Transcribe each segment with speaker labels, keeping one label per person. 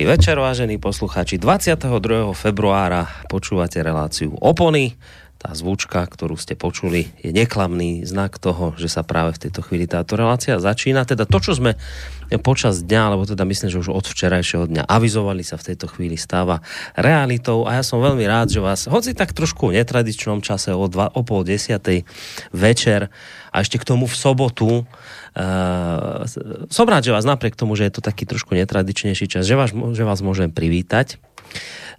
Speaker 1: Dobrý večer, vážení poslucháči. 22. februára počúvate reláciu Opony. Tá zvučka, ktorú ste počuli, je neklamný znak toho, že sa práve v tejto chvíli táto relácia začína. Teda to, čo sme počas dňa, alebo teda myslím, že už od včerajšieho dňa avizovali sa v tejto chvíli stáva realitou a ja som veľmi rád, že vás, hoci tak trošku v netradičnom čase o, dva, o pol desiatej večer a ešte k tomu v sobotu Uh, som rád, že vás napriek tomu, že je to taký trošku netradičnejší čas, že vás, že vás môžem privítať.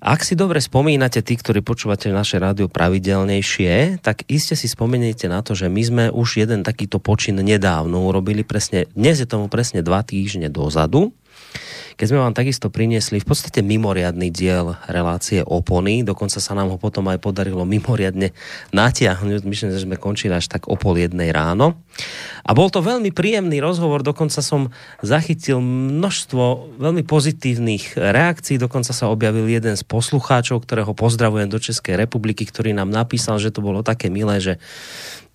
Speaker 1: Ak si dobre spomínate, tí, ktorí počúvate naše rádio pravidelnejšie, tak iste si spomeniete na to, že my sme už jeden takýto počin nedávno urobili presne, dnes je tomu presne dva týždne dozadu keď sme vám takisto priniesli v podstate mimoriadný diel relácie Opony, dokonca sa nám ho potom aj podarilo mimoriadne natiahnuť, myslím, že sme končili až tak o pol jednej ráno. A bol to veľmi príjemný rozhovor, dokonca som zachytil množstvo veľmi pozitívnych reakcií, dokonca sa objavil jeden z poslucháčov, ktorého pozdravujem do Českej republiky, ktorý nám napísal, že to bolo také milé, že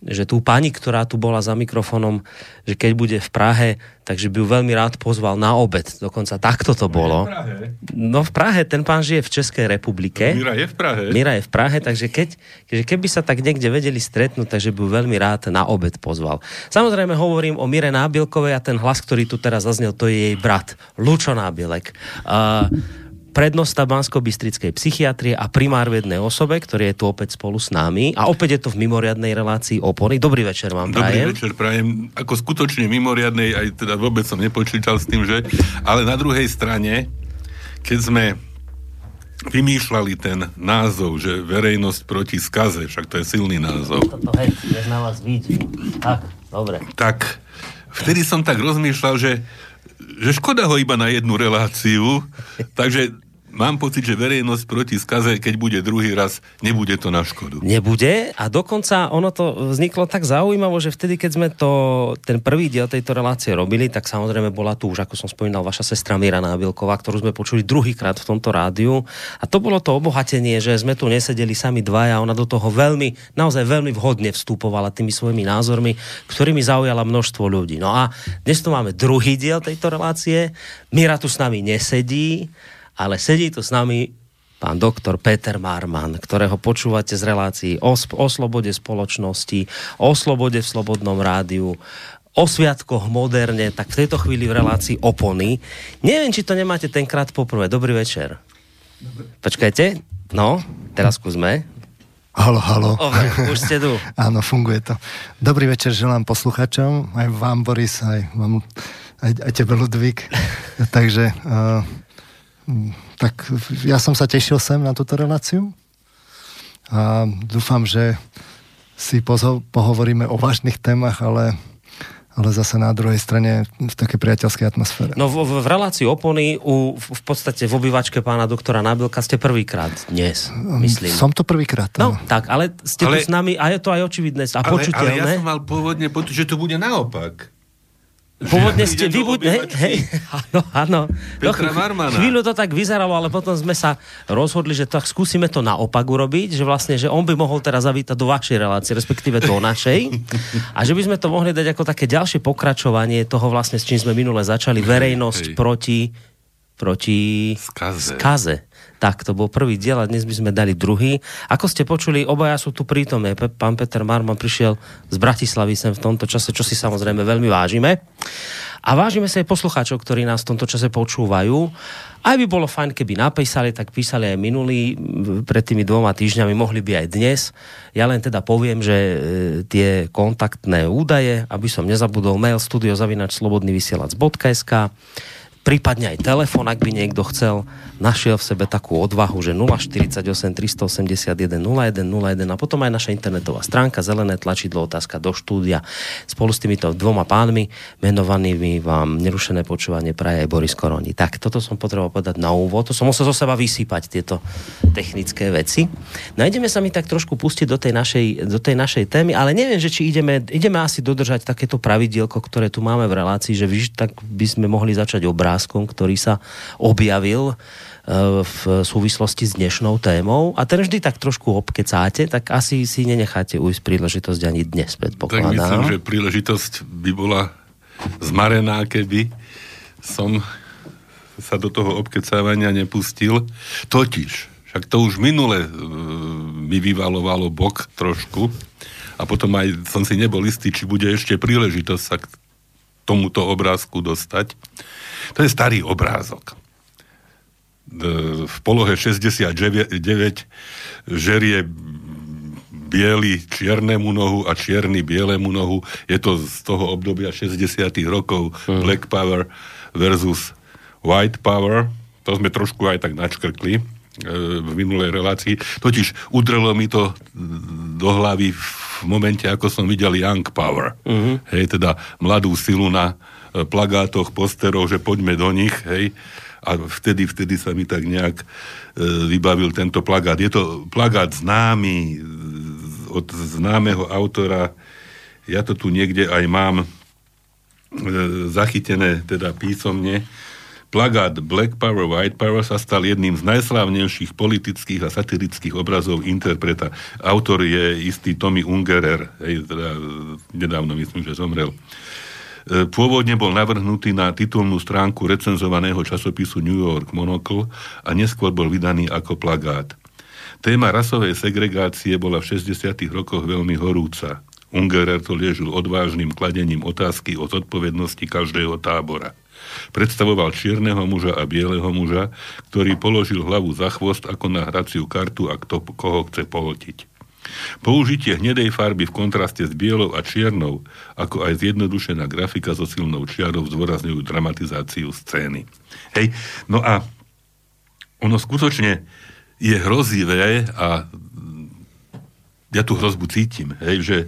Speaker 1: že tú pani, ktorá tu bola za mikrofónom, že keď bude v Prahe, takže by ju veľmi rád pozval na obed. Dokonca takto to bolo. V Prahe. No v Prahe, ten pán žije v Českej republike.
Speaker 2: Mira je v Prahe.
Speaker 1: Mira je v Prahe, takže keď, že keby sa tak niekde vedeli stretnúť, takže by ju veľmi rád na obed pozval. Samozrejme hovorím o Mire Nábilkovej a ten hlas, ktorý tu teraz zaznel, to je jej brat, Lučo Nábilek. Uh, prednosta Bansko-Bystrickej psychiatrie a primár v jednej osobe, ktorý je tu opäť spolu s nami. A opäť je to v mimoriadnej relácii opory. Dobrý večer vám
Speaker 2: prajem. Dobrý večer prajem. Ako skutočne mimoriadnej, aj teda vôbec som nepočítal s tým, že... Ale na druhej strane, keď sme vymýšľali ten názov, že verejnosť proti skaze, však to je silný názov.
Speaker 1: Toto, hej, na vás vidí. Tak, dobre.
Speaker 2: Tak, vtedy som tak rozmýšľal, že že škoda ho iba na jednu reláciu, takže mám pocit, že verejnosť proti skaze, keď bude druhý raz, nebude to na škodu.
Speaker 1: Nebude a dokonca ono to vzniklo tak zaujímavo, že vtedy, keď sme to, ten prvý diel tejto relácie robili, tak samozrejme bola tu už, ako som spomínal, vaša sestra Mira Nábilková, ktorú sme počuli druhýkrát v tomto rádiu. A to bolo to obohatenie, že sme tu nesedeli sami dvaja, ona do toho veľmi, naozaj veľmi vhodne vstupovala tými svojimi názormi, ktorými zaujala množstvo ľudí. No a dnes tu máme druhý diel tejto relácie. Mira tu s nami nesedí, ale sedí tu s nami pán doktor Peter Marman, ktorého počúvate z relácií o, o slobode spoločnosti, o slobode v slobodnom rádiu, o sviatkoch moderne, tak v tejto chvíli v relácii opony. Neviem, či to nemáte tenkrát poprvé. Dobrý večer. Dobre. Počkajte. No, teraz skúsme.
Speaker 3: Halo, halo.
Speaker 1: Dobre, už ste tu.
Speaker 3: Áno, funguje to. Dobrý večer želám posluchačom, aj vám, Boris, aj vám, aj, aj tebe, Ludvík. Takže uh, tak ja som sa tešil sem na túto reláciu a dúfam, že si pozo- pohovoríme o vážnych témach, ale ale zase na druhej strane v takej priateľskej atmosfére.
Speaker 1: No v, v, v relácii opony u, v, v podstate v obývačke pána doktora Nabilka ste prvýkrát dnes, myslím.
Speaker 3: Som to prvýkrát.
Speaker 1: No, tak, ale ste ale, tu s nami a je to aj očividné a ale, počuteľné.
Speaker 2: Ale ja som mal pôvodne pocit, že to bude naopak.
Speaker 1: Pôvodne ste vy buď, hej, hej, áno, áno.
Speaker 2: Petra Marmana.
Speaker 1: Chvíľu to tak vyzeralo, ale potom sme sa rozhodli, že tak skúsime to naopak urobiť, že vlastne, že on by mohol teraz zavítať do vašej relácie, respektíve do našej. A že by sme to mohli dať ako také ďalšie pokračovanie toho vlastne, s čím sme minule začali, verejnosť hej. proti proti
Speaker 2: skaze.
Speaker 1: skaze. Tak, to bol prvý diel a dnes by sme dali druhý. Ako ste počuli, obaja sú tu prítomné. Pán Peter Marman prišiel z Bratislavy sem v tomto čase, čo si samozrejme veľmi vážime. A vážime sa aj poslucháčov, ktorí nás v tomto čase počúvajú. Aj by bolo fajn, keby napísali, tak písali aj minulý, pred tými dvoma týždňami, mohli by aj dnes. Ja len teda poviem, že e, tie kontaktné údaje, aby som nezabudol, mail studiozavinačslobodnyvysielac.sk prípadne aj telefon, ak by niekto chcel, našiel v sebe takú odvahu, že 048 381 0101 a potom aj naša internetová stránka, zelené tlačidlo, otázka do štúdia. Spolu s týmito dvoma pánmi menovanými vám nerušené počúvanie praje aj Boris Koroni. Tak, toto som potreboval povedať na úvod, to som musel zo seba vysypať tieto technické veci. No ideme sa mi tak trošku pustiť do tej našej, do tej našej témy, ale neviem, že či ideme, ideme asi dodržať takéto pravidielko, ktoré tu máme v relácii, že vy, tak by sme mohli začať obrázať obrázkom, ktorý sa objavil e, v súvislosti s dnešnou témou a ten vždy tak trošku obkecáte, tak asi si nenecháte ujsť príležitosť ani dnes, predpokladám.
Speaker 2: Tak myslím, že príležitosť by bola zmarená, keby som sa do toho obkecávania nepustil. Totiž, však to už minule e, mi vyvalovalo bok trošku a potom aj som si nebol istý, či bude ešte príležitosť sa k tomuto obrázku dostať. To je starý obrázok. E, v polohe 69 žerie biely čiernemu nohu a čierny bielemu nohu. Je to z toho obdobia 60 rokov hmm. Black Power versus White Power. To sme trošku aj tak načkrkli e, v minulej relácii. Totiž udrelo mi to do hlavy v momente, ako som videl Young Power. Mm-hmm. Hej, teda mladú silu na plagátoch, posterov, že poďme do nich, hej. A vtedy, vtedy sa mi tak nejak e, vybavil tento plagát. Je to plagát známy, od známeho autora, ja to tu niekde aj mám e, zachytené teda písomne, Plagát Black Power, White Power sa stal jedným z najslávnejších politických a satirických obrazov interpreta. Autor je istý Tommy Ungerer, hej, teda nedávno myslím, že zomrel. E, pôvodne bol navrhnutý na titulnú stránku recenzovaného časopisu New York Monocle a neskôr bol vydaný ako plagát. Téma rasovej segregácie bola v 60. rokoch veľmi horúca. Ungerer to liežil odvážnym kladením otázky o zodpovednosti každého tábora. Predstavoval čierneho muža a bieleho muža, ktorý položil hlavu za chvost ako na hraciu kartu a kto koho chce pohotiť. Použitie hnedej farby v kontraste s bielou a čiernou, ako aj zjednodušená grafika so silnou čiarou zdôrazňujú dramatizáciu scény. Hej, no a ono skutočne je hrozivé a ja tú hrozbu cítim, hej, že e,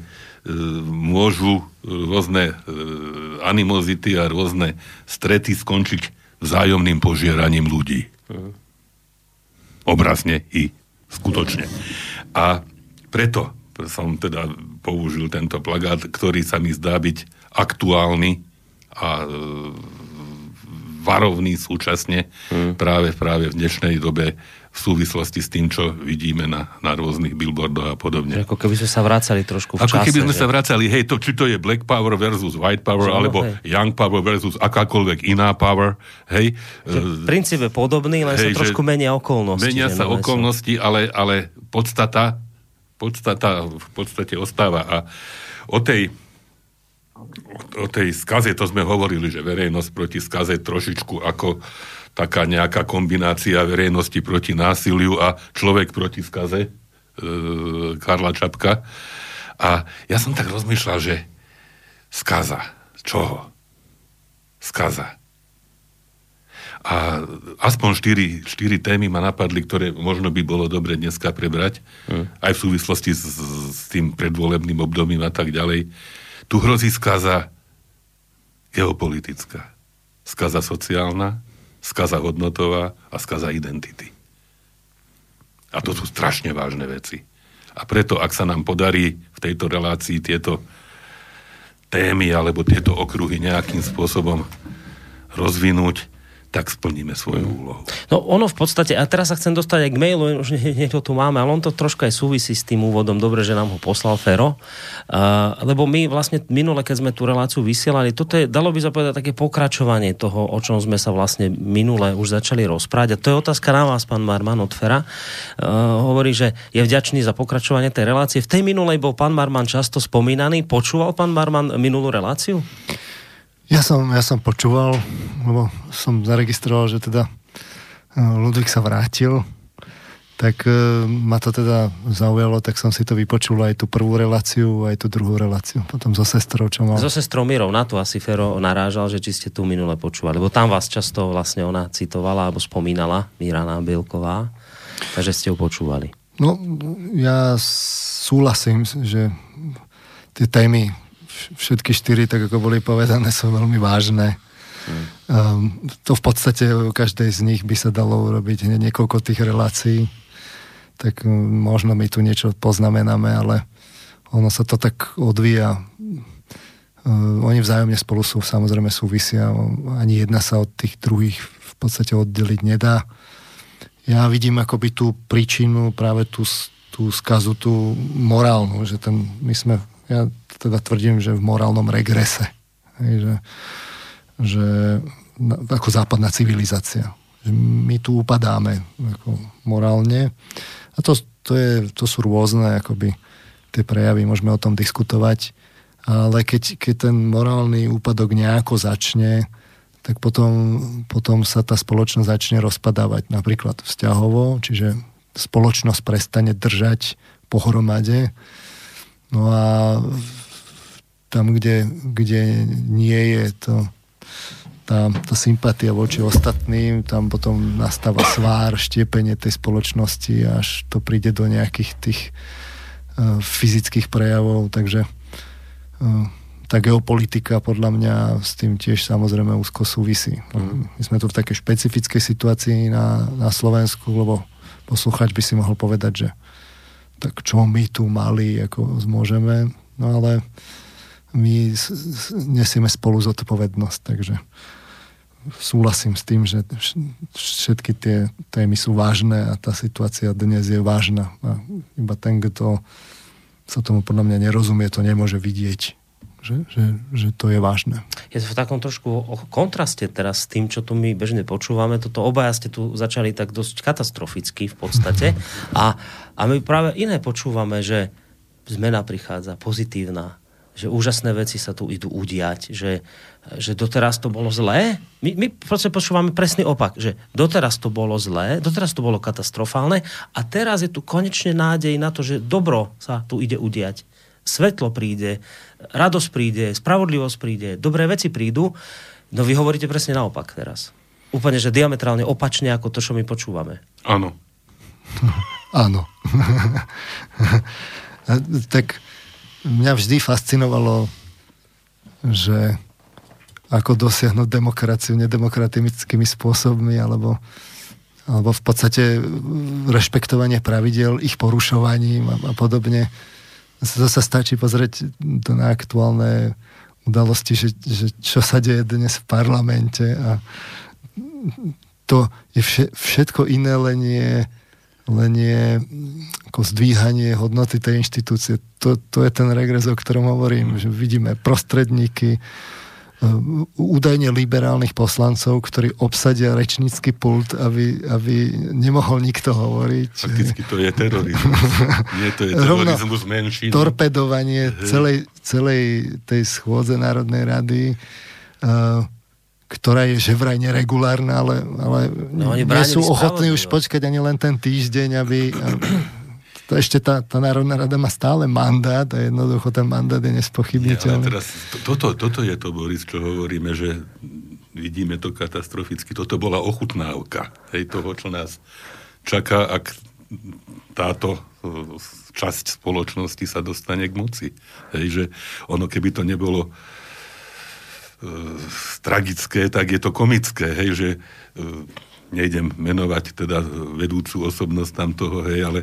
Speaker 2: môžu rôzne e, animozity a rôzne strety skončiť vzájomným požieraním ľudí. Mhm. Obrazne i skutočne. A preto som teda použil tento plagát, ktorý sa mi zdá byť aktuálny a e, varovný súčasne mm. práve, práve v dnešnej dobe v súvislosti s tým, čo vidíme na, na rôznych billboardoch a podobne.
Speaker 1: Ako keby sme sa vracali trošku v
Speaker 2: Ako
Speaker 1: čase.
Speaker 2: keby sme
Speaker 1: že...
Speaker 2: sa vracali, hej, to, či to je Black Power versus White Power, Čo, alebo hej. Young Power versus akákoľvek iná power, hej.
Speaker 1: Že v princípe podobný, len hej, sa trošku menia okolnosti.
Speaker 2: Menia sa okolnosti, ale, ale podstata, podstata v podstate ostáva. A o tej o tej skaze, to sme hovorili, že verejnosť proti skaze trošičku ako taká nejaká kombinácia verejnosti proti násiliu a človek proti skaze e, Karla Čapka. A ja som tak rozmýšľal, že skaza. Čoho? Skaza. A aspoň štyri, štyri témy ma napadli, ktoré možno by bolo dobre dneska prebrať, hmm. aj v súvislosti s, s tým predvolebným obdobím a tak ďalej. Tu hrozí skaza geopolitická, skaza sociálna, skaza hodnotová a skaza identity. A to sú strašne vážne veci. A preto, ak sa nám podarí v tejto relácii tieto témy alebo tieto okruhy nejakým spôsobom rozvinúť, tak splníme svoju mm. úlohu.
Speaker 1: No ono v podstate, a teraz sa chcem dostať aj k mailu, už niečo tu máme, ale on to troška aj súvisí s tým úvodom, dobre, že nám ho poslal Fero, uh, lebo my vlastne minule, keď sme tú reláciu vysielali, toto je, dalo by sa povedať, také pokračovanie toho, o čom sme sa vlastne minule už začali rozprávať. A to je otázka na vás, pán Marman od Fera. Uh, hovorí, že je vďačný za pokračovanie tej relácie. V tej minulej bol pán Marman často spomínaný. Počúval pán Marman minulú reláciu?
Speaker 3: Ja som, ja som počúval, lebo som zaregistroval, že teda e, Ludvík sa vrátil, tak e, ma to teda zaujalo, tak som si to vypočul aj tú prvú reláciu, aj tú druhú reláciu. Potom so sestrou, čo mal.
Speaker 1: So sestrou Mirou, na to asi Fero narážal, že či ste tu minule počúvali, lebo tam vás často vlastne ona citovala alebo spomínala, Mira Nábielková, takže ste ju počúvali.
Speaker 3: No, ja súhlasím, že tie témy všetky štyri, tak ako boli povedané, sú veľmi vážne. Um, to v podstate u každej z nich by sa dalo urobiť niekoľko tých relácií. Tak um, možno my tu niečo poznamenáme, ale ono sa to tak odvíja. Um, oni vzájomne spolu sú, samozrejme súvisia. Ani jedna sa od tých druhých v podstate oddeliť nedá. Ja vidím akoby tú príčinu, práve tú, tú skazu, tú morálnu, že ten, my sme ja teda tvrdím, že v morálnom regrese. Hej, že, že ako západná civilizácia. My tu upadáme ako morálne a to, to, je, to sú rôzne akoby, tie prejavy, môžeme o tom diskutovať, ale keď, keď ten morálny úpadok nejako začne, tak potom, potom sa tá spoločnosť začne rozpadávať napríklad vzťahovo, čiže spoločnosť prestane držať pohromade. No a tam, kde, kde nie je to tá, tá sympatia voči ostatným, tam potom nastáva svár, štiepenie tej spoločnosti, až to príde do nejakých tých uh, fyzických prejavov, takže uh, tá geopolitika podľa mňa s tým tiež samozrejme úzko súvisí. Mm. My sme tu v takej špecifickej situácii na, na Slovensku, lebo posluchač by si mohol povedať, že tak čo my tu mali, ako môžeme, no ale my nesieme spolu zodpovednosť, takže súhlasím s tým, že všetky tie témy sú vážne a tá situácia dnes je vážna. A iba ten, kto sa tomu podľa mňa nerozumie, to nemôže vidieť, že, že, že to je vážne.
Speaker 1: Je to v takom trošku kontraste teraz s tým, čo tu my bežne počúvame. Toto obaja ste tu začali tak dosť katastroficky v podstate. A, a my práve iné počúvame, že zmena prichádza, pozitívna, že úžasné veci sa tu idú udiať, že, že doteraz to bolo zlé. My, my proste počúvame presný opak, že doteraz to bolo zlé, doteraz to bolo katastrofálne a teraz je tu konečne nádej na to, že dobro sa tu ide udiať. Svetlo príde, radosť príde, spravodlivosť príde, dobré veci prídu. No vy hovoríte presne naopak teraz. Úplne, že diametrálne opačne ako to, čo my počúvame.
Speaker 2: Áno.
Speaker 3: Áno. tak mňa vždy fascinovalo, že ako dosiahnuť demokraciu nedemokratickými spôsobmi, alebo, alebo v podstate rešpektovanie pravidel, ich porušovaním a, a podobne. Sa stačí pozrieť to na aktuálne udalosti, že, že čo sa deje dnes v parlamente a to je všetko iné, len je len je ako zdvíhanie hodnoty tej inštitúcie. To, to je ten regres, o ktorom hovorím, že vidíme prostredníky, e, údajne liberálnych poslancov, ktorí obsadia rečnícky pult, aby, aby nemohol nikto hovoriť.
Speaker 2: Fakticky to je terorizmus. Nie, to je terorizmus menšín.
Speaker 3: Torpedovanie celej, celej tej schôdze Národnej rady. Uh, ktorá je že vraj neregulárna, ale, ale no, nie sú ochotní už počkať ani len ten týždeň, aby... To ešte tá, tá Národná rada má stále mandát a jednoducho ten mandát je nespochybniteľný.
Speaker 2: Nie, teraz, toto, toto je to, Boris, čo hovoríme, že vidíme to katastroficky. Toto bola ochutnávka hej, toho, čo nás čaká, ak táto časť spoločnosti sa dostane k moci. Hej, že ono, keby to nebolo E, tragické, tak je to komické, hej, že e, nejdem menovať teda vedúcu osobnosť tam toho, hej, ale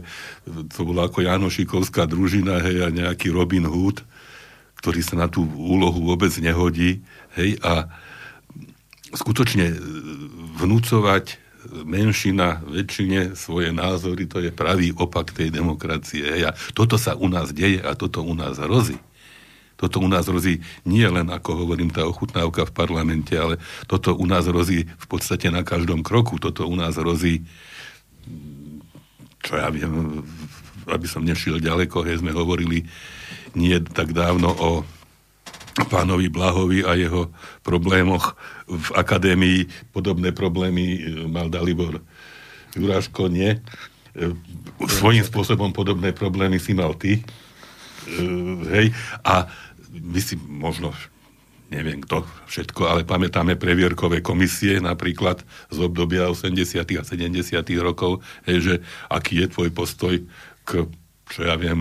Speaker 2: to bola ako Janošikovská družina, hej, a nejaký Robin Hood, ktorý sa na tú úlohu vôbec nehodí, hej, a skutočne e, vnúcovať menšina väčšine svoje názory, to je pravý opak tej demokracie. Hej. A toto sa u nás deje a toto u nás hrozí. Toto u nás hrozí nie len, ako hovorím, tá ochutnávka v parlamente, ale toto u nás hrozí v podstate na každom kroku. Toto u nás hrozí, čo ja viem, aby som nešiel ďaleko, hej, sme hovorili nie tak dávno o pánovi Blahovi a jeho problémoch v akadémii. Podobné problémy e, mal Dalibor Juráško, nie? E, svojím spôsobom podobné problémy si mal ty. Uh, hej, a my si možno neviem kto všetko, ale pamätáme previerkové komisie napríklad z obdobia 80. a 70. rokov, že aký je tvoj postoj k, čo ja viem,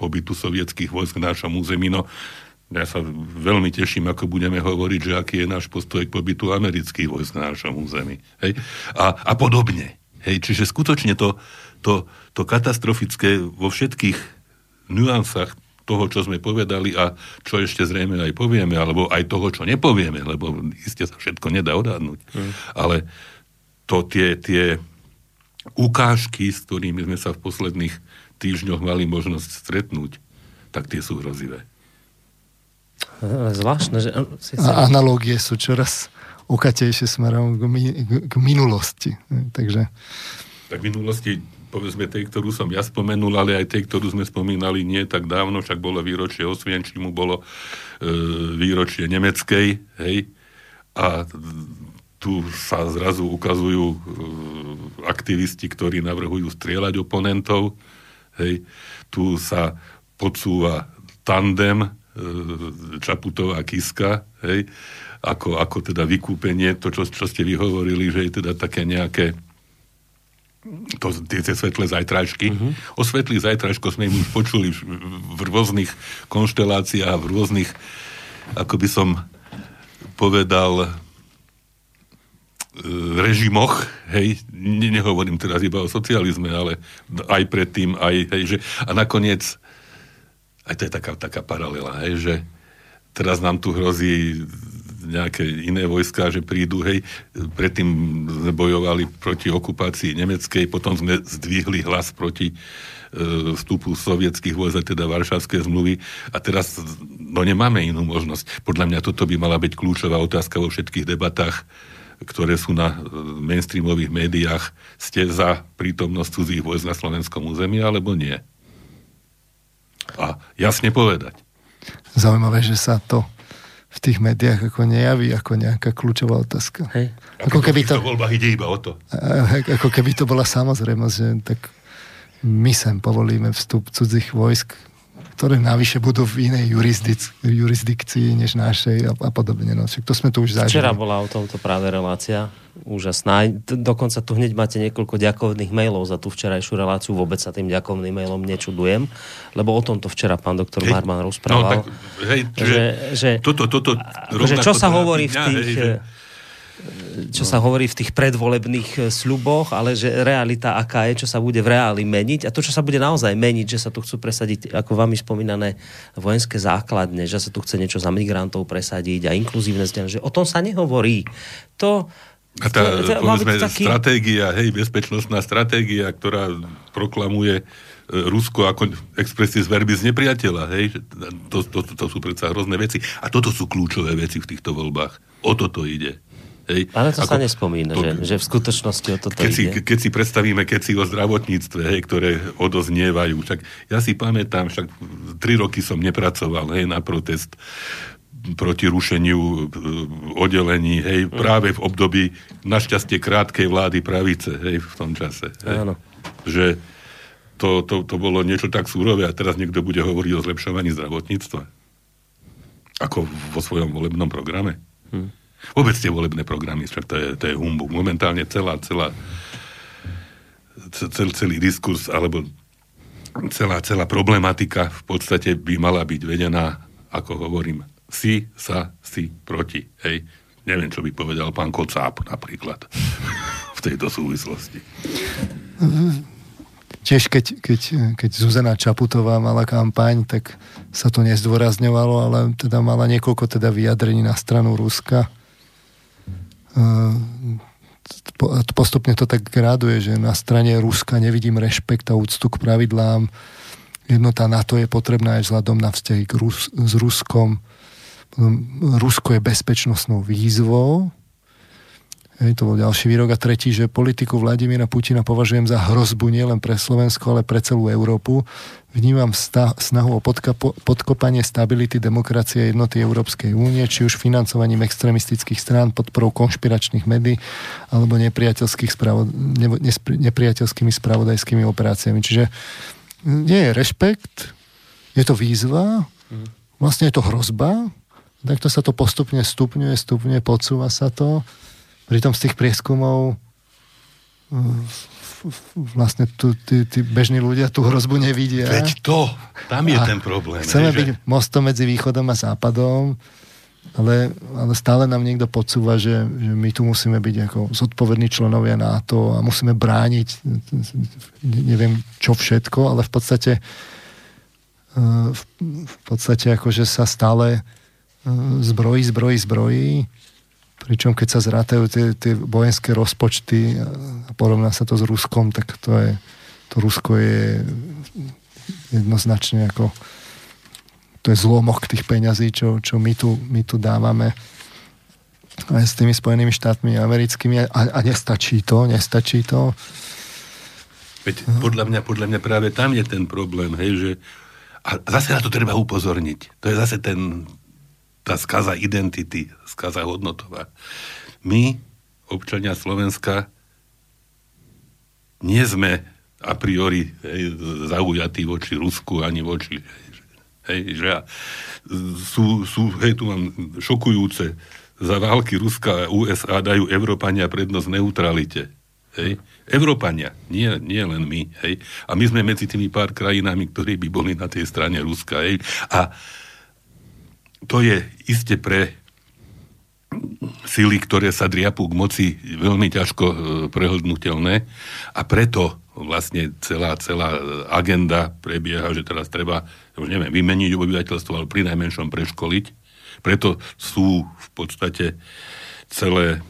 Speaker 2: pobytu sovietských vojsk v našom území. No, ja sa veľmi teším, ako budeme hovoriť, že aký je náš postoj k pobytu amerických vojsk na našom území. Hej? A, a podobne. Hej? Čiže skutočne to, to, to katastrofické vo všetkých nuansách toho, čo sme povedali a čo ešte zrejme aj povieme, alebo aj toho, čo nepovieme, lebo iste sa všetko nedá odhadnúť. Mm. Ale to tie, tie ukážky, s ktorými sme sa v posledných týždňoch mali možnosť stretnúť, tak tie sú hrozivé.
Speaker 1: Zvláštne, že...
Speaker 3: A analógie sú čoraz okatejšie smerom k, k, k minulosti. Takže...
Speaker 2: Tak minulosti povedzme tej, ktorú som ja spomenul, ale aj tej, ktorú sme spomínali nie tak dávno, však bolo výročie Osvienčimu, bolo e, výročie nemeckej, hej, a tu sa zrazu ukazujú e, aktivisti, ktorí navrhujú strieľať oponentov, hej, tu sa podsúva tandem e, Čaputová Kiska, hej, ako, ako teda vykúpenie, to, čo, čo ste vyhovorili, že je teda také nejaké to, tie, tie svetlé zajtračky. Uh-huh. O svetlých zajtračkoch sme už počuli v, v rôznych konšteláciách, v rôznych, ako by som povedal, e, režimoch, hej, ne, nehovorím teraz iba o socializme, ale aj predtým, aj, hej, že, a nakoniec, aj to je taká, taká paralela, hej, že teraz nám tu hrozí nejaké iné vojska, že prídu, hej, predtým sme bojovali proti okupácii nemeckej, potom sme zdvihli hlas proti e, vstupu sovietských vojsk, teda Varšavské zmluvy a teraz no nemáme inú možnosť. Podľa mňa toto by mala byť kľúčová otázka vo všetkých debatách, ktoré sú na e, mainstreamových médiách. Ste za prítomnosť cudzích vojsk na slovenskom území, alebo nie? A jasne povedať.
Speaker 3: Zaujímavé, že sa to v tých médiách ako nejaví ako nejaká kľúčová otázka.
Speaker 2: Hej. Ako keby to... voľbách ide iba o to.
Speaker 3: Ako keby to bola samozrejmosť, že tak my sem povolíme vstup cudzích vojsk ktoré navyše budú v inej jurisdik- jurisdikcii než našej a, a podobne. No, to sme tu už zažili.
Speaker 1: Včera bola o tomto práve relácia úžasná. Dokonca tu hneď máte niekoľko ďakovných mailov za tú včerajšiu reláciu. Vôbec sa tým ďakovným mailom nečudujem, lebo o tomto včera pán doktor hej, Marman rozprával. No, tak,
Speaker 2: hej, že, že, toto, toto,
Speaker 1: že čo sa hovorí v tých... Hej, že čo no. sa hovorí v tých predvolebných e, sľuboch, ale že realita aká je, čo sa bude v reáli meniť a to, čo sa bude naozaj meniť, že sa tu chcú presadiť, ako vami spomínané, vojenské základne, že sa tu chce niečo za migrantov presadiť a inkluzívne vzdelanie, že o tom sa nehovorí. To,
Speaker 2: a tá, to, to, povedzme, taký... stratégia, hej, bezpečnostná stratégia, ktorá proklamuje e, Rusko ako expresis verbis nepriateľa, hej, to, to, to, to sú predsa hrozné veci. A toto sú kľúčové veci v týchto voľbách. O toto ide.
Speaker 1: Hej. Ale to ako, sa nespomína, to, že, že v skutočnosti o toto
Speaker 2: keď
Speaker 1: ide.
Speaker 2: Si, keď si predstavíme, keď si o zdravotníctve, hej, ktoré odoznievajú, však ja si pamätám, však tri roky som nepracoval hej, na protest proti rušeniu e, oddelení, hej, mm. práve v období našťastie krátkej vlády pravice, hej, v tom čase. Hej. Áno. Že to, to, to bolo niečo tak súrové a teraz niekto bude hovoriť o zlepšovaní zdravotníctva. Ako vo svojom volebnom programe. Hmm. Vôbec tie volebné programy, však to je, to je humbug. Momentálne celá, celá cel, celý diskurs, alebo celá, celá problematika v podstate by mala byť vedená, ako hovorím, si, sa, si, proti. Hej. Neviem, čo by povedal pán Kocáb napríklad v tejto súvislosti.
Speaker 3: Tiež keď, keď, keď Zuzana Čaputová mala kampaň, tak sa to nezdôrazňovalo, ale teda mala niekoľko teda vyjadrení na stranu Ruska postupne to tak graduje, že na strane Ruska nevidím rešpekt a úctu k pravidlám. Jednota NATO je potrebná aj vzhľadom na vzťahy Rus- s Ruskom. Rusko je bezpečnostnou výzvou, Hej, to bol ďalší výrok. A tretí, že politiku Vladimíra Putina považujem za hrozbu nielen pre Slovensko, ale pre celú Európu. Vnímam snahu o podkopanie stability demokracie jednoty Európskej únie, či už financovaním extremistických strán, podporou konšpiračných médií alebo nepriateľských spravo- ne- nepriateľskými spravodajskými operáciami. Čiže nie je rešpekt, je to výzva, mhm. vlastne je to hrozba, takto sa to postupne stupňuje, stupňuje, podsúva sa to Pritom z tých prieskumov vlastne tu, tí, tí bežní ľudia tú hrozbu nevidia.
Speaker 2: Veď to, tam je a ten problém.
Speaker 3: Chceme byť že... mostom medzi východom a západom, ale, ale stále nám niekto podsúva, že, že my tu musíme byť ako zodpovední členovia NATO a musíme brániť neviem čo všetko, ale v podstate v podstate akože sa stále zbrojí, zbrojí, zbrojí Pričom keď sa zrátajú tie, tie vojenské rozpočty a porovná sa to s Ruskom, tak to je, to Rusko je jednoznačne ako to je zlomok tých peňazí, čo, čo my, tu, my tu dávame. aj s tými Spojenými štátmi americkými a, a nestačí to, nestačí to.
Speaker 2: Veď podľa mňa, podľa mňa práve tam je ten problém, hej, že a zase na to treba upozorniť. To je zase ten, tá skaza identity, skaza hodnotová. My, občania Slovenska, nie sme a priori hej, zaujatí voči Rusku ani voči hej, že sú, sú, hej, tu mám šokujúce za války Ruska a USA dajú Európania prednosť neutralite. Hej. Európania, nie, nie len my. Hej. A my sme medzi tými pár krajinami, ktorí by boli na tej strane Ruska. Hej. A to je iste pre sily, ktoré sa driapú k moci, veľmi ťažko e, prehodnutelné a preto vlastne celá, celá agenda prebieha, že teraz treba, už neviem, vymeniť obyvateľstvo, ale pri najmenšom preškoliť. Preto sú v podstate celé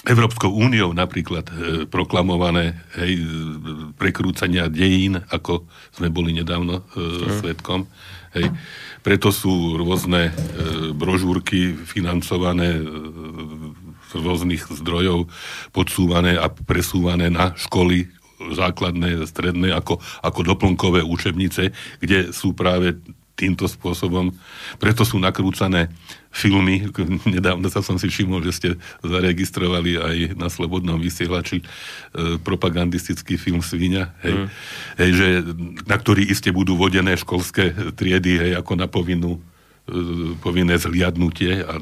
Speaker 2: Európskou úniou napríklad e, proklamované hej, prekrúcania dejín, ako sme boli nedávno e, mm. svetkom. Hej. Preto sú rôzne e, brožúrky financované e, z rôznych zdrojov, podsúvané a presúvané na školy základné, stredné, ako, ako doplnkové učebnice, kde sú práve týmto spôsobom. Preto sú nakrúcané filmy. Nedávno sa som si všimol, že ste zaregistrovali aj na Slobodnom vysielači e, propagandistický film Svíňa, hej, mm. hej, že, na ktorý iste budú vodené školské triedy, hej, ako na povinnú e, povinné zliadnutie a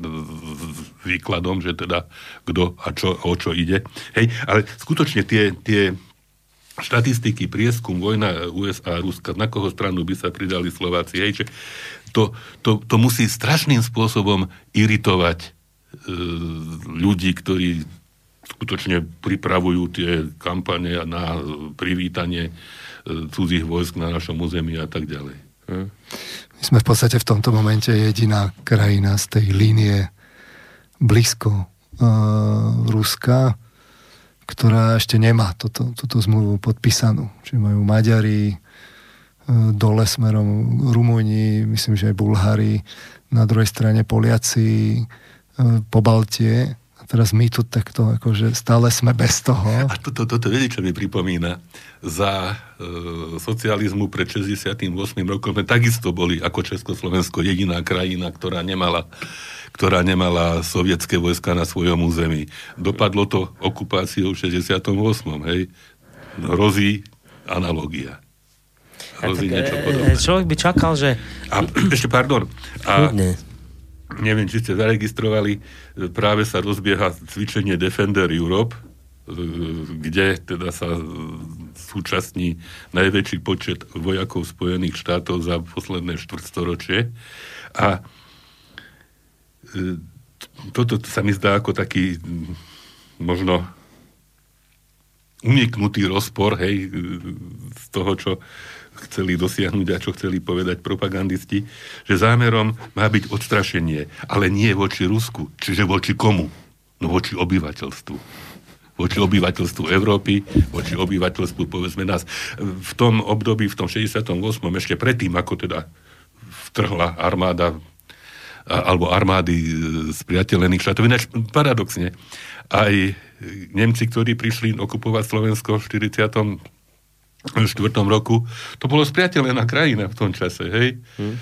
Speaker 2: výkladom, že teda kto a čo, o čo ide. Hej, ale skutočne tie, tie štatistiky, prieskum, vojna USA a Ruska, na koho stranu by sa pridali Slováci, hej, že to, to, to musí strašným spôsobom iritovať e, ľudí, ktorí skutočne pripravujú tie kampane na privítanie e, cudzích vojsk na našom území a tak ďalej. Hm?
Speaker 3: My sme v podstate v tomto momente jediná krajina z tej línie blízko e, Ruska, ktorá ešte nemá toto, túto zmluvu podpísanú. Čiže majú Maďari, e, dole smerom Rumúni, myslím, že aj Bulhári, na druhej strane Poliaci, e, po Baltie. A teraz my tu takto, akože stále sme bez toho.
Speaker 2: A toto, toto viete, čo mi pripomína? Za e, socializmu pred 68. rokom sme takisto boli ako Československo jediná krajina, ktorá nemala ktorá nemala sovietské vojska na svojom území. Dopadlo to okupáciou v 68. Hej. Hrozí analogia.
Speaker 1: Hrozí tak, niečo e, podobné. Človek by čakal, že...
Speaker 2: A ešte, pardon. A, neviem, či ste zaregistrovali, práve sa rozbieha cvičenie Defender Europe, kde teda sa súčasní najväčší počet vojakov Spojených štátov za posledné štvrtstoročie. A E, toto sa mi zdá ako taký možno uniknutý rozpor, hej, z toho, čo chceli dosiahnuť a čo chceli povedať propagandisti, že zámerom má byť odstrašenie, ale nie voči Rusku. Čiže voči komu? No voči obyvateľstvu. Voči obyvateľstvu Európy, voči obyvateľstvu, povedzme nás. V tom období, v tom 68. ešte predtým, ako teda vtrhla armáda alebo armády z priateľených štátov. Ináč paradoxne, aj Nemci, ktorí prišli okupovať Slovensko v 40 štvrtom roku, to bolo spriateľená krajina v tom čase, hej. Hmm.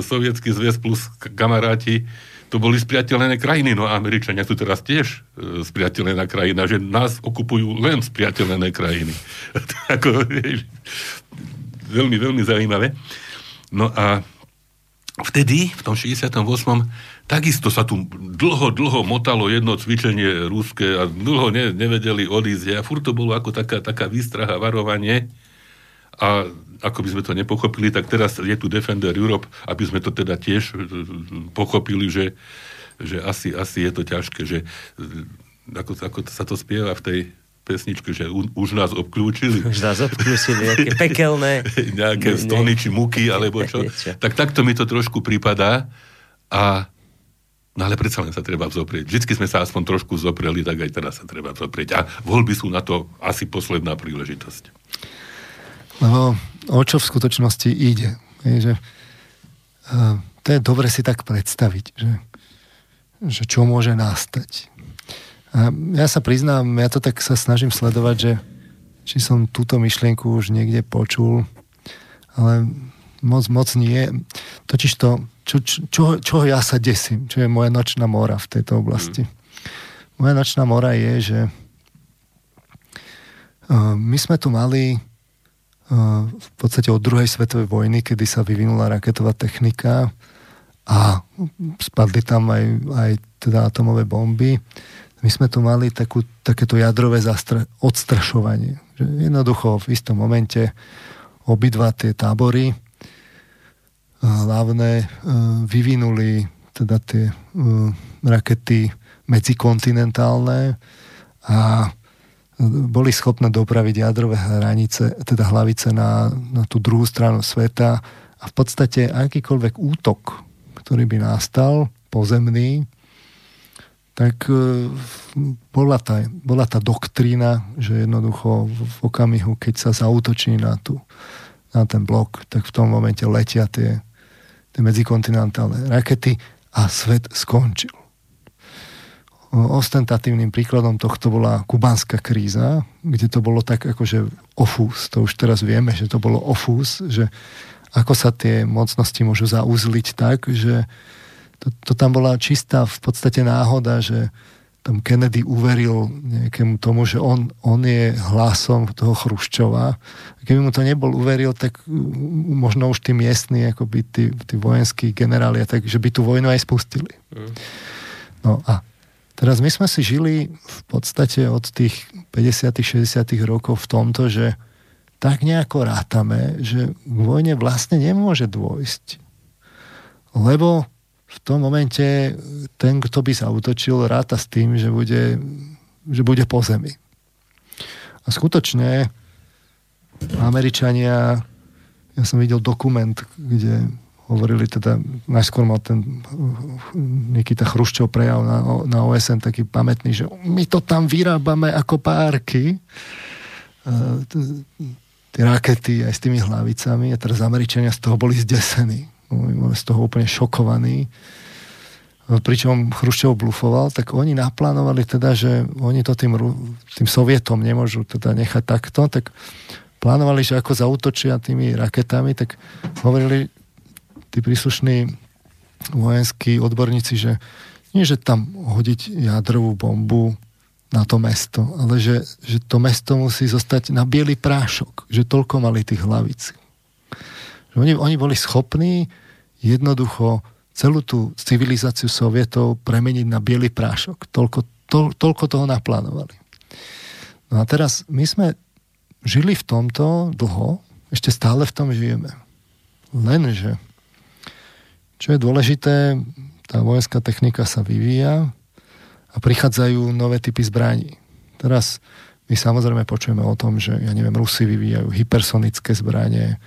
Speaker 2: Sovietský zväz plus kamaráti, to boli spriateľené krajiny, no a Američania sú teraz tiež e, spriateľená krajina, že nás okupujú len spriateľené krajiny. Ako, veľmi, veľmi zaujímavé. No a vtedy, v tom 68. takisto sa tu dlho, dlho motalo jedno cvičenie ruské a dlho ne, nevedeli odísť a furt to bolo ako taká, taká výstraha, varovanie a ako by sme to nepochopili, tak teraz je tu Defender Europe, aby sme to teda tiež e, pochopili, že, že asi, asi je to ťažké, že e, ako, ako sa to spieva v tej pesničku, že u, už nás obklúčili.
Speaker 1: Už nás obklúčili, nejaké pekelné.
Speaker 2: nejaké stony či muky, alebo čo. tak takto mi to trošku pripadá a No ale predsa len sa treba vzoprieť. Vždycky sme sa aspoň trošku vzopreli, tak aj teraz sa treba vzoprieť. A voľby sú na to asi posledná príležitosť.
Speaker 3: Lebo o čo v skutočnosti ide? Je, že, uh, to je dobre si tak predstaviť, že, že čo môže nastať. A ja sa priznám, ja to tak sa snažím sledovať, že či som túto myšlienku už niekde počul, ale moc, moc nie. Totiž to, čo, čo, čo ja sa desím, čo je moja nočná mora v tejto oblasti. Mm. Moja nočná mora je, že uh, my sme tu mali uh, v podstate od druhej svetovej vojny, kedy sa vyvinula raketová technika a spadli tam aj, aj teda atomové bomby. My sme tu mali takú, takéto jadrové zastra- odstrašovanie. Že jednoducho v istom momente obidva tie tábory hlavné e, vyvinuli teda tie e, rakety medzikontinentálne a boli schopné dopraviť jadrové hranice, teda hlavice na, na tú druhú stranu sveta a v podstate akýkoľvek útok, ktorý by nastal, pozemný, tak e, bola tá, bola tá doktrína, že jednoducho v okamihu, keď sa zautočí na, tú, na ten blok, tak v tom momente letia tie, tie medzikontinentálne rakety a svet skončil. Ostentatívnym príkladom tohto bola kubánska kríza, kde to bolo tak akože ofús. To už teraz vieme, že to bolo ofús, že ako sa tie mocnosti môžu zauzliť tak, že to, to tam bola čistá v podstate náhoda, že tam Kennedy uveril nejakému tomu, že on, on je hlasom toho Chruščova. Keby mu to nebol uveril, tak možno už tí miestni, by tí, tí vojenskí generáli, tak, že by tú vojnu aj spustili. Mm. No a teraz my sme si žili v podstate od tých 50 60 rokov v tomto, že tak nejako rátame, že k vojne vlastne nemôže dôjsť. Lebo v tom momente ten, kto by zautočil, ráta s tým, že bude, že bude po zemi. A skutočne Američania, ja som videl dokument, kde hovorili teda, najskôr mal ten Nikita Chruščov prejav na, na OSN taký pamätný, že my to tam vyrábame ako párky, tie rakety aj s tými hlavicami a teraz Američania z toho boli zdesení z toho úplne šokovaní. Pričom Chruščov blufoval, tak oni naplánovali teda, že oni to tým, tým Sovietom nemôžu teda nechať takto, tak plánovali, že ako zautočia tými raketami, tak hovorili tí príslušní vojenskí odborníci, že nie, že tam hodiť jadrovú bombu na to mesto, ale že, že to mesto musí zostať na biely prášok, že toľko mali tých hlavíc. Oni, oni boli schopní jednoducho celú tú civilizáciu sovietov premeniť na biely prášok. Toľko, to, toľko toho naplánovali. No a teraz my sme žili v tomto dlho, ešte stále v tom žijeme. Lenže, čo je dôležité, tá vojenská technika sa vyvíja a prichádzajú nové typy zbraní. Teraz my samozrejme počujeme o tom, že ja neviem, Rusi vyvíjajú hypersonické zbranie,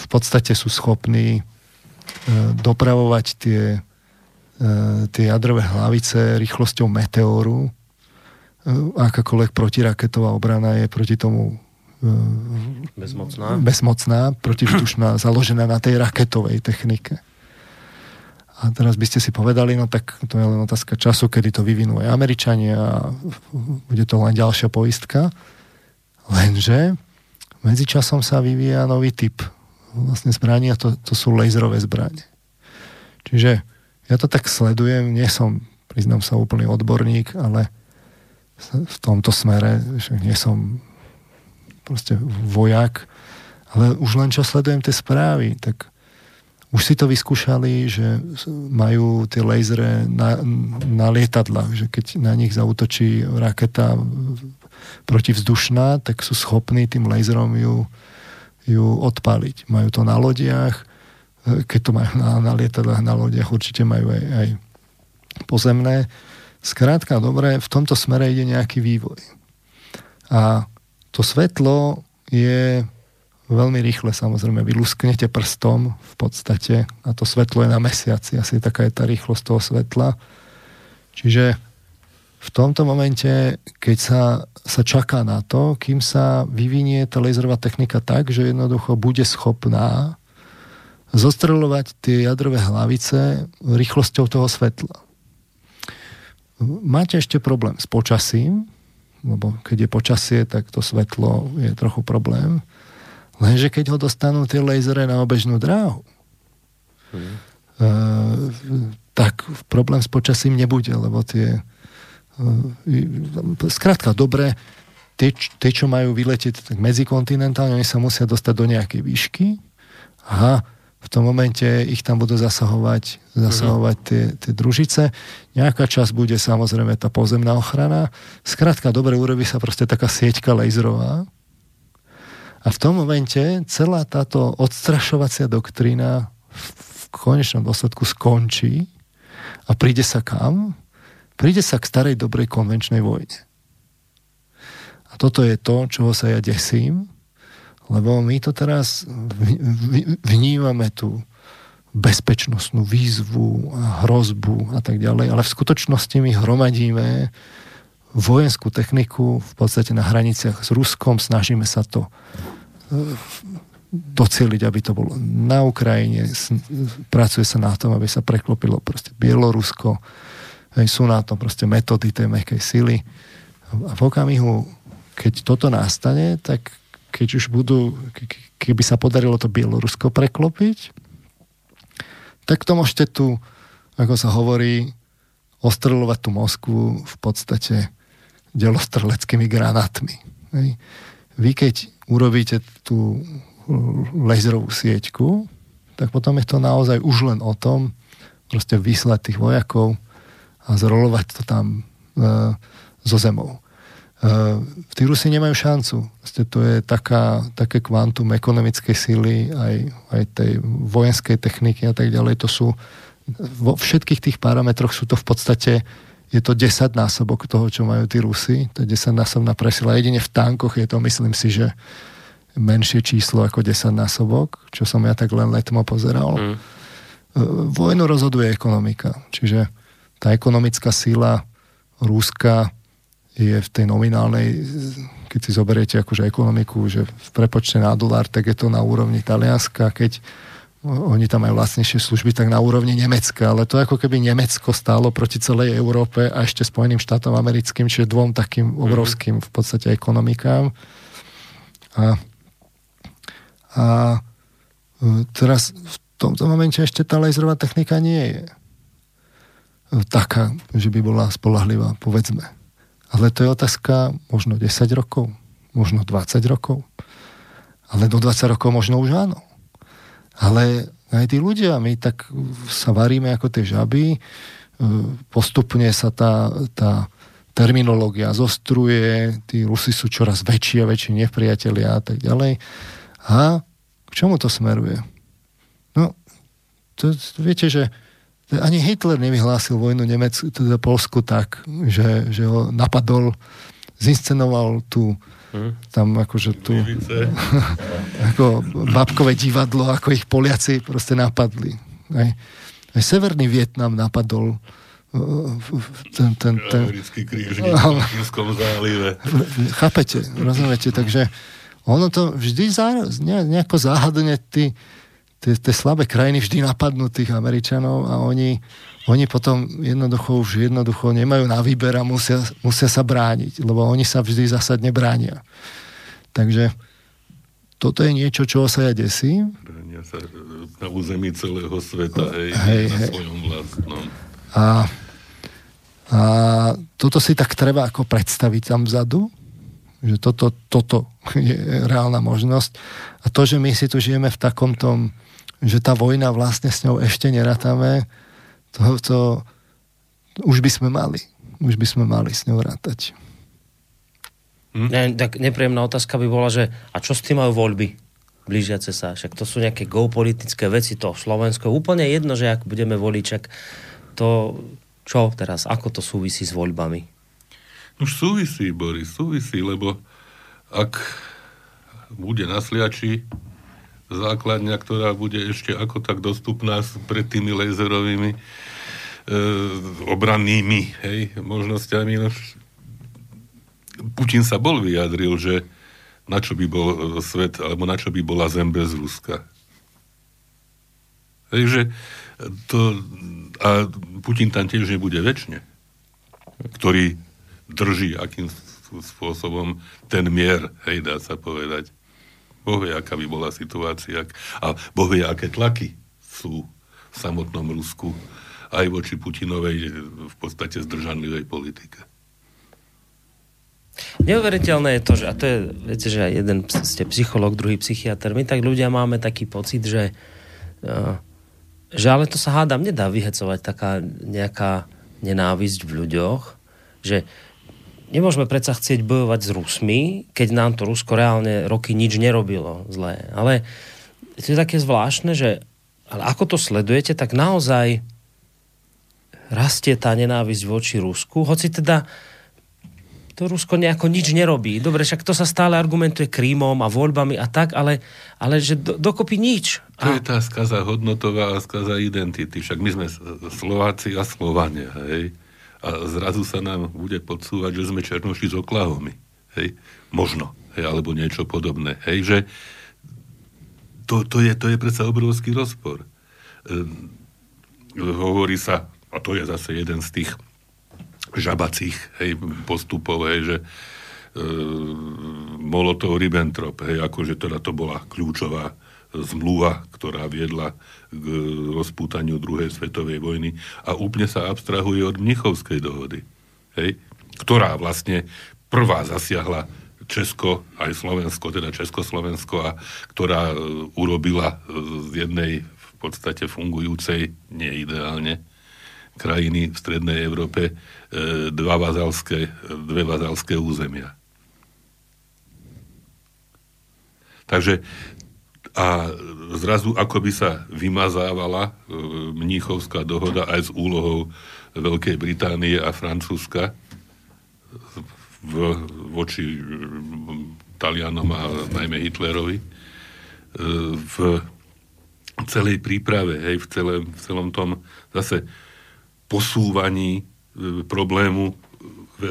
Speaker 3: v podstate sú schopní e, dopravovať tie, e, tie jadrové hlavice rýchlosťou meteóru. E, akákoľvek protiraketová obrana je proti tomu
Speaker 1: bezmocná,
Speaker 3: bezmocná protivzdušná, založená na tej raketovej technike. A teraz by ste si povedali, no tak to je len otázka času, kedy to vyvinú aj Američania a bude to len ďalšia poistka. Lenže medzičasom sa vyvíja nový typ vlastne zbraní a to, to sú laserové zbranie. Čiže ja to tak sledujem, nie som, priznám sa, úplný odborník, ale v tomto smere, že nie som proste vojak, ale už len čo sledujem tie správy, tak už si to vyskúšali, že majú tie lasery na, na lietadlách, že keď na nich zautočí raketa protivzdušná, tak sú schopní tým laserom ju ju odpaliť. Majú to na lodiach, e, keď to majú na, na lietadlách, na lodiach, určite majú aj, aj pozemné. Skrátka, dobre, v tomto smere ide nejaký vývoj. A to svetlo je veľmi rýchle, samozrejme. Vy lusknete prstom v podstate a to svetlo je na mesiaci. Asi taká je tá rýchlosť toho svetla. Čiže v tomto momente, keď sa, sa čaká na to, kým sa vyvinie tá laserová technika tak, že jednoducho bude schopná zostreľovať tie jadrové hlavice rýchlosťou toho svetla. Máte ešte problém s počasím, lebo keď je počasie, tak to svetlo je trochu problém. Lenže keď ho dostanú tie lasery na obežnú dráhu, hmm. uh, tak problém s počasím nebude, lebo tie skrátka dobre, tie, tie, čo majú vyletieť tak medzikontinentálne, oni sa musia dostať do nejakej výšky. Aha, v tom momente ich tam budú zasahovať, zasahovať mhm. tie, tie družice. Nejaká časť bude samozrejme tá pozemná ochrana. Skrátka, dobre, urobí sa proste taká sieťka laserová. A v tom momente celá táto odstrašovacia doktrína v konečnom dôsledku skončí a príde sa kam? Príde sa k starej dobrej konvenčnej vojne. A toto je to, čoho sa ja desím, lebo my to teraz vnímame tú bezpečnostnú výzvu a hrozbu a tak ďalej, ale v skutočnosti my hromadíme vojenskú techniku v podstate na hraniciach s Ruskom, snažíme sa to e, docieliť, aby to bolo na Ukrajine, pracuje sa na tom, aby sa preklopilo proste Bielorusko, sú na tom proste metódy tej mekej sily a v okamihu, keď toto nastane, tak keď už budú, keby sa podarilo to Bielorusko preklopiť, tak to môžete tu, ako sa hovorí, ostreľovať tú Moskvu v podstate delostreleckými granátmi. Vy keď urobíte tú laserovú sieťku, tak potom je to naozaj už len o tom proste vyslať tých vojakov a zrolovať to tam e, zo zemou. Uh, tí Rusi nemajú šancu. Vlastne to je taká, také kvantum ekonomickej síly, aj, aj tej vojenskej techniky a tak ďalej. To sú vo všetkých tých parametroch sú to v podstate je to 10 násobok toho, čo majú tí Rusi. To je 10 násobná presila. Jedine v tankoch je to, myslím si, že menšie číslo ako 10 násobok, čo som ja tak len letmo pozeral. Mm. Vojnu rozhoduje ekonomika. Čiže tá ekonomická sila Ruska je v tej nominálnej, keď si zoberiete akože ekonomiku, že v prepočte na dolár, tak je to na úrovni Talianska, keď oni tam majú vlastnejšie služby, tak na úrovni Nemecka, ale to ako keby Nemecko stálo proti celej Európe a ešte Spojeným štátom americkým, čiže dvom takým mhm. obrovským v podstate ekonomikám. A, a e, teraz v tomto momente ešte tá laserová technika nie je taká, že by bola spolahlivá, povedzme. Ale to je otázka možno 10 rokov, možno 20 rokov. Ale do 20 rokov možno už áno. Ale aj tí ľudia, my tak sa varíme ako tie žaby, e, postupne sa tá, tá terminológia zostruje, tí Rusi sú čoraz väčší a väčší nepriatelia a tak ďalej. A k čomu to smeruje? No, to, viete, že ani Hitler nevyhlásil vojnu Nemecku, teda Polsku tak, že, že ho napadol, zinscenoval tu hmm. tam akože tu ako babkové divadlo, ako ich Poliaci proste napadli. Aj, aj Severný Vietnam napadol
Speaker 2: ten, ten, ten, Americký krížnik v zálive.
Speaker 3: Chápete, rozumiete, takže ono to vždy zá, nejako záhadne tí, tie, tie slabé krajiny vždy napadnú tých Američanov a oni, oni potom jednoducho už jednoducho nemajú na výber a musia, musia sa brániť, lebo oni sa vždy zásadne bránia. Takže toto je niečo, čoho sa ja desím.
Speaker 2: Bránia sa na území celého sveta, hej, hej na hej. svojom vlastnom.
Speaker 3: A, a toto si tak treba ako predstaviť tam vzadu, že toto, toto je reálna možnosť. A to, že my si tu žijeme v takom tom že tá vojna vlastne s ňou ešte nerátame, to, to už by sme mali. Už by sme mali s ňou rátať.
Speaker 1: Hm? Ne, tak nepríjemná otázka by bola, že a čo s tým majú voľby? blížiace sa. Však to sú nejaké geopolitické veci, to Slovensko. Úplne jedno, že ak budeme voliť, čak to čo teraz, ako to súvisí s voľbami?
Speaker 2: Už súvisí, Boris, súvisí, lebo ak bude na sliači základňa, ktorá bude ešte ako tak dostupná pred tými laserovými e, obrannými hej, možnosťami. No, Putin sa bol vyjadril, že na čo by bol e, svet, alebo na čo by bola zem bez Ruska. Takže to, a Putin tam tiež nebude väčšine, ktorý drží akým spôsobom ten mier, hej, dá sa povedať. Boh vie, aká by bola situácia. A Boh vie, aké tlaky sú v samotnom Rusku. Aj voči Putinovej v podstate zdržanlivej politike.
Speaker 1: Neuveriteľné je to, že, a to je, viete, že jeden ste psycholog, druhý psychiatr, my tak ľudia máme taký pocit, že, uh, že ale to sa hádam, nedá vyhecovať taká nejaká nenávisť v ľuďoch, že nemôžeme predsa chcieť bojovať s Rusmi, keď nám to Rusko reálne roky nič nerobilo zlé. Ale to je také zvláštne, že ale ako to sledujete, tak naozaj rastie tá nenávisť voči Rusku, hoci teda to Rusko nejako nič nerobí. Dobre, však to sa stále argumentuje Krímom a voľbami a tak, ale, ale že do, dokopy nič.
Speaker 2: To a... je tá skaza hodnotová a skaza identity. Však my sme Slováci a Slovania, hej? A zrazu sa nám bude podsúvať, že sme Černoši z Oklahomy, hej? Možno, hej? Alebo niečo podobné, hej? Že to, to, je, to je predsa obrovský rozpor. Ehm, hovorí sa, a to je zase jeden z tých žabacích hej, postupov, hej, že e, Molotov-Ribbentrop, hej, akože teda to bola kľúčová zmluva, ktorá viedla k rozpútaniu druhej svetovej vojny a úplne sa abstrahuje od Mnichovskej dohody, hej, ktorá vlastne prvá zasiahla Česko, aj Slovensko, teda Československo, a ktorá e, urobila z jednej v podstate fungujúcej, nie ideálne, krajiny v Strednej Európe e, dva vazalské, dve vazalské územia. Takže a zrazu ako by sa vymazávala e, mníchovská dohoda aj s úlohou Veľkej Británie a Francúzska v, voči Talianom a najmä Hitlerovi e, v celej príprave, hej, v, celém, v celom tom zase posúvaní e, problému e,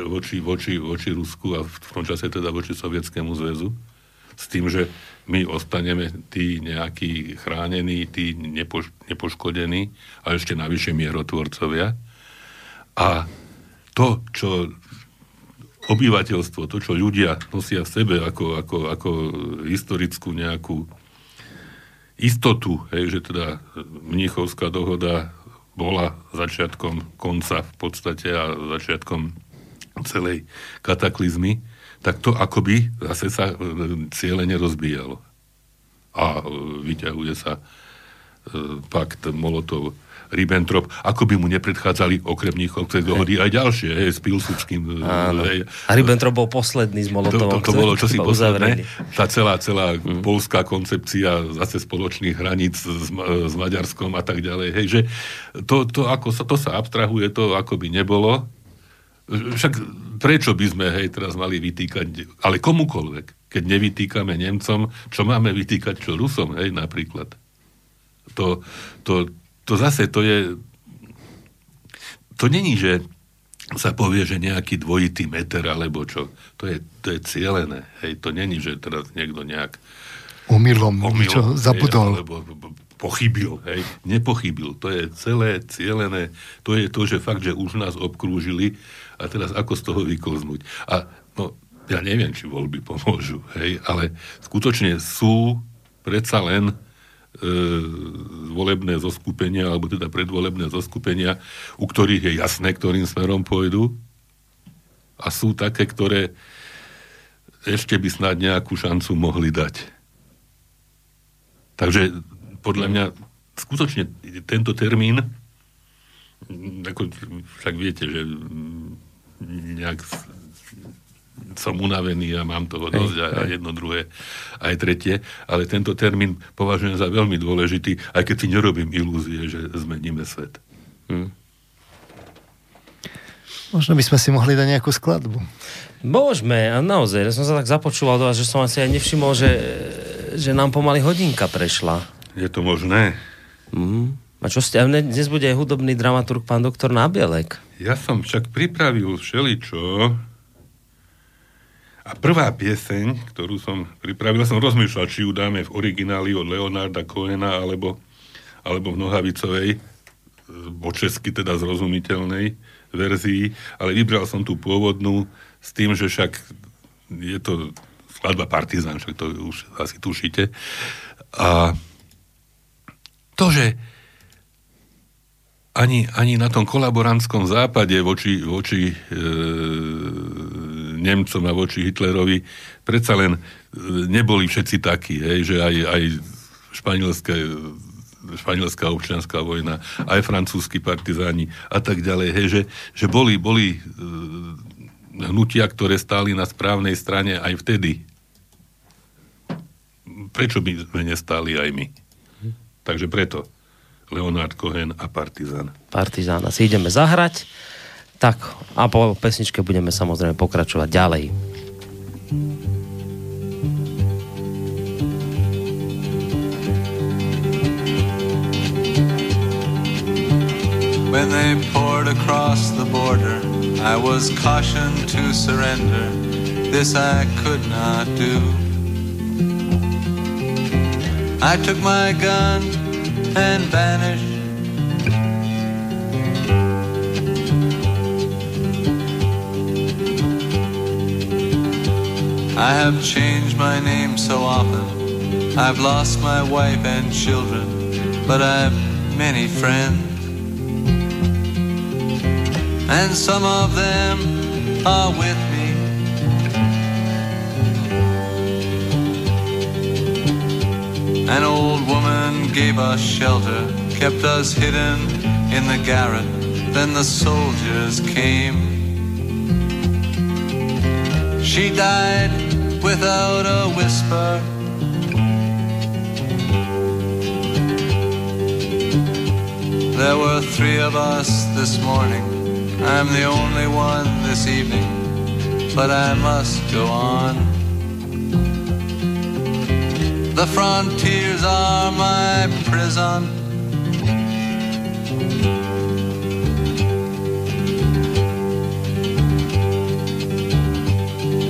Speaker 2: voči, voči, voči Rusku a v tom čase teda voči Sovietskému zväzu s tým, že my ostaneme tí nejakí chránení, tí nepoš, nepoškodení a ešte navyše mierotvorcovia. A to, čo obyvateľstvo, to, čo ľudia nosia v sebe ako, ako, ako historickú nejakú istotu, hej, že teda Mnichovská dohoda bola začiatkom konca v podstate a začiatkom celej kataklizmy, tak to akoby zase sa e, cieľene rozbíjalo. A e, vyťahuje sa e, pakt Molotov Ribbentrop, ako by mu nepredchádzali okrem Mníchovcej dohody aj ďalšie, hej, s Pilsučkým.
Speaker 1: Hej. A Ribbentrop bol posledný s Molotovom.
Speaker 2: To, to, to bolo čosi posledné. Tá celá, celá hmm. polská koncepcia zase spoločných hraníc s, s Maďarskom a tak ďalej. Hej, že to, to, ako sa, to sa abstrahuje, to ako by nebolo. Však prečo by sme, hej, teraz mali vytýkať, ale komukoľvek, keď nevytýkame Nemcom, čo máme vytýkať čo Rusom, hej, napríklad. To, to, to zase to je... To není, že sa povie, že nejaký dvojitý meter alebo čo. To je, to je cielené. Hej, to není, že teraz niekto nejak
Speaker 3: omylom, niečo zabudol.
Speaker 2: Hej, alebo pochybil, hej. Nepochybil. To je celé cielené. To je to, že fakt, že už nás obkrúžili a teraz ako z toho vykoznúť. A no, ja neviem, či voľby pomôžu, hej, ale skutočne sú predsa len E, volebné zoskupenia, alebo teda predvolebné zoskupenia, u ktorých je jasné, ktorým smerom pôjdu. A sú také, ktoré ešte by snad nejakú šancu mohli dať. Takže podľa mňa skutočne tento termín, ako však viete, že nejak som unavený a mám toho dosť a, a jedno, druhé, aj tretie, ale tento termín považujem za veľmi dôležitý, aj keď si nerobím ilúzie, že zmeníme svet. Hmm.
Speaker 3: Možno by sme si mohli dať nejakú skladbu.
Speaker 1: Môžeme, a naozaj, ja som sa tak započúval do vás, že som asi aj nevšimol, že, že nám pomaly hodinka prešla.
Speaker 2: Je to možné?
Speaker 1: Mm. A čo ste, dnes bude hudobný dramaturg pán doktor Nabielek.
Speaker 2: Ja som však pripravil všeličo, a prvá pieseň, ktorú som pripravil, som rozmýšľal, či ju dáme v origináli od Leonarda Cohena, alebo, alebo v Nohavicovej, po česky teda zrozumiteľnej verzii, ale vybral som tú pôvodnú s tým, že však je to skladba Partizan, však to už asi tušíte. A to, že ani, ani na tom kolaborantskom západe voči, voči e, Nemcom a voči Hitlerovi predsa len e, neboli všetci takí, hej, že aj, aj španielské španielská občianská vojna, aj francúzski partizáni a tak ďalej, hej, že, že boli, boli e, hnutia, ktoré stáli na správnej strane aj vtedy. Prečo by sme nestáli aj my? Takže preto Leonard Cohen a Partizan.
Speaker 4: Partizán. Asi ideme zahrať. Tak, a po pesničke budeme samozrejme pokračovať ďalej. When they poured across the border, I was cautioned to surrender. This I could not do. I took my gun and vanish. I have changed my name so often. I've lost my wife and children, but I've many friends and some of them are with An old woman gave us shelter, kept us hidden in the garret. Then the soldiers came. She died without a whisper. There were three of us this morning I'm the only one this evening, but I must go on. The frontiers are my prison.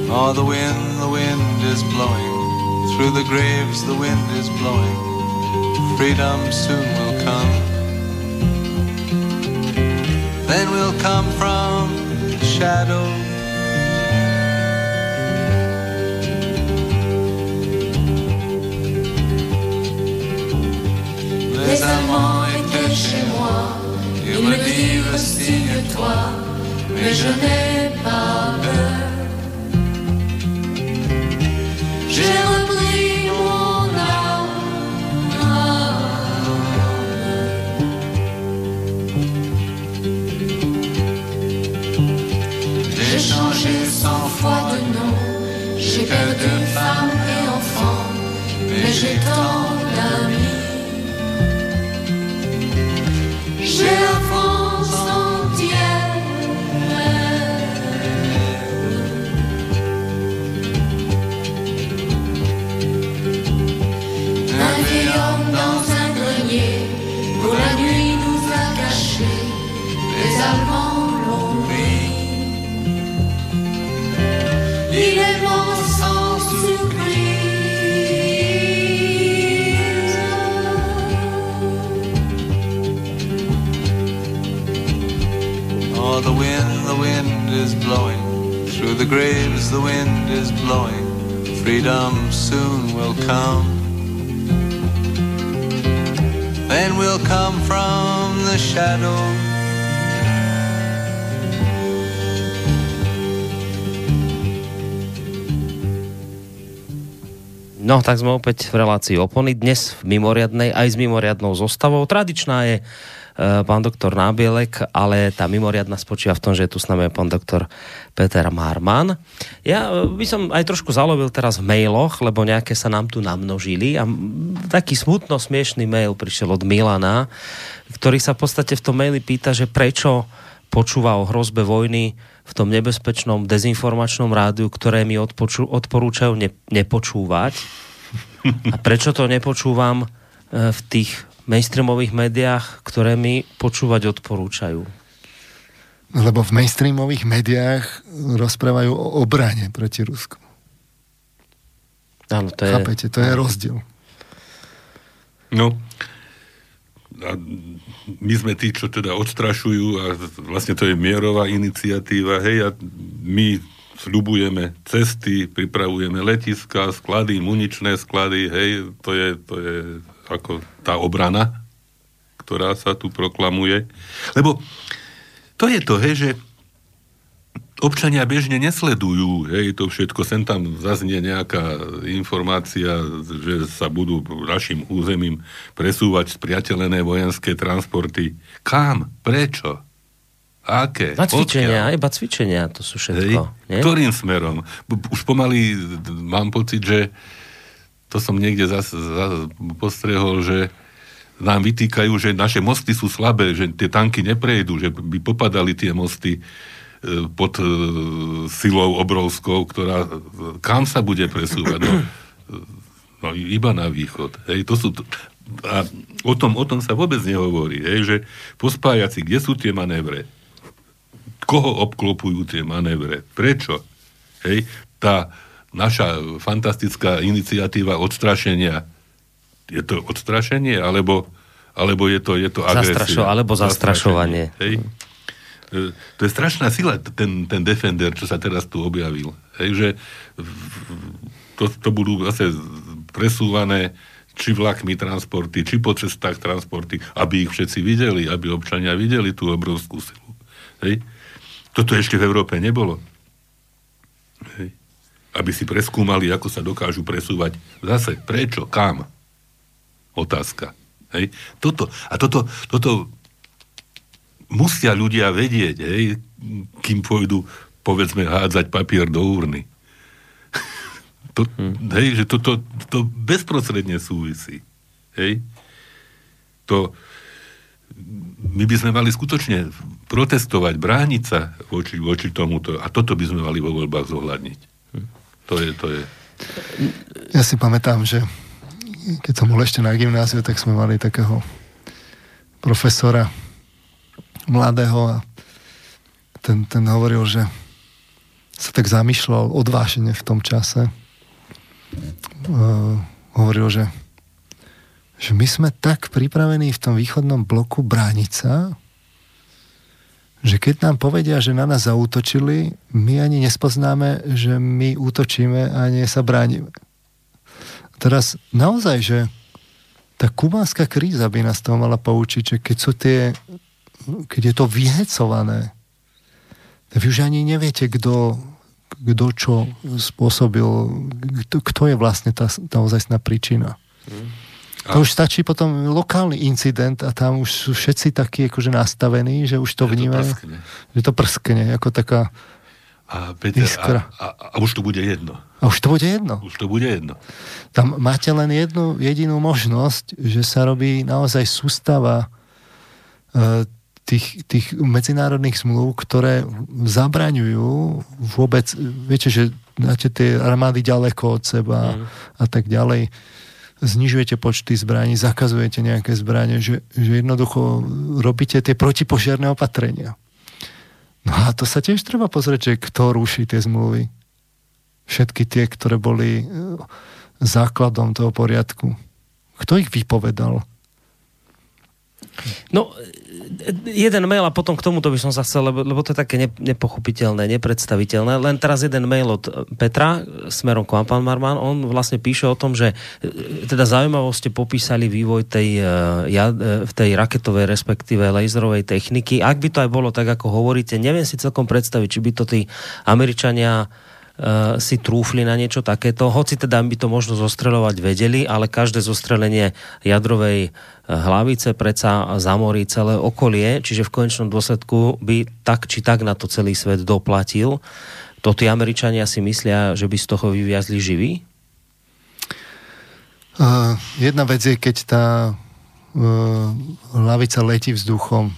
Speaker 4: Oh, the wind, the wind is blowing. Through the graves, the wind is blowing. Freedom soon will come. Then we'll come from the Les amants étaient chez moi, ils me dirent signe-toi, mais je n'ai pas peur. J'ai fois de nom. J'ai perdu femme et enfant, mais j'ai tant the graves the wind is blowing. Freedom soon will come. Then we'll come from the shadow. No, tak sme opäť v relácii opony. Dnes v mimoriadnej, aj s mimoriadnou zostavou. Tradičná je pán doktor Nábielek, ale tá mimoriadna spočíva v tom, že je tu s nami pán doktor Peter Marman. Ja eh, by som aj trošku zalovil teraz v mailoch, lebo nejaké sa nám tu namnožili a taký smutno smiešný mail prišiel od Milana, ktorý sa v podstate v tom maili pýta, že prečo počúva o hrozbe vojny v tom nebezpečnom dezinformačnom rádiu, ktoré mi odpoču, odporúčajú ne, nepočúvať. A prečo to nepočúvam eh, v tých mainstreamových médiách, ktoré mi počúvať odporúčajú?
Speaker 3: Lebo v mainstreamových médiách rozprávajú o obrane proti Rusku.
Speaker 4: Áno, to je...
Speaker 3: Chápete, to je rozdiel.
Speaker 2: No, a my sme tí, čo teda odstrašujú a vlastne to je mierová iniciatíva, hej, a my sľubujeme cesty, pripravujeme letiska, sklady, muničné sklady, hej, to je, to je ako tá obrana, ktorá sa tu proklamuje. Lebo to je to, hej, že občania bežne nesledujú, hej, to všetko, sem tam zaznie nejaká informácia, že sa budú našim územím presúvať spriateľené vojenské transporty. Kam? Prečo? Aké?
Speaker 1: Na cvičenia, Odkiaľ? iba cvičenia, to sú všetko.
Speaker 2: Hej. Ktorým smerom? Už pomaly mám pocit, že to som niekde zase zas postrehol, že nám vytýkajú, že naše mosty sú slabé, že tie tanky neprejdú, že by popadali tie mosty E, pod e, silou obrovskou, ktorá kam sa bude presúvať? No, no iba na východ. Hej, to sú, a o tom, o tom sa vôbec nehovorí, hej, že pospájaci, kde sú tie manévre? Koho obklopujú tie manévre? Prečo? Hej, tá naša fantastická iniciatíva odstrašenia, je to odstrašenie, alebo, alebo je to, je to agresia?
Speaker 1: Zastrašo, alebo zastrašovanie.
Speaker 2: Hej? E, to je strašná sila, ten, ten Defender, čo sa teraz tu objavil. Hej, že to, to budú zase presúvané či vlakmi transporty, či po cestách transporty, aby ich všetci videli, aby občania videli tú obrovskú silu. Hej. Toto ešte v Európe nebolo. Hej. Aby si preskúmali, ako sa dokážu presúvať. Zase, prečo, kam? Otázka. Hej. Toto, a toto, toto musia ľudia vedieť, hej, kým pôjdu, povedzme, hádzať papier do úrny. to, hmm. Hej, že toto to, to bezprostredne súvisí. Hej. To, my by sme mali skutočne protestovať, brániť sa voči, voči tomuto a toto by sme mali vo voľbách zohľadniť. To je, to je.
Speaker 3: Ja si pamätám, že keď som bol ešte na gymnáziu, tak sme mali takého profesora, mladého a ten, ten hovoril, že sa tak zamýšľal odvážne v tom čase. Uh, hovoril, že, že my sme tak pripravení v tom východnom bloku brániť sa, že keď nám povedia, že na nás zautočili, my ani nespoznáme, že my útočíme a nie sa bránime. Teraz naozaj, že tá kubánska kríza by nás toho mala poučiť, že keď sú tie keď je to vyhecované, vy už ani neviete, kto, kto čo spôsobil, kto, kto je vlastne tá, tá ozajstná príčina. Hmm. To už stačí potom lokálny incident a tam už sú všetci takí akože nastavení, že už to vnímajú. Že to prskne, ako taká
Speaker 2: a, Peter, a, a, a už to bude jedno.
Speaker 3: A už to bude jedno.
Speaker 2: Už to bude jedno.
Speaker 3: Tam máte len jednu jedinú možnosť, že sa robí naozaj sústava e, tých, tých medzinárodných zmluv, ktoré zabraňujú vôbec, viete, že dáte tie armády ďaleko od seba mm. a tak ďalej, znižujete počty zbraní, zakazujete nejaké zbranie, že, že jednoducho robíte tie protipožiarné opatrenia. No a to sa tiež treba pozrieť, že kto ruší tie zmluvy. Všetky tie, ktoré boli e, základom toho poriadku. Kto ich vypovedal?
Speaker 1: No, jeden mail a potom k tomuto by som sa chcel, lebo, lebo to je také nepochopiteľné, nepredstaviteľné. Len teraz jeden mail od Petra smerom k vám, pán Marman. On vlastne píše o tom, že e, teda zaujímavo ste popísali vývoj tej, e, e, v tej raketovej, respektíve laserovej techniky. Ak by to aj bolo tak, ako hovoríte, neviem si celkom predstaviť, či by to tí Američania si trúfli na niečo takéto, hoci teda by to možno zostreľovať vedeli, ale každé zostrelenie jadrovej eh, hlavice predsa zamorí celé okolie, čiže v konečnom dôsledku by tak či tak na to celý svet doplatil. To tí Američania si myslia, že by z toho vyviazli živí?
Speaker 3: Uh, jedna vec je, keď tá uh, hlavica letí vzduchom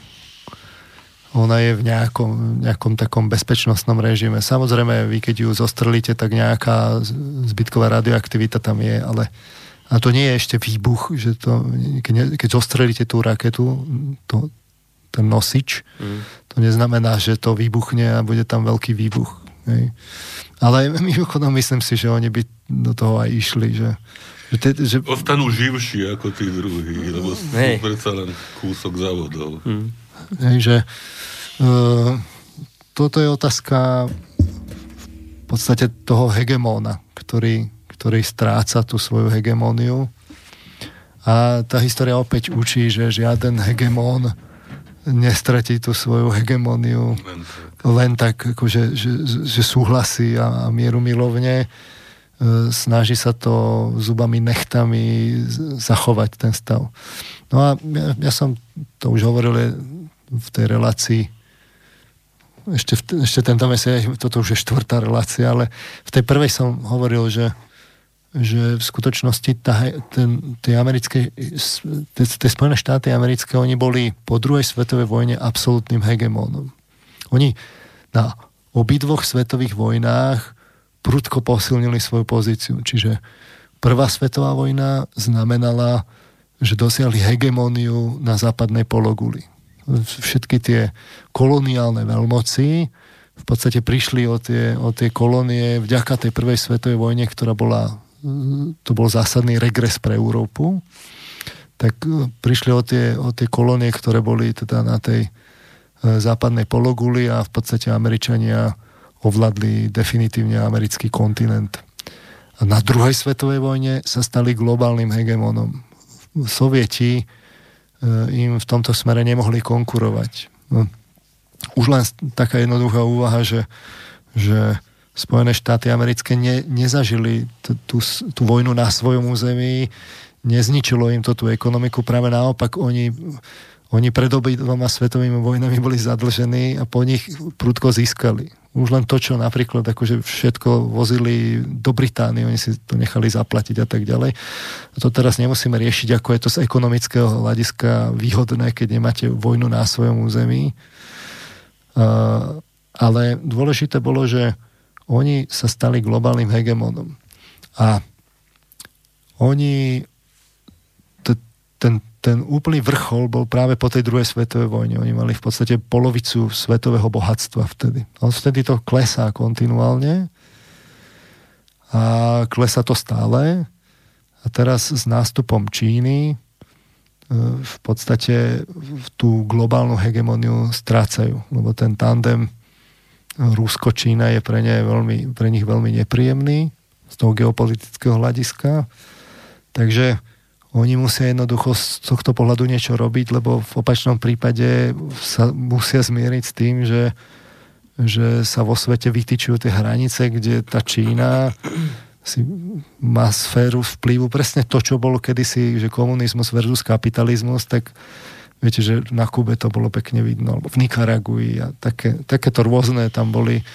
Speaker 3: ona je v nejakom, nejakom takom bezpečnostnom režime. Samozrejme, vy keď ju zostrelíte, tak nejaká zbytková radioaktivita tam je, ale a to nie je ešte výbuch, že to, keď, keď zostrelíte tú raketu, to, ten nosič, mm. to neznamená, že to vybuchne a bude tam veľký výbuch. Hej. Ale mimochodom myslím si, že oni by do toho aj išli, že,
Speaker 2: že, te, že... Ostanú živší ako tí druhí, lebo sú hey. predsa len kúsok závodov. Hmm.
Speaker 3: Hej, že toto je otázka v podstate toho hegemóna, ktorý, ktorý stráca tú svoju hegemóniu. A tá história opäť učí, že žiaden hegemón nestratí tú svoju hegemóniu len tak, len tak akože, že, že súhlasí a, a mieru milovne. E, snaží sa to zubami, nechtami zachovať ten stav. No a ja, ja som to už hovoril v tej relácii ešte, ešte tento mesiac, toto už je štvrtá relácia, ale v tej prvej som hovoril, že že v skutočnosti tá, ten, tie, americké, tie, tie Spojené štáty americké, oni boli po druhej svetovej vojne absolútnym hegemónom. Oni na obidvoch svetových vojnách prudko posilnili svoju pozíciu. Čiže prvá svetová vojna znamenala, že dosiahli hegemóniu na západnej pologuli. Všetky tie koloniálne veľmoci v podstate prišli o tie, o tie kolónie vďaka tej prvej svetovej vojne, ktorá bola to bol zásadný regres pre Európu, tak e, prišli o tie, o tie kolónie, ktoré boli teda na tej e, západnej pologuli a v podstate Američania ovládli definitívne americký kontinent. A na druhej svetovej vojne sa stali globálnym hegemónom. Sovieti im v tomto smere nemohli konkurovať. No, už len taká jednoduchá úvaha, že, že Spojené štáty americké ne, nezažili t- tú, tú vojnu na svojom území, nezničilo im to tú ekonomiku, práve naopak oni, oni pred obidvoma svetovými vojnami boli zadlžení a po nich prudko získali. Už len to, čo napríklad akože všetko vozili do Británie, oni si to nechali zaplatiť a tak ďalej. A to teraz nemusíme riešiť, ako je to z ekonomického hľadiska výhodné, keď nemáte vojnu na svojom území. Uh, ale dôležité bolo, že oni sa stali globálnym hegemónom. A oni, t- ten, ten úplný vrchol bol práve po tej druhej svetovej vojne. Oni mali v podstate polovicu svetového bohatstva vtedy. On vtedy to klesá kontinuálne a klesá to stále. A teraz s nástupom Číny e, v podstate tú globálnu hegemóniu strácajú, lebo ten tandem Rusko, Čína je pre, ne veľmi, pre nich veľmi nepríjemný z toho geopolitického hľadiska. Takže oni musia jednoducho z tohto pohľadu niečo robiť, lebo v opačnom prípade sa musia zmieriť s tým, že, že sa vo svete vytýčujú tie hranice, kde tá Čína si má sféru vplyvu. Presne to, čo bolo kedysi, že komunizmus versus kapitalizmus, tak Viete, že na Kube to bolo pekne vidno, alebo v Nikaragui a také, takéto rôzne tam boli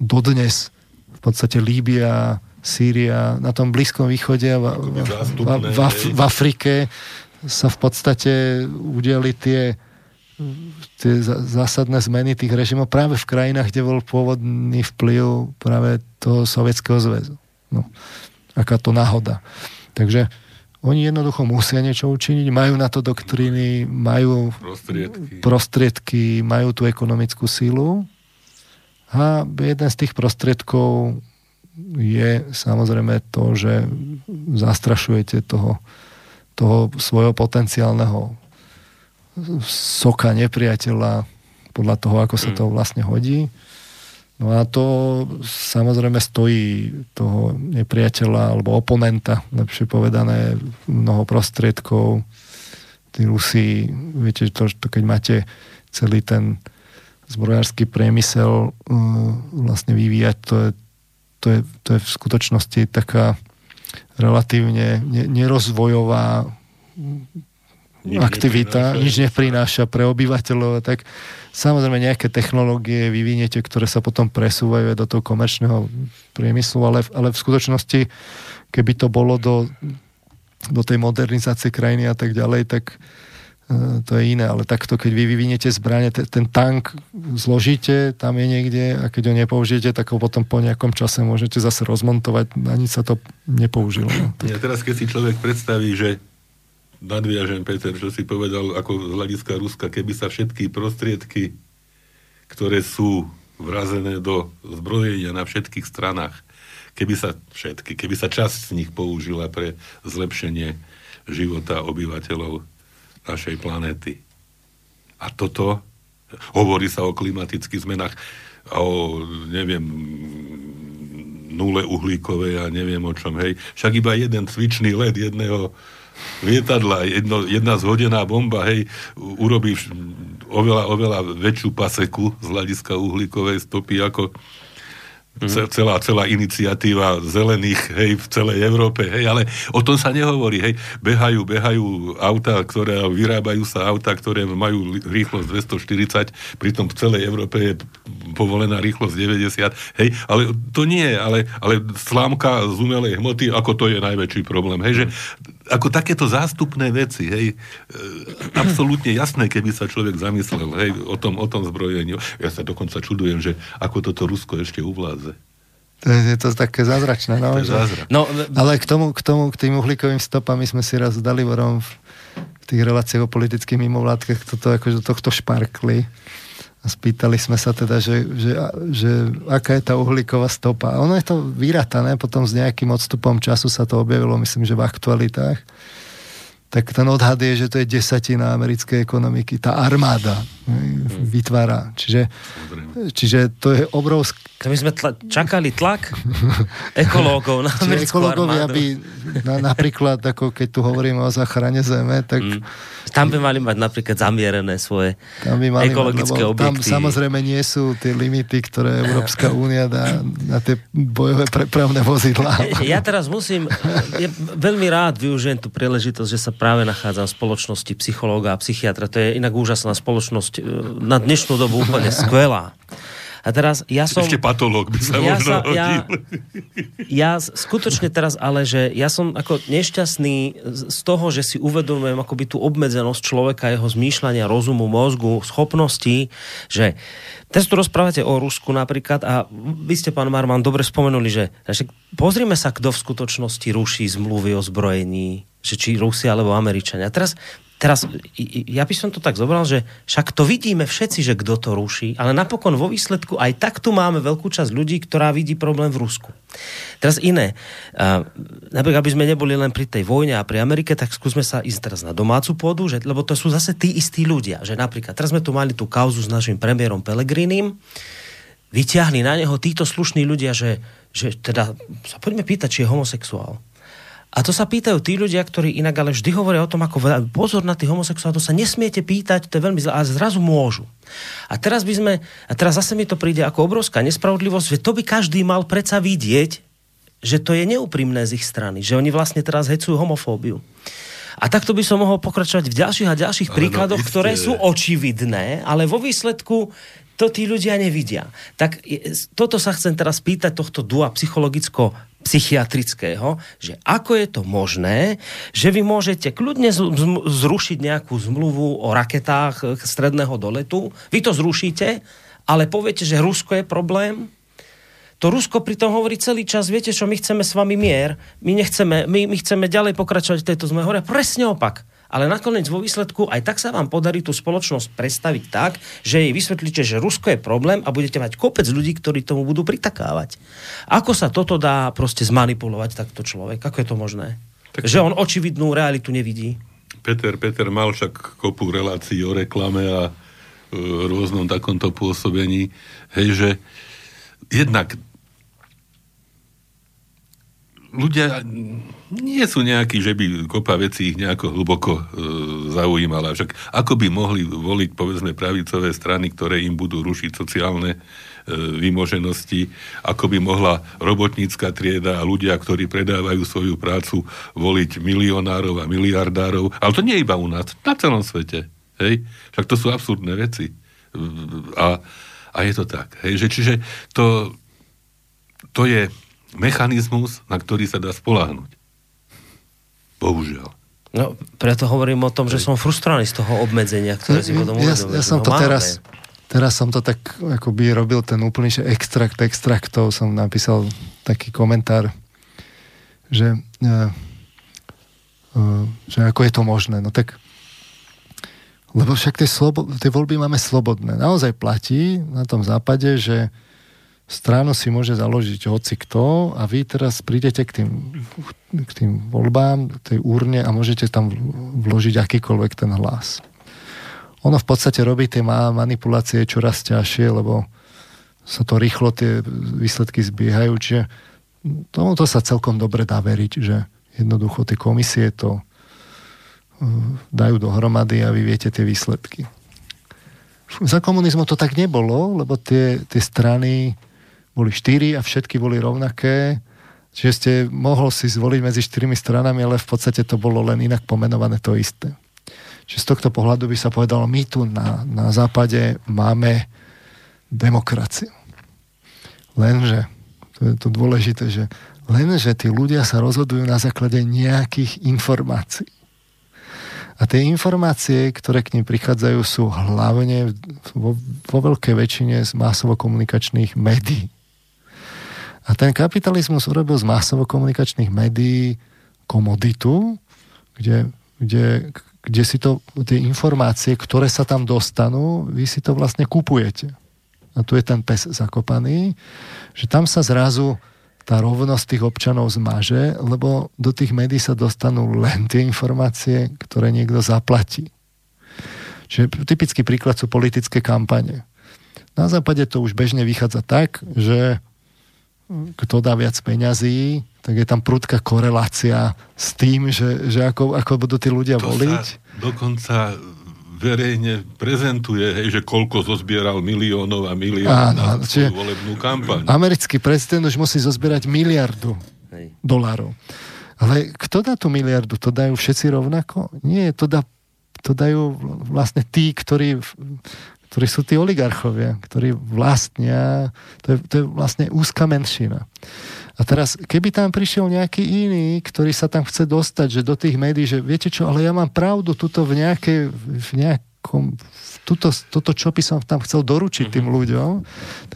Speaker 3: dodnes. V podstate Líbia, Sýria, na tom Blízkom východe a v, v, v, v Afrike sa v podstate udiali tie, tie zásadné zmeny tých režimov práve v krajinách, kde bol pôvodný vplyv práve toho Sovietskeho zväzu. No, aká to náhoda. Takže oni jednoducho musia niečo učiniť, majú na to doktríny, majú prostriedky, prostriedky majú tú ekonomickú sílu a jeden z tých prostriedkov je samozrejme to, že zastrašujete toho, toho svojho potenciálneho soka nepriateľa podľa toho, ako sa to vlastne hodí. No a to samozrejme stojí toho nepriateľa alebo oponenta, lepšie povedané, mnoho prostriedkov. Tí Rusi, viete, to, to keď máte celý ten zbrojársky priemysel uh, vlastne vyvíjať, to je, to, je, to je v skutočnosti taká relatívne nerozvojová nič aktivita, neprináša. nič neprináša pre obyvateľov, tak samozrejme nejaké technológie vyviniete, ktoré sa potom presúvajú do toho komerčného priemyslu, ale, ale v skutočnosti, keby to bolo do, do tej modernizácie krajiny a tak ďalej, tak to je iné, ale takto, keď vy vyviniete zbranie, ten tank zložíte, tam je niekde a keď ho nepoužijete, tak ho potom po nejakom čase môžete zase rozmontovať, ani sa to nepoužilo. No.
Speaker 2: Ja teraz, keď si človek predstaví, že nadviažem, Peter, čo si povedal ako z hľadiska Ruska, keby sa všetky prostriedky, ktoré sú vrazené do zbrojenia na všetkých stranách, keby sa všetky, keby sa časť z nich použila pre zlepšenie života obyvateľov našej planéty. A toto, hovorí sa o klimatických zmenách, o, neviem, nule uhlíkovej a neviem o čom, hej. Však iba jeden cvičný led jedného lietadla, jedno, jedna zhodená bomba, hej, urobí oveľa, oveľa väčšiu paseku z hľadiska uhlíkovej stopy ako Mm. celá, celá iniciatíva zelených, hej, v celej Európe, hej, ale o tom sa nehovorí, hej. Behajú, behajú auta, ktoré, vyrábajú sa auta, ktoré majú rýchlosť 240, pritom v celej Európe je povolená rýchlosť 90, hej, ale to nie, ale, ale slámka z umelej hmoty, ako to je najväčší problém, hej, že ako takéto zástupné veci, hej, e, absolútne jasné, keby sa človek zamyslel, hej, o tom, o tom zbrojení. Ja sa dokonca čudujem, že ako toto Rusko ešte uvládze.
Speaker 3: To je, je to také zázračné, no.
Speaker 2: To je zázrak.
Speaker 1: No,
Speaker 3: Ale k tomu, k tomu, k tým uhlíkovým stopám, my sme si raz dali vorom v, v tých reláciách o politických mimovládkach toto akože tohto šparkli. A spýtali sme sa teda, že, že, že aká je tá uhlíková stopa. A ono je to vyratané, potom s nejakým odstupom času sa to objavilo, myslím, že v aktualitách. Tak ten odhad je, že to je desatina americkej ekonomiky. Tá armáda vytvára. Čiže, čiže to je obrovské
Speaker 1: to my sme tla- čakali tlak ekológov na americkú
Speaker 3: ekológovia by na, napríklad, ako keď tu hovoríme o záchrane zeme, tak... Mm.
Speaker 1: Tam by mali mať napríklad zamierené svoje tam by mali ekologické mať, objekty.
Speaker 3: Tam samozrejme nie sú tie limity, ktoré Európska únia dá na tie bojové prepravné vozidlá.
Speaker 1: Ja teraz musím, ja veľmi rád využijem tú príležitosť, že sa práve nachádzam v spoločnosti psychológa a psychiatra. To je inak úžasná spoločnosť, e, na dnešnú dobu úplne skvelá. A teraz ja som...
Speaker 2: Ešte patológ by sa
Speaker 1: ja
Speaker 2: možno
Speaker 1: sa, ja, ja skutočne teraz ale, že ja som ako nešťastný z toho, že si uvedomujem akoby tú obmedzenosť človeka, jeho zmýšľania, rozumu, mozgu, schopností, že teraz tu rozprávate o Rusku napríklad a vy ste, pán Marman, dobre spomenuli, že, že pozrime sa, kto v skutočnosti ruší zmluvy o zbrojení, že či Rusia alebo Američania. Teraz teraz ja by som to tak zobral, že však to vidíme všetci, že kto to ruší, ale napokon vo výsledku aj tak tu máme veľkú časť ľudí, ktorá vidí problém v Rusku. Teraz iné. Napríklad, aby sme neboli len pri tej vojne a pri Amerike, tak skúsme sa ísť teraz na domácu pôdu, že, lebo to sú zase tí istí ľudia. Že napríklad, teraz sme tu mali tú kauzu s našim premiérom Pelegrinim, vyťahli na neho títo slušní ľudia, že, že teda sa poďme pýtať, či je homosexuál. A to sa pýtajú tí ľudia, ktorí inak ale vždy hovoria o tom, ako pozor na tých homosexuálov, to sa nesmiete pýtať, to je veľmi zlé, a zrazu môžu. A teraz by sme, a teraz zase mi to príde ako obrovská nespravodlivosť, že to by každý mal predsa vidieť, že to je neúprimné z ich strany, že oni vlastne teraz hecujú homofóbiu. A takto by som mohol pokračovať v ďalších a ďalších ale no, príkladoch, no, ktoré sú očividné, ale vo výsledku to tí ľudia nevidia. Tak toto sa chcem teraz pýtať tohto dua psychologicko psychiatrického, že ako je to možné, že vy môžete kľudne zrušiť nejakú zmluvu o raketách eh, stredného doletu, vy to zrušíte, ale poviete, že Rusko je problém, to Rusko pritom hovorí celý čas, viete čo, my chceme s vami mier, my, nechceme, my, my chceme ďalej pokračovať v tejto zme. Hovoria presne opak ale nakoniec vo výsledku aj tak sa vám podarí tú spoločnosť predstaviť tak, že jej vysvetlíte, že Rusko je problém a budete mať kopec ľudí, ktorí tomu budú pritakávať. Ako sa toto dá proste zmanipulovať takto človek? Ako je to možné? Tak... Že on očividnú realitu nevidí?
Speaker 2: Peter, Peter mal však kopu relácií o reklame a e, rôznom takomto pôsobení. Hej, že jednak ľudia nie sú nejakí, že by kopa vecí ich nejako hlboko e, zaujímala. Však ako by mohli voliť, povedzme, pravicové strany, ktoré im budú rušiť sociálne e, vymoženosti, ako by mohla robotnícka trieda a ľudia, ktorí predávajú svoju prácu, voliť milionárov a miliardárov. Ale to nie iba u nás, na celom svete. Hej? Však to sú absurdné veci. A, a je to tak. Hej? Že, čiže to, to je mechanizmus, na ktorý sa dá spoláhnuť. Bohužiaľ.
Speaker 1: No, preto hovorím o tom, že som frustrovaný z toho obmedzenia, ktoré si potom
Speaker 3: ja, ja som to teraz, teraz som to tak akoby robil ten úplný že extrakt extraktov, som napísal taký komentár, že, uh, uh, že ako je to možné. No tak Lebo však tie, slobo, tie voľby máme slobodné. Naozaj platí na tom západe, že stranu si môže založiť hoci kto a vy teraz prídete k tým, k tým voľbám, tej úrne a môžete tam vložiť akýkoľvek ten hlas. Ono v podstate robí tie manipulácie čoraz ťažšie, lebo sa to rýchlo tie výsledky zbiehajú, čiže tomuto sa celkom dobre dá veriť, že jednoducho tie komisie to dajú dohromady a vy viete tie výsledky. Za komunizmu to tak nebolo, lebo tie, tie strany boli štyri a všetky boli rovnaké. Čiže ste mohol si zvoliť medzi štyrmi stranami, ale v podstate to bolo len inak pomenované to isté. Čiže z tohto pohľadu by sa povedalo, my tu na, na západe máme demokraciu. Lenže, to je to dôležité, že lenže tí ľudia sa rozhodujú na základe nejakých informácií. A tie informácie, ktoré k ním prichádzajú, sú hlavne vo, vo veľkej väčšine z masovo-komunikačných médií. A ten kapitalizmus urobil z masovo-komunikačných médií komoditu, kde, kde, kde si to, tie informácie, ktoré sa tam dostanú, vy si to vlastne kupujete. A tu je ten pes zakopaný, že tam sa zrazu tá rovnosť tých občanov zmaže, lebo do tých médií sa dostanú len tie informácie, ktoré niekto zaplatí. Čiže typický príklad sú politické kampane. Na západe to už bežne vychádza tak, že kto dá viac peňazí, tak je tam prudká korelácia s tým, že, že ako, ako budú tí ľudia
Speaker 2: to
Speaker 3: voliť.
Speaker 2: Sa dokonca verejne prezentuje, hej, že koľko zozbieral miliónov a miliónov na svoju volebnú kampaň.
Speaker 3: Americký prezident už musí zozbierať miliardu hej. dolárov. Ale kto dá tú miliardu? To dajú všetci rovnako? Nie, to, dá, to dajú vlastne tí, ktorí, ktorí sú tí oligarchovia, ktorí vlastnia, to je, to je vlastne úzka menšina. A teraz, keby tam prišiel nejaký iný, ktorý sa tam chce dostať, že do tých médií, že viete čo, ale ja mám pravdu tuto v nejakej, v nejakom, tuto, toto, čo by som tam chcel doručiť tým mhm. ľuďom,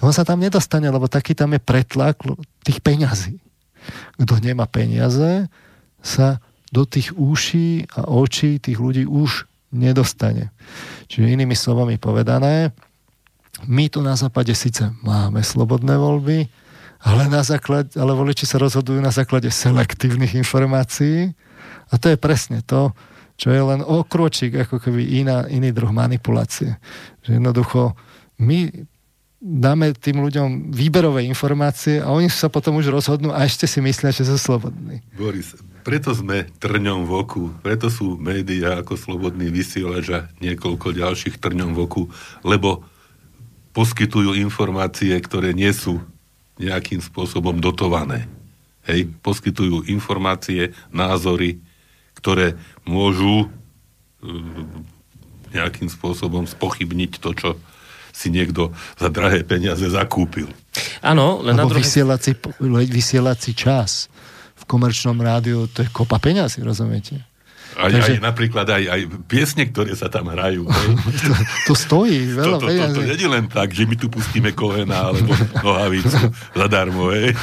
Speaker 3: on sa tam nedostane, lebo taký tam je pretlak tých peňazí. Kto nemá peniaze, sa do tých uší a očí tých ľudí už nedostane. Čiže inými slovami povedané, my tu na západe síce máme slobodné voľby, ale, na základ, ale voliči sa rozhodujú na základe selektívnych informácií a to je presne to, čo je len okročík, ako keby iná, iný druh manipulácie. Že jednoducho my dáme tým ľuďom výberové informácie a oni sa potom už rozhodnú a ešte si myslia, že sú slobodní.
Speaker 2: Boris, preto sme trňom v oku, preto sú médiá ako slobodný vysielač a niekoľko ďalších trňom v oku, lebo poskytujú informácie, ktoré nie sú nejakým spôsobom dotované. Hej, poskytujú informácie, názory, ktoré môžu e, nejakým spôsobom spochybniť to, čo si niekto za drahé peniaze zakúpil.
Speaker 3: Áno, len na druhé... vysielací, vysielací čas komerčnom rádiu, to je kopa peniazy, rozumiete?
Speaker 2: Aj, Takže... aj napríklad aj, aj piesne, ktoré sa tam hrajú.
Speaker 3: to, to stojí veľa to, to,
Speaker 2: to, to, to nie len tak, že my tu pustíme Kohena alebo Nohavicu zadarmo. Hej.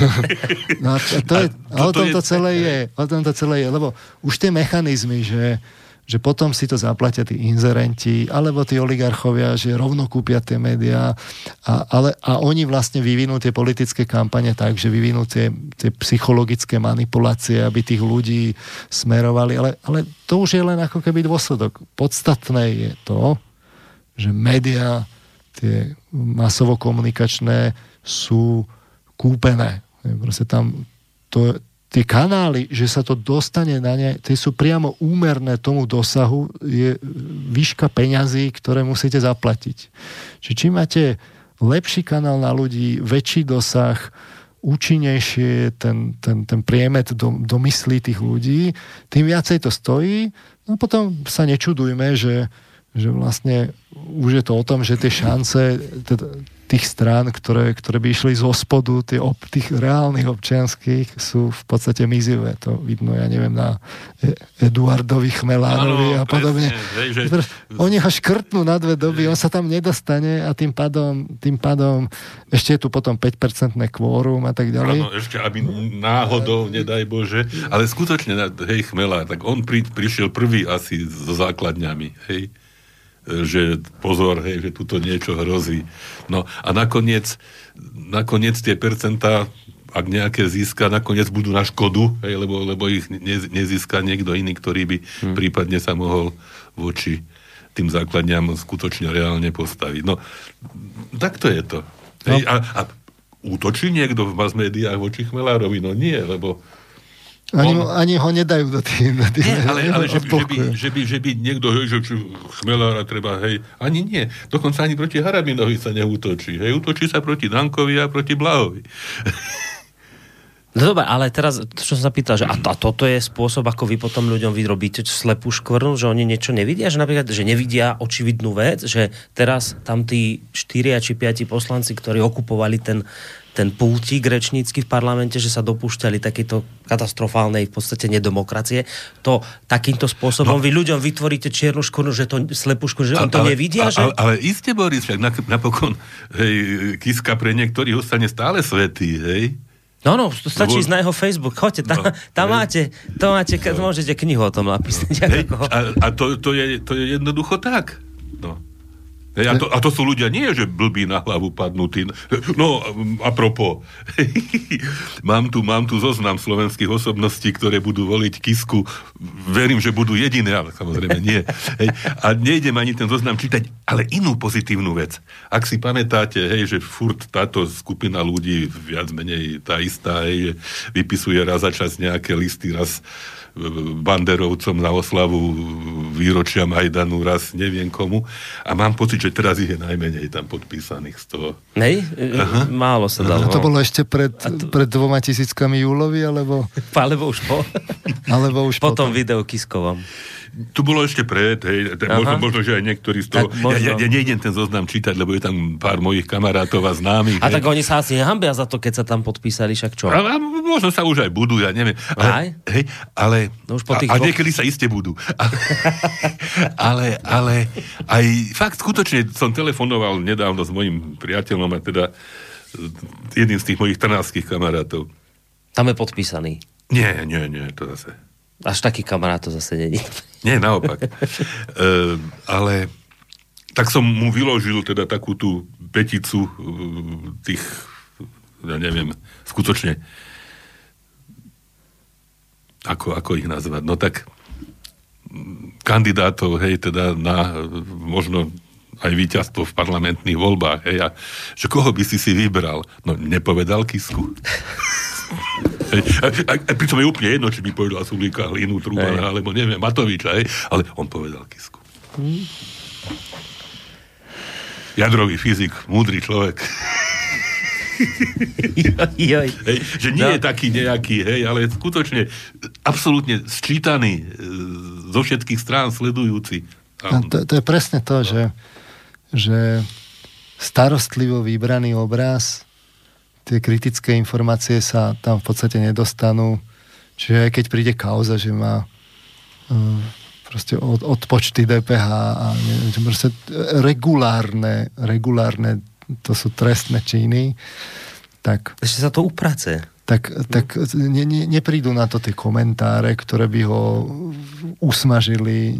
Speaker 3: No, to je, a, a o tom to celé je. O tom to celé je, lebo už tie mechanizmy, že že potom si to zaplatia tí inzerenti alebo tí oligarchovia, že rovno kúpia tie médiá a, ale, a oni vlastne vyvinú tie politické kampane tak, že vyvinú tie, tie psychologické manipulácie, aby tých ľudí smerovali, ale, ale to už je len ako keby dôsledok. Podstatné je to, že médiá tie masovo-komunikačné sú kúpené. Proste tam to, tie kanály, že sa to dostane na ne, tie sú priamo úmerné tomu dosahu, je výška peňazí, ktoré musíte zaplatiť. Čiže čím máte lepší kanál na ľudí, väčší dosah, účinnejšie ten, ten, ten priemet do, do myslí tých ľudí, tým viacej to stojí. No potom sa nečudujme, že, že vlastne už je to o tom, že tie šance, teda tých strán, ktoré, ktoré by išli zo spodu, tie ob, tých reálnych občianských sú v podstate mizivé. To vidno, ja neviem, na e- Eduardovi Chmelánovi ano, a podobne. Presne, že... Oni ho škrtnú na dve doby, on sa tam nedostane a tým pádom, tým pádom ešte je tu potom 5-percentné kvórum a tak ďalej.
Speaker 2: Áno, ešte aby náhodou, nedaj Bože, ale skutočne, hej, Chmelár, tak on pri, prišiel prvý asi so základňami, hej že pozor, hej, že tuto niečo hrozí. No a nakoniec, nakoniec tie percentá ak nejaké získa, nakoniec budú na škodu, hej, lebo, lebo ich ne, nezíska niekto iný, ktorý by hmm. prípadne sa mohol voči tým základňam skutočne reálne postaviť. No, takto je to. No. Hej, a, a útočí niekto v mass médiách voči Chmelárovi? No nie, lebo
Speaker 3: ani, on... ani ho nedajú do tých... Do tých
Speaker 2: nie, ale, ale že, že, by, že, by, že by niekto, hej, že či chmelára treba, hej, ani nie. Dokonca ani proti Harabinovi sa neútočí. Hej, útočí sa proti Dankovi a proti Blahovi.
Speaker 1: No dobre, ale teraz, čo som sa pýtal, že a, to, a toto je spôsob, ako vy potom ľuďom vyrobíte slepú škvrnu, že oni niečo nevidia, že napríklad, že nevidia očividnú vec, že teraz tam tí 4 či 5 poslanci, ktorí okupovali ten ten pultík rečnícky v parlamente, že sa dopúšťali takéto katastrofálnej v podstate nedemokracie. To takýmto spôsobom no, vy ľuďom vytvoríte čiernu škvrnu, že to slepú škvrnu, že ale, to nevidia.
Speaker 2: Ale,
Speaker 1: že...
Speaker 2: ale, ale iste, Boris, však napokon hej, Kiska pre niektorých ostane stále svetý, hej?
Speaker 1: No, no, stačí ísť na jeho Facebook, choďte, tam, no, tam máte, to máte, no. môžete knihu o tom napísať.
Speaker 2: Hej, a, a to, to, je, to je jednoducho tak. No. A, to, a to sú ľudia nie, že blbí na hlavu padnutí. No, apropo, mám, tu, mám tu zoznam slovenských osobností, ktoré budú voliť Kisku. Verím, že budú jediné, ale samozrejme nie. Hej, a nejdem ani ten zoznam čítať, ale inú pozitívnu vec. Ak si pamätáte, hej, že furt táto skupina ľudí, viac menej tá istá, hej, vypisuje raz za čas nejaké listy, raz banderovcom na oslavu výročia Majdanu, raz neviem komu. A mám pocit, že teraz ich je najmenej tam podpísaných z toho.
Speaker 1: Nej? Aha. Málo sa dalo.
Speaker 3: A to bolo ešte pred, to... pred dvoma tisíckami júlovi, alebo...
Speaker 1: alebo už po.
Speaker 3: alebo už
Speaker 1: potom. Potom video Kiskovom.
Speaker 2: Tu bolo ešte pred, hej, možno, možno, že aj niektorí z toho... Ja, ja, ja nejdem ten zoznam čítať, lebo je tam pár mojich kamarátov a známych.
Speaker 1: A hej. tak oni sa asi nehambia za to, keď sa tam podpísali, však čo?
Speaker 2: A, a možno sa už aj budú, ja neviem. Ale, aj? Hej, ale... No už po tých a, a niekedy sa iste budú. ale, ale aj fakt skutočne som telefonoval nedávno s mojim priateľom a teda jedným z tých mojich trnávských kamarátov.
Speaker 1: Tam je podpísaný.
Speaker 2: Nie, nie, nie, to zase.
Speaker 1: Až taký kamarát to zase není.
Speaker 2: Nie, naopak. e, ale tak som mu vyložil teda takú tú peticu e, tých, ja neviem, skutočne ako, ako ich nazvať, no tak kandidátov, hej, teda na možno aj víťazstvo v parlamentných voľbách, hej, a že koho by si si vybral? No, nepovedal Kisku. A, a, a pritom je úplne jedno, či by povedal Sulíka, Hlinu, Trubana, alebo neviem, Matoviča, hej, ale on povedal Kisku. Hmm. Jadrový fyzik, múdry človek.
Speaker 1: Joj.
Speaker 2: Hej, že nie no. je taký nejaký, hej, ale skutočne absolútne sčítaný e, zo všetkých strán sledujúci.
Speaker 3: A to, to je presne to, no. že, že starostlivo vybraný obraz tie kritické informácie sa tam v podstate nedostanú. Čiže aj keď príde kauza, že má uh, proste od, odpočty DPH a neviem, proste regulárne, regulárne, to sú trestné činy, tak...
Speaker 1: Ešte sa to uprace.
Speaker 3: Tak, tak ne, ne, neprídu na to tie komentáre, ktoré by ho usmažili,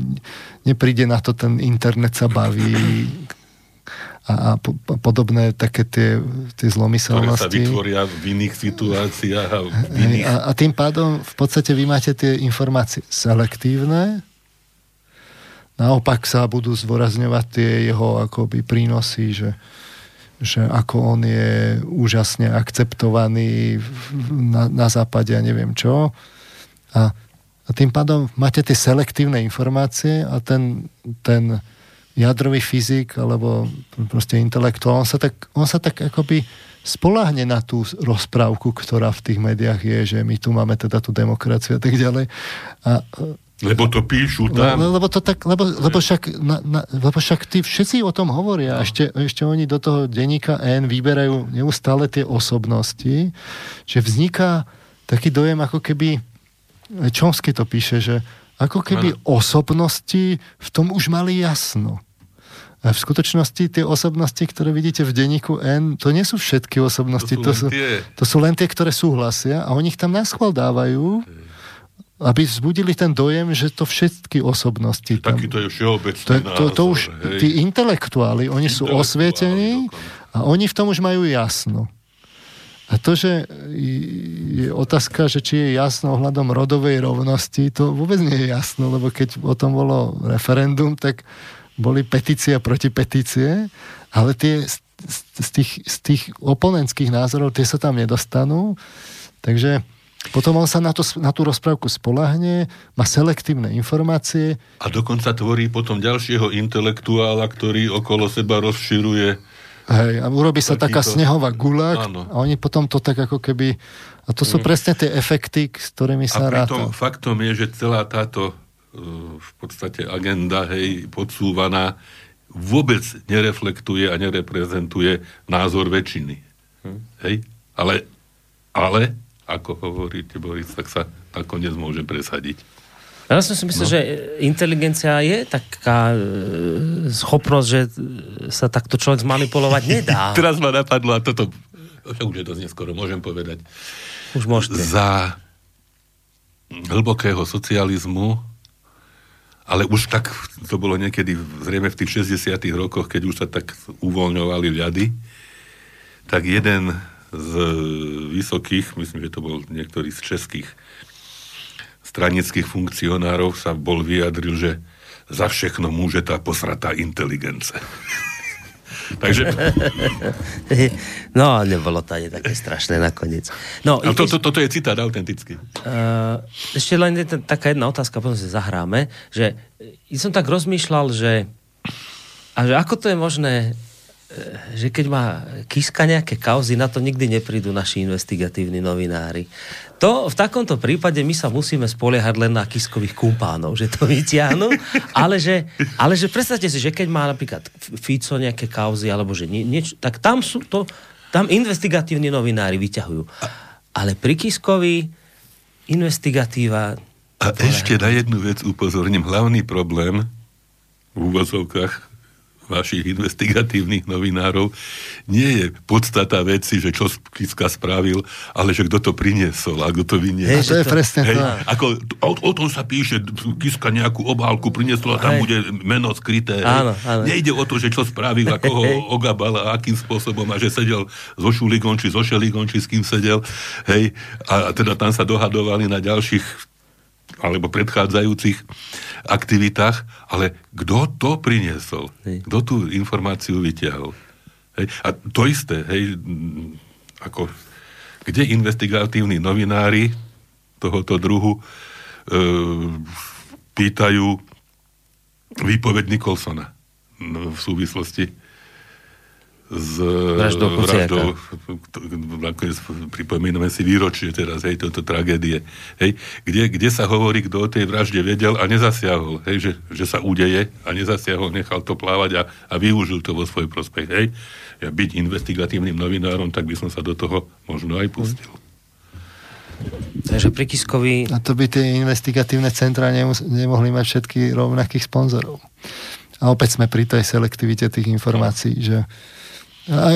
Speaker 3: nepríde na to ten internet sa baví, a, a podobné také tie, tie zlomyselnosti.
Speaker 2: Ktoré sa vytvoria v iných situáciách a v iných...
Speaker 3: A, a tým pádom v podstate vy máte tie informácie selektívne, naopak sa budú zvorazňovať tie jeho akoby prínosy, že, že ako on je úžasne akceptovaný na, na západe a neviem čo. A, a tým pádom máte tie selektívne informácie a ten, ten jadrový fyzik alebo proste intelektuál, on sa tak, on sa tak akoby spolahne na tú rozprávku, ktorá v tých médiách je, že my tu máme teda tú demokraciu a tak ďalej. A,
Speaker 2: lebo to píšu tam.
Speaker 3: Le, lebo, to tak, lebo, lebo, však, na, na, lebo však tí všetci o tom hovoria. No. Ešte, ešte oni do toho denníka N vyberajú neustále tie osobnosti, že vzniká taký dojem, ako keby Čomsky to píše, že ako keby ano. osobnosti v tom už mali jasno. A v skutočnosti tie osobnosti, ktoré vidíte v denníku N, to nie sú všetky osobnosti, to sú, to sú, to sú len tie, ktoré súhlasia a oni ich tam na dávajú, aby vzbudili ten dojem, že to všetky osobnosti...
Speaker 2: Tam, Taký to je všeobecný
Speaker 3: to, to, to už, hej. tí intelektuáli, oni sú osvietení a oni v tom už majú jasno. A to, že je otázka, že či je jasno ohľadom rodovej rovnosti, to vôbec nie je jasno, lebo keď o tom bolo referendum, tak boli petícia proti petície, ale tie z, z, tých, z tých oponentských názorov, tie sa tam nedostanú. Takže potom on sa na, to, na tú rozprávku spolahne, má selektívne informácie.
Speaker 2: A dokonca tvorí potom ďalšieho intelektuála, ktorý okolo seba rozširuje
Speaker 3: Hej, a urobí sa taká to... snehová gula a oni potom to tak ako keby... A to sú mm. presne tie efekty, s ktorými sa
Speaker 2: a ráta. faktom je, že celá táto uh, v podstate agenda, hej, podsúvaná, vôbec nereflektuje a nereprezentuje názor väčšiny. Hm. Hej? Ale, ale, ako hovoríte, Boris, tak sa nakoniec môže presadiť.
Speaker 1: Ja som si myslel, no. že inteligencia je taká e, schopnosť, že sa takto človek zmanipulovať nedá.
Speaker 2: Teraz ma napadlo a toto, už je to neskoro, môžem povedať.
Speaker 1: Už môžete.
Speaker 2: Za hlbokého socializmu, ale už tak, to bolo niekedy zrejme v tých 60 rokoch, keď už sa tak uvoľňovali ľady, tak jeden z vysokých, myslím, že to bol niektorý z českých stranických funkcionárov sa bol vyjadril, že za všechno môže tá posratá inteligence. Takže...
Speaker 1: No, nebolo to ani také strašné nakoniec. No,
Speaker 2: A to, to, toto je citát autentický.
Speaker 1: Uh, ešte len je taká jedna otázka, potom si zahráme, že som tak rozmýšľal, že, a že ako to je možné, že keď má Kiska nejaké kauzy, na to nikdy neprídu naši investigatívni novinári. To v takomto prípade my sa musíme spoliehať len na Kiskových kumpánov, že to vyťahnu, ale že, ale že predstavte si, že keď má napríklad Fico nejaké kauzy, alebo že nie, nieč, tak tam sú to, tam investigatívni novinári vyťahujú. Ale pri Kiskovi investigatíva...
Speaker 2: A ešte na jednu vec upozorním. Hlavný problém v úvozovkách vašich investigatívnych novinárov nie je podstata veci, že čo Kiska spravil, ale že kto to priniesol a kto to vyniesol.
Speaker 3: Hej, to je presne
Speaker 2: hej, to. Ako, o, o tom sa píše, Kiska nejakú obálku priniesla a tam hej. bude meno skryté. Áno, áno. Nejde o to, že čo spravil a koho ogabal a akým spôsobom a že sedel so Šuligom, či so Šeligom, či s kým sedel. Hej, a teda tam sa dohadovali na ďalších alebo predchádzajúcich aktivitách, ale kto to priniesol? Kto tú informáciu vytiahol? Hej. A to isté, hej, ako, kde investigatívni novinári tohoto druhu e, pýtajú výpoveď Nikolsona v súvislosti s vraždou, vraždou nakoniec pripomíname si výročie teraz, hej, toto tragédie, hej, kde, kde sa hovorí, kto o tej vražde vedel a nezasiahol, hej, že, že sa udeje a nezasiahol, nechal to plávať a, a využil to vo svoj prospech, hej. Ja byť investigatívnym novinárom, tak by som sa do toho možno aj pustil.
Speaker 1: Takže pri Kiskovi...
Speaker 3: A to by tie investigatívne centra nemus- nemohli mať všetky rovnakých sponzorov. A opäť sme pri tej selektivite tých informácií, že a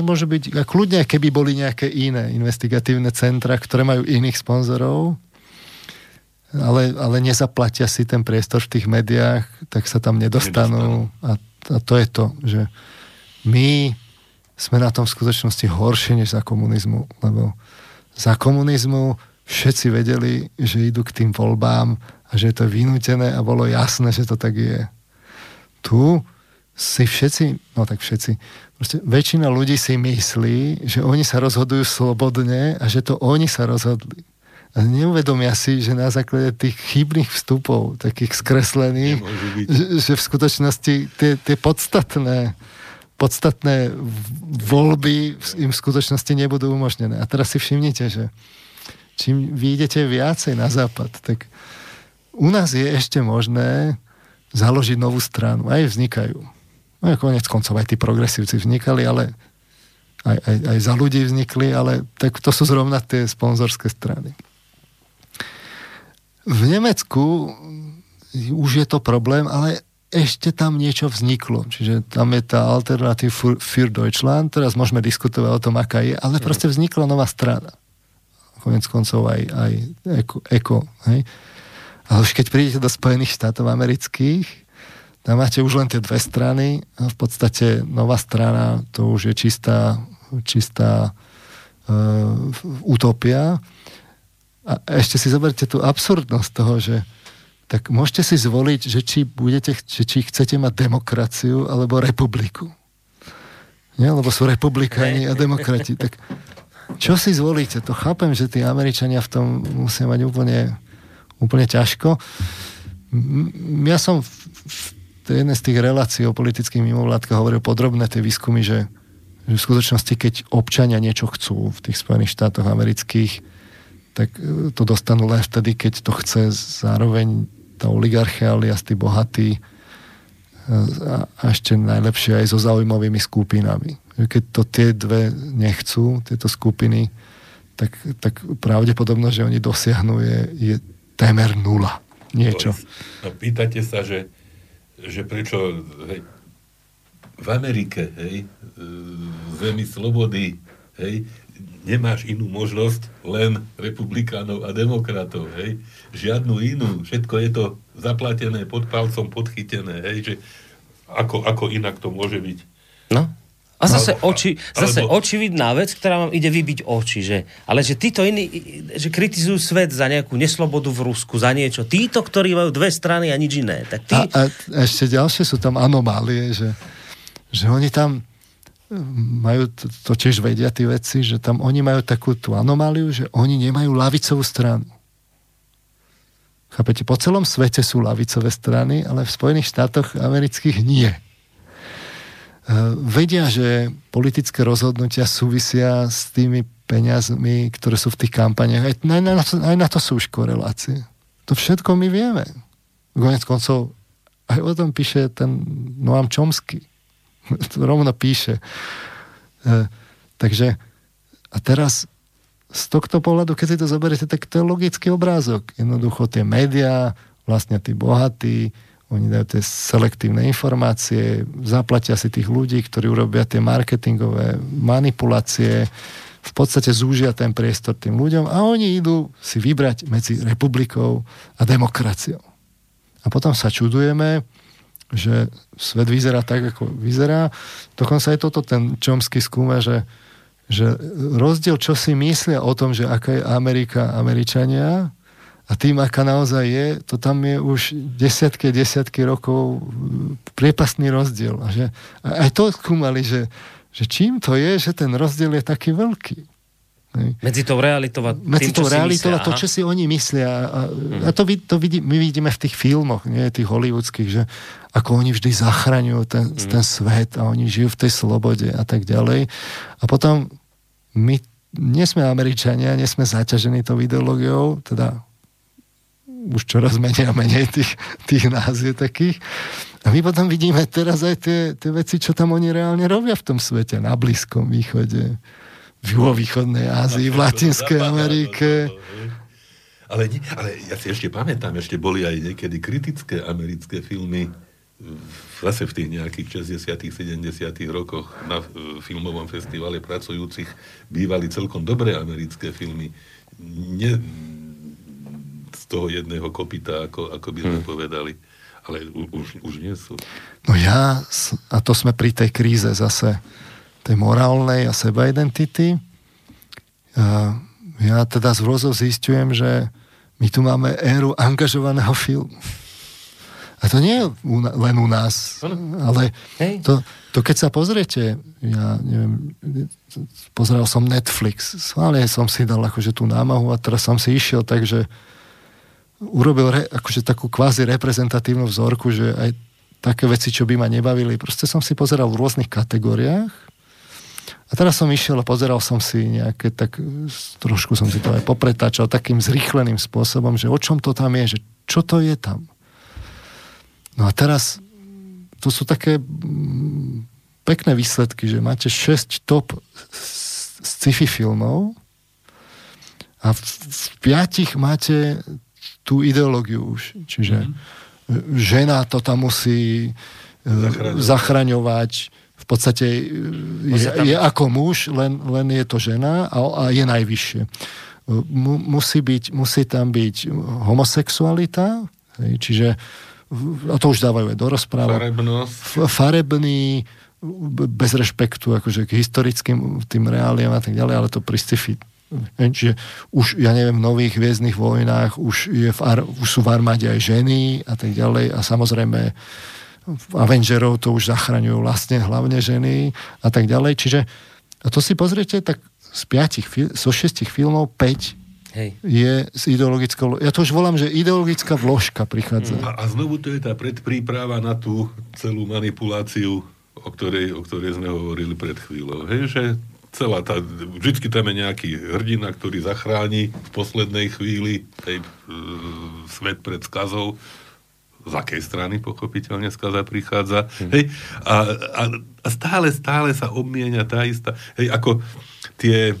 Speaker 3: môže byť, a kľudne, keby boli nejaké iné investigatívne centra, ktoré majú iných sponzorov, ale, ale nezaplatia si ten priestor v tých médiách, tak sa tam nedostanú. A, a to je to, že my sme na tom v skutočnosti horšie než za komunizmu, lebo za komunizmu všetci vedeli, že idú k tým voľbám a že je to vynútené a bolo jasné, že to tak je. Tu si všetci, no tak všetci, proste väčšina ľudí si myslí, že oni sa rozhodujú slobodne a že to oni sa rozhodli. A neuvedomia si, že na základe tých chybných vstupov, takých skreslených, že, že v skutočnosti tie, tie podstatné podstatné voľby im v skutočnosti nebudú umožnené. A teraz si všimnite, že čím vy idete viacej na západ, tak u nás je ešte možné založiť novú stranu. Aj vznikajú No konec koncov aj tí progresívci vznikali, ale aj, aj, aj za ľudí vznikli, ale tak to sú zrovna tie sponzorské strany. V Nemecku už je to problém, ale ešte tam niečo vzniklo. Čiže tam je tá alternatív für Deutschland, teraz môžeme diskutovať o tom, aká je, ale proste vznikla nová strana. konec koncov aj, aj eko, eko hej. Ale už keď prídete do Spojených štátov amerických, tam máte už len tie dve strany v podstate nová strana to už je čistá, čistá uh, utopia. A ešte si zoberte tú absurdnosť toho, že tak môžete si zvoliť, že či, budete, že či chcete mať demokraciu alebo republiku. Nie? Lebo sú republikáni a demokrati. Tak čo si zvolíte? To chápem, že tí Američania v tom musia mať úplne, úplne ťažko. Ja som v, v jednej z tých relácií o politických mimovládkach hovoril podrobné tie výskumy, že, že v skutočnosti, keď občania niečo chcú v tých Spojených štátoch amerických, tak e, to dostanú len vtedy, keď to chce zároveň tá oligarchia alias tí bohatí e, a, a ešte najlepšie aj so zaujímavými skupinami. Keď to tie dve nechcú, tieto skupiny, tak, tak pravdepodobnosť, že oni dosiahnu je, je témer nula. Niečo.
Speaker 2: No, pýtate sa, že, že prečo hej, v Amerike, hej, zemi slobody, hej, nemáš inú možnosť, len republikánov a demokratov, hej. Žiadnu inú, všetko je to zaplatené, pod palcom podchytené, hej, že ako, ako inak to môže byť.
Speaker 1: No, a zase, alebo, oči, zase alebo... očividná vec, ktorá vám ide vybiť oči, že, ale že títo iní, že kritizujú svet za nejakú neslobodu v Rusku, za niečo. Títo, ktorí majú dve strany a nič iné. Tak tí...
Speaker 3: a, a ešte ďalšie sú tam anomálie, že, že oni tam majú, to, to tiež vedia tí veci, že tam oni majú takú tú anomáliu, že oni nemajú lavicovú stranu. Chápete, po celom svete sú lavicové strany, ale v Spojených štátoch amerických nie. Vedia, že politické rozhodnutia súvisia s tými peniazmi, ktoré sú v tých kampaniach. Aj, na, to, aj na to sú už korelácie. To všetko my vieme. Konec koncov aj o tom píše ten Noam Chomsky to rovno píše. E, takže a teraz z tohto pohľadu, keď si to zoberiete, tak to je logický obrázok. Jednoducho tie médiá, vlastne tí bohatí, oni dajú tie selektívne informácie, zaplatia si tých ľudí, ktorí urobia tie marketingové manipulácie, v podstate zúžia ten priestor tým ľuďom a oni idú si vybrať medzi republikou a demokraciou. A potom sa čudujeme, že svet vyzerá tak, ako vyzerá. Dokonca aj toto ten Chomsky skúma, že, že rozdiel, čo si myslia o tom, že aká je Amerika, Američania a tým, aká naozaj je, to tam je už desiatky, desiatky rokov priepastný rozdiel. A že, aj to skúmali, že, že čím to je, že ten rozdiel je taký veľký.
Speaker 1: Medzi tou realitou a
Speaker 3: tým, Medzi tou realitou a to, čo si oni myslia. A, hmm. a to, to vidí, my vidíme v tých filmoch, nie tých hollywoodských, že ako oni vždy zachraňujú ten, hmm. ten svet a oni žijú v tej slobode a tak ďalej. A potom my nie sme Američania, nie sme zaťažení tou ideológiou, teda už čoraz menej a menej tých, tých nás je takých. A my potom vidíme teraz aj tie, tie veci, čo tam oni reálne robia v tom svete, na Blízkom východe v juhovýchodnej Ázii, v Latinskej Amerike.
Speaker 2: Ale, nie, ale ja si ešte pamätám, ešte boli aj niekedy kritické americké filmy zase v tých nejakých 60 70 rokoch na filmovom festivale pracujúcich bývali celkom dobré americké filmy. Nie z toho jedného kopita, ako, ako by sme hmm. povedali. Ale už, už nie sú.
Speaker 3: No ja, a to sme pri tej kríze zase tej morálnej a sebaidentity. Ja teda z hrozou zistujem, že my tu máme éru angažovaného filmu. A to nie je len u nás, ale to, to keď sa pozriete, ja neviem, pozeral som Netflix, schválne som si dal akože tú námahu a teraz som si išiel, takže urobil re, akože takú kvázi reprezentatívnu vzorku, že aj také veci, čo by ma nebavili, proste som si pozeral v rôznych kategóriách a teraz som išiel a pozeral som si nejaké, tak trošku som si to aj popretáčal takým zrýchleným spôsobom, že o čom to tam je, že čo to je tam. No a teraz to sú také mm, pekné výsledky, že máte 6 top sci-fi filmov a v, v piatich máte tú ideológiu už. Čiže mm-hmm. žena to tam musí e, zachraňovať, zachraňovať v podstate je, je ako muž, len, len je to žena a, a je najvyššie. mu, musí, byť, musí tam byť homosexualita, hej, čiže a to už dávajú aj do rozpráv. Farebný, bez rešpektu akože k historickým tým reáliam a tak ďalej, ale to pri sci-fi Čiže už, ja neviem, v nových hviezdnych vojnách už, je v ar, už sú v armáde aj ženy a tak ďalej a samozrejme Avengerov to už zachraňujú vlastne hlavne ženy a tak ďalej. Čiže a to si pozriete, tak z piatich, zo šestich filmov 5 Hej. je z ideologickou... Ja to už volám, že ideologická vložka prichádza.
Speaker 2: A, a znovu to je tá predpríprava na tú celú manipuláciu, o ktorej, o ktorej sme hovorili pred chvíľou. Hej, že celá tá... Vždycky tam je nejaký hrdina, ktorý zachráni v poslednej chvíli tej, e, svet pred skazou z akej strany pochopiteľne skaza prichádza. Hmm. Hej, a, a, a stále, stále sa obmienia tá istá... Hej, ako tie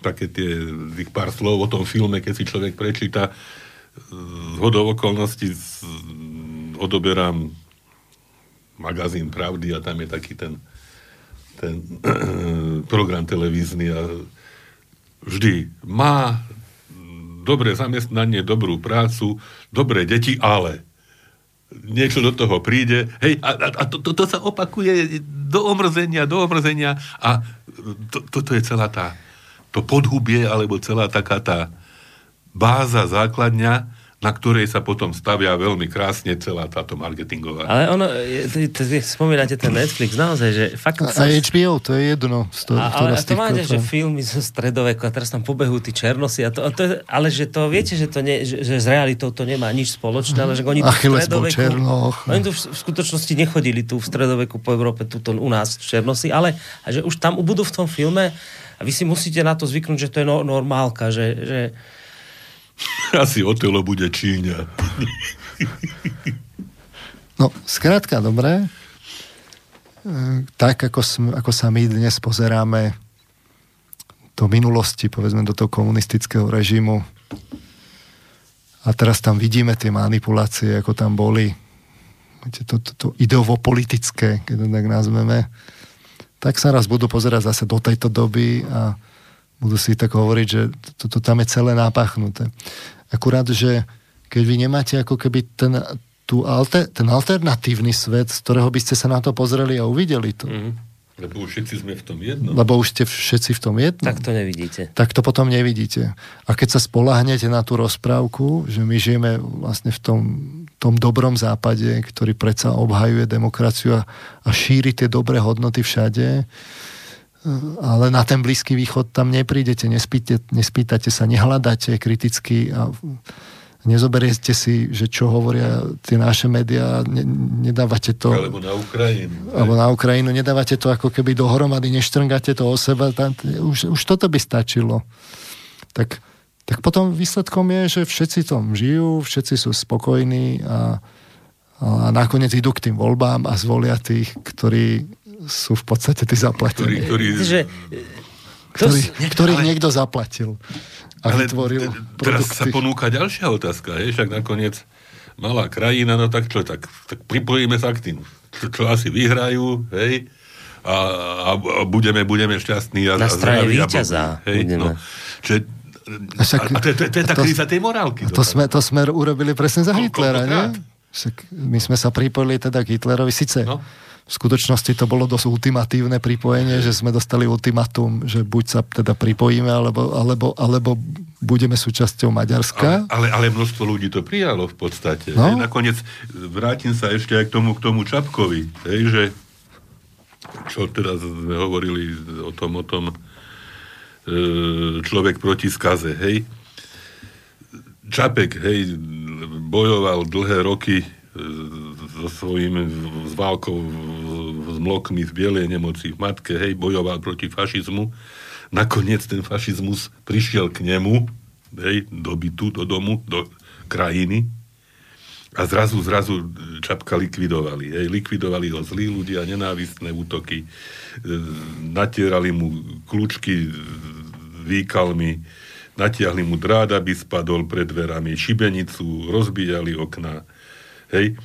Speaker 2: také tie tých pár slov o tom filme, keď si človek prečíta z hodou okolností z, odoberám magazín Pravdy a tam je taký ten, ten program televízny a vždy má dobré zamestnanie, dobrú prácu, dobré deti, ale niečo do toho príde, hej, a, a, a to, to, to sa opakuje do omrzenia, do omrzenia a toto to, to je celá tá to podhubie, alebo celá taká tá báza, základňa, na ktorej sa potom stavia veľmi krásne celá táto marketingová.
Speaker 1: Ale ono, spomínate ten Netflix, naozaj, že fakt...
Speaker 3: A, sa... HBO, to je jedno.
Speaker 1: Z toho, a, ale to máte, že filmy zo stredoveku a teraz tam pobehú tí černosy a to, a to, ale že to, viete, že, to ne, že, že s realitou to nemá nič spoločné, ale že oni tu v stredoveku... Oni tu v, v skutočnosti nechodili tu v stredoveku po Európe, tu u nás v černosy, ale že už tam budú v tom filme a vy si musíte na to zvyknúť, že to je no, normálka, že, že...
Speaker 2: Asi Otelo bude Číňa.
Speaker 3: No, skrátka, dobre. E, tak, ako, sme, ako sa my dnes pozeráme do minulosti, povedzme, do toho komunistického režimu, a teraz tam vidíme tie manipulácie, ako tam boli, to, to, to ideovo-politické, keď to tak nazveme, tak sa raz budú pozerať zase do tejto doby a budú si tak hovoriť, že to, to tam je celé nápachnuté. Akurát, že keď vy nemáte ako keby ten, tú alter, ten alternatívny svet, z ktorého by ste sa na to pozreli a uvideli to. Mm-hmm.
Speaker 2: Lebo už všetci sme v tom jednom.
Speaker 3: Lebo už ste všetci v tom jednom.
Speaker 1: Tak to nevidíte.
Speaker 3: Tak to potom nevidíte. A keď sa spolahnete na tú rozprávku, že my žijeme vlastne v tom tom dobrom západe, ktorý predsa obhajuje demokraciu a, a šíri tie dobré hodnoty všade, ale na ten Blízky východ tam neprídete, nespíte, nespýtate sa, nehľadáte kriticky a nezoberiete si, že čo hovoria tie naše médiá, ne, nedávate to...
Speaker 2: Alebo na Ukrajinu.
Speaker 3: Alebo na Ukrajinu, nedávate to ako keby dohromady, neštrngáte to o seba, tam, už, už toto by stačilo. Tak tak potom výsledkom je, že všetci tom žijú, všetci sú spokojní a, a nakoniec idú k tým voľbám a zvolia tých, ktorí sú v podstate tí zaplatení. Ktorý, ktorý, že, ktorý, ne, ktorý ale, niekto zaplatil a ale vytvoril
Speaker 2: Teraz sa ponúka ďalšia otázka, je, však nakoniec malá krajina, no tak čo, tak, tak pripojíme sa k tým, čo, čo asi vyhrajú, hej, a, a, a budeme, budeme šťastní. A,
Speaker 1: Na strane víťaza.
Speaker 2: Hej, no. Čiže však, a, a to, to, to je tá to, kríza tej morálky.
Speaker 3: To sme, to sme urobili presne za Hitlera, nie? Však my sme sa pripojili teda k Hitlerovi. Sice no? V skutočnosti to bolo dosť ultimatívne pripojenie, že sme dostali ultimatum, že buď sa teda pripojíme, alebo, alebo, alebo budeme súčasťou Maďarska.
Speaker 2: Ale, ale, ale množstvo ľudí to prijalo v podstate. No? Nakoniec vrátim sa ešte aj k tomu, k tomu Čapkovi, hej, že čo teraz sme hovorili o tom, o tom, E, človek proti skaze, hej. Čapek, hej, bojoval dlhé roky e, so svojím s válkou s mlokmi v bielej nemoci v matke, hej, bojoval proti fašizmu. Nakoniec ten fašizmus prišiel k nemu, hej, do bytu, do domu, do krajiny a zrazu, zrazu Čapka likvidovali. Hej, likvidovali ho zlí ľudia, nenávistné útoky, e, natierali mu kľúčky výkalmi, natiahli mu drát, aby spadol pred dverami, šibenicu, rozbíjali okna. Hej.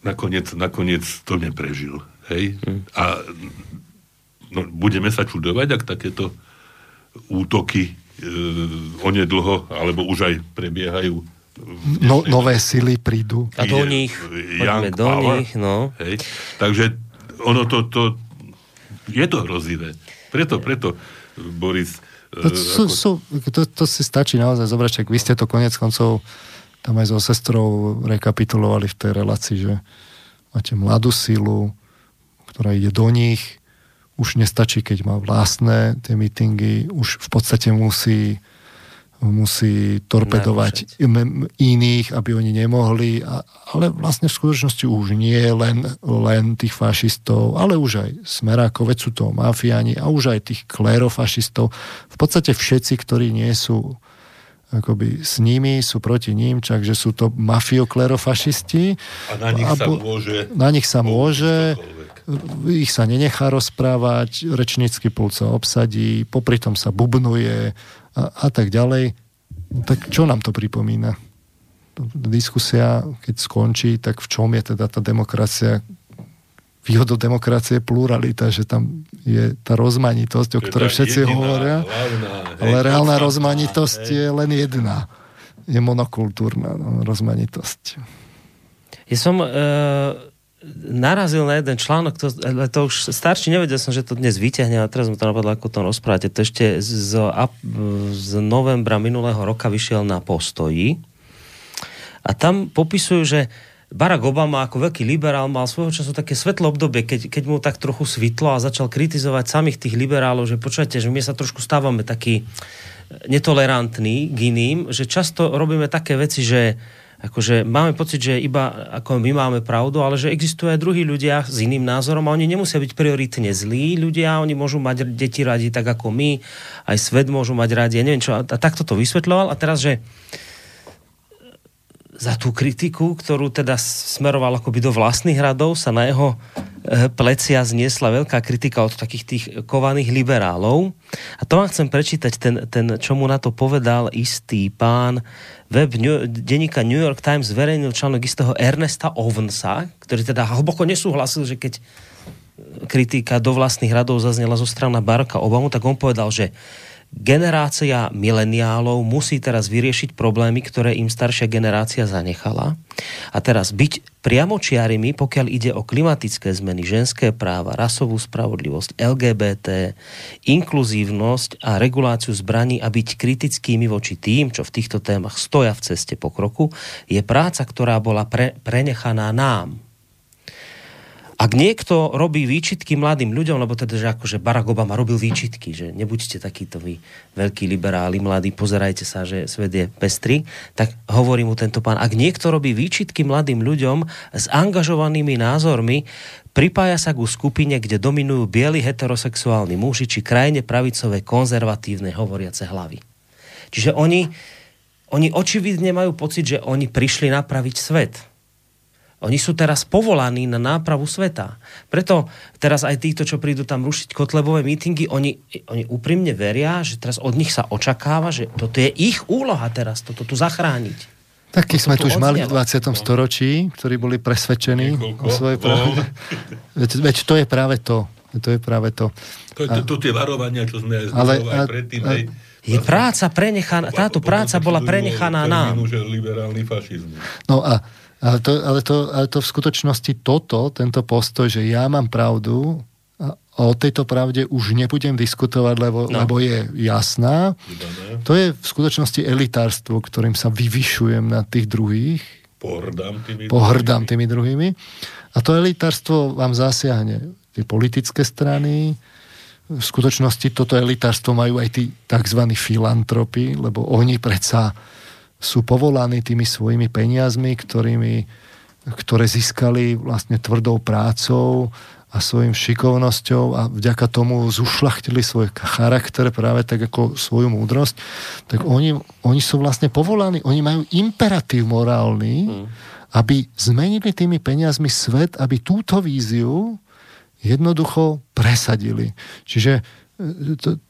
Speaker 2: Nakoniec, nakoniec to neprežil. Hej. Hmm. A no, budeme sa čudovať, ak takéto útoky e, onedlho, alebo už aj prebiehajú.
Speaker 3: No, nové sily prídu.
Speaker 1: A do nich, poďme do power, nich, no.
Speaker 2: Hej. Takže ono to, to, je to hrozivé. Preto, preto, Boris...
Speaker 3: To, e, sú, ako... sú, to, to si stačí naozaj zobrať, vy ste to konec koncov tam aj so sestrou rekapitulovali v tej relácii, že máte mladú silu, ktorá ide do nich, už nestačí, keď má vlastné tie mítingy, už v podstate musí musí torpedovať iných, aby oni nemohli, ale vlastne v skutočnosti už nie len, len tých fašistov, ale už aj smerákov, veď sú to mafiáni a už aj tých klérofašistov. V podstate všetci, ktorí nie sú akoby s nimi, sú proti ním, takže sú to mafioklerofašisti.
Speaker 2: A na nich a, sa môže...
Speaker 3: Na nich sa môže, ich sa nenechá rozprávať, rečnícky pult sa obsadí, popri tom sa bubnuje a, a tak ďalej. Tak čo nám to pripomína? Diskusia, keď skončí, tak v čom je teda tá demokracia, výhodou demokracie je pluralita, že tam je tá rozmanitosť, o ktorej všetci jediná, hovoria. Hlavná, hej, ale reálna rozmanitosť hej. je len jedna. Je monokultúrna no, rozmanitosť.
Speaker 1: Ja som e, narazil na jeden článok, to, ale to už starší, nevedel som, že to dnes vyťahne, ale teraz mi to napadlo, ako to rozprávate. To ešte z, z novembra minulého roka vyšiel na postoji a tam popisujú, že Barack Obama ako veľký liberál mal svojho času také svetlé obdobie, keď, keď mu tak trochu svitlo a začal kritizovať samých tých liberálov, že počujete, že my sa trošku stávame taký netolerantní k iným, že často robíme také veci, že akože máme pocit, že iba ako my máme pravdu, ale že existujú aj druhí ľudia s iným názorom a oni nemusia byť prioritne zlí ľudia, oni môžu mať deti radi tak ako my, aj svet môžu mať radi, ja neviem čo, a takto to vysvetľoval a teraz, že za tú kritiku, ktorú teda smeroval akoby do vlastných radov, sa na jeho eh, plecia zniesla veľká kritika od takých tých kovaných liberálov. A to vám chcem prečítať, ten, ten, čo mu na to povedal istý pán. Web New, denníka New York Times zverejnil článok istého Ernesta Ovensa, ktorý teda hlboko nesúhlasil, že keď kritika do vlastných radov zaznela zo strany Baracka Obamu, tak on povedal, že generácia mileniálov musí teraz vyriešiť problémy, ktoré im staršia generácia zanechala. A teraz byť priamočiarimi, pokiaľ ide o klimatické zmeny, ženské práva, rasovú spravodlivosť, LGBT, inkluzívnosť a reguláciu zbraní a byť kritickými voči tým, čo v týchto témach stoja v ceste pokroku, je práca, ktorá bola pre, prenechaná nám, ak niekto robí výčitky mladým ľuďom, lebo teda, že akože Barack Obama robil výčitky, že nebuďte takíto vy veľkí liberáli, mladí, pozerajte sa, že svet je pestrý, tak hovorí mu tento pán, ak niekto robí výčitky mladým ľuďom s angažovanými názormi, pripája sa ku skupine, kde dominujú bieli heterosexuálni muži či krajine pravicové konzervatívne hovoriace hlavy. Čiže oni, oni očividne majú pocit, že oni prišli napraviť svet oni sú teraz povolaní na nápravu sveta. Preto teraz aj týchto, čo prídu tam rušiť kotlebové mítingy, oni, oni úprimne veria, že teraz od nich sa očakáva, že toto je ich úloha teraz, toto tu zachrániť.
Speaker 3: Taký sme tu už mali v 20. storočí, ktorí boli presvedčení Niekoľko. o svojej pravde. Veď, veď to je práve to. To je práve to.
Speaker 2: To, to, to tie varovania, čo sme ale, aj predtým. A,
Speaker 1: je práca prenechaná, táto práca bola prenechaná nám.
Speaker 2: Že liberálny fašizmus.
Speaker 3: No a ale to, ale, to, ale to v skutočnosti toto, tento postoj, že ja mám pravdu a o tejto pravde už nebudem diskutovať, lebo, no. lebo je jasná, to je v skutočnosti elitárstvo, ktorým sa vyvyšujem na tých druhých.
Speaker 2: Pohrdám tými,
Speaker 3: pohrdám tými druhými. A to elitárstvo vám zasiahne tie politické strany, v skutočnosti toto elitárstvo majú aj tí tzv. filantropy, lebo oni predsa sú povolaní tými svojimi peniazmi, ktorými, ktoré získali vlastne tvrdou prácou a svojim šikovnosťou a vďaka tomu zušlachtili svoj charakter práve tak ako svoju múdrosť, tak oni, oni sú vlastne povolaní, oni majú imperatív morálny, mm. aby zmenili tými peniazmi svet, aby túto víziu jednoducho presadili. Čiže e, to,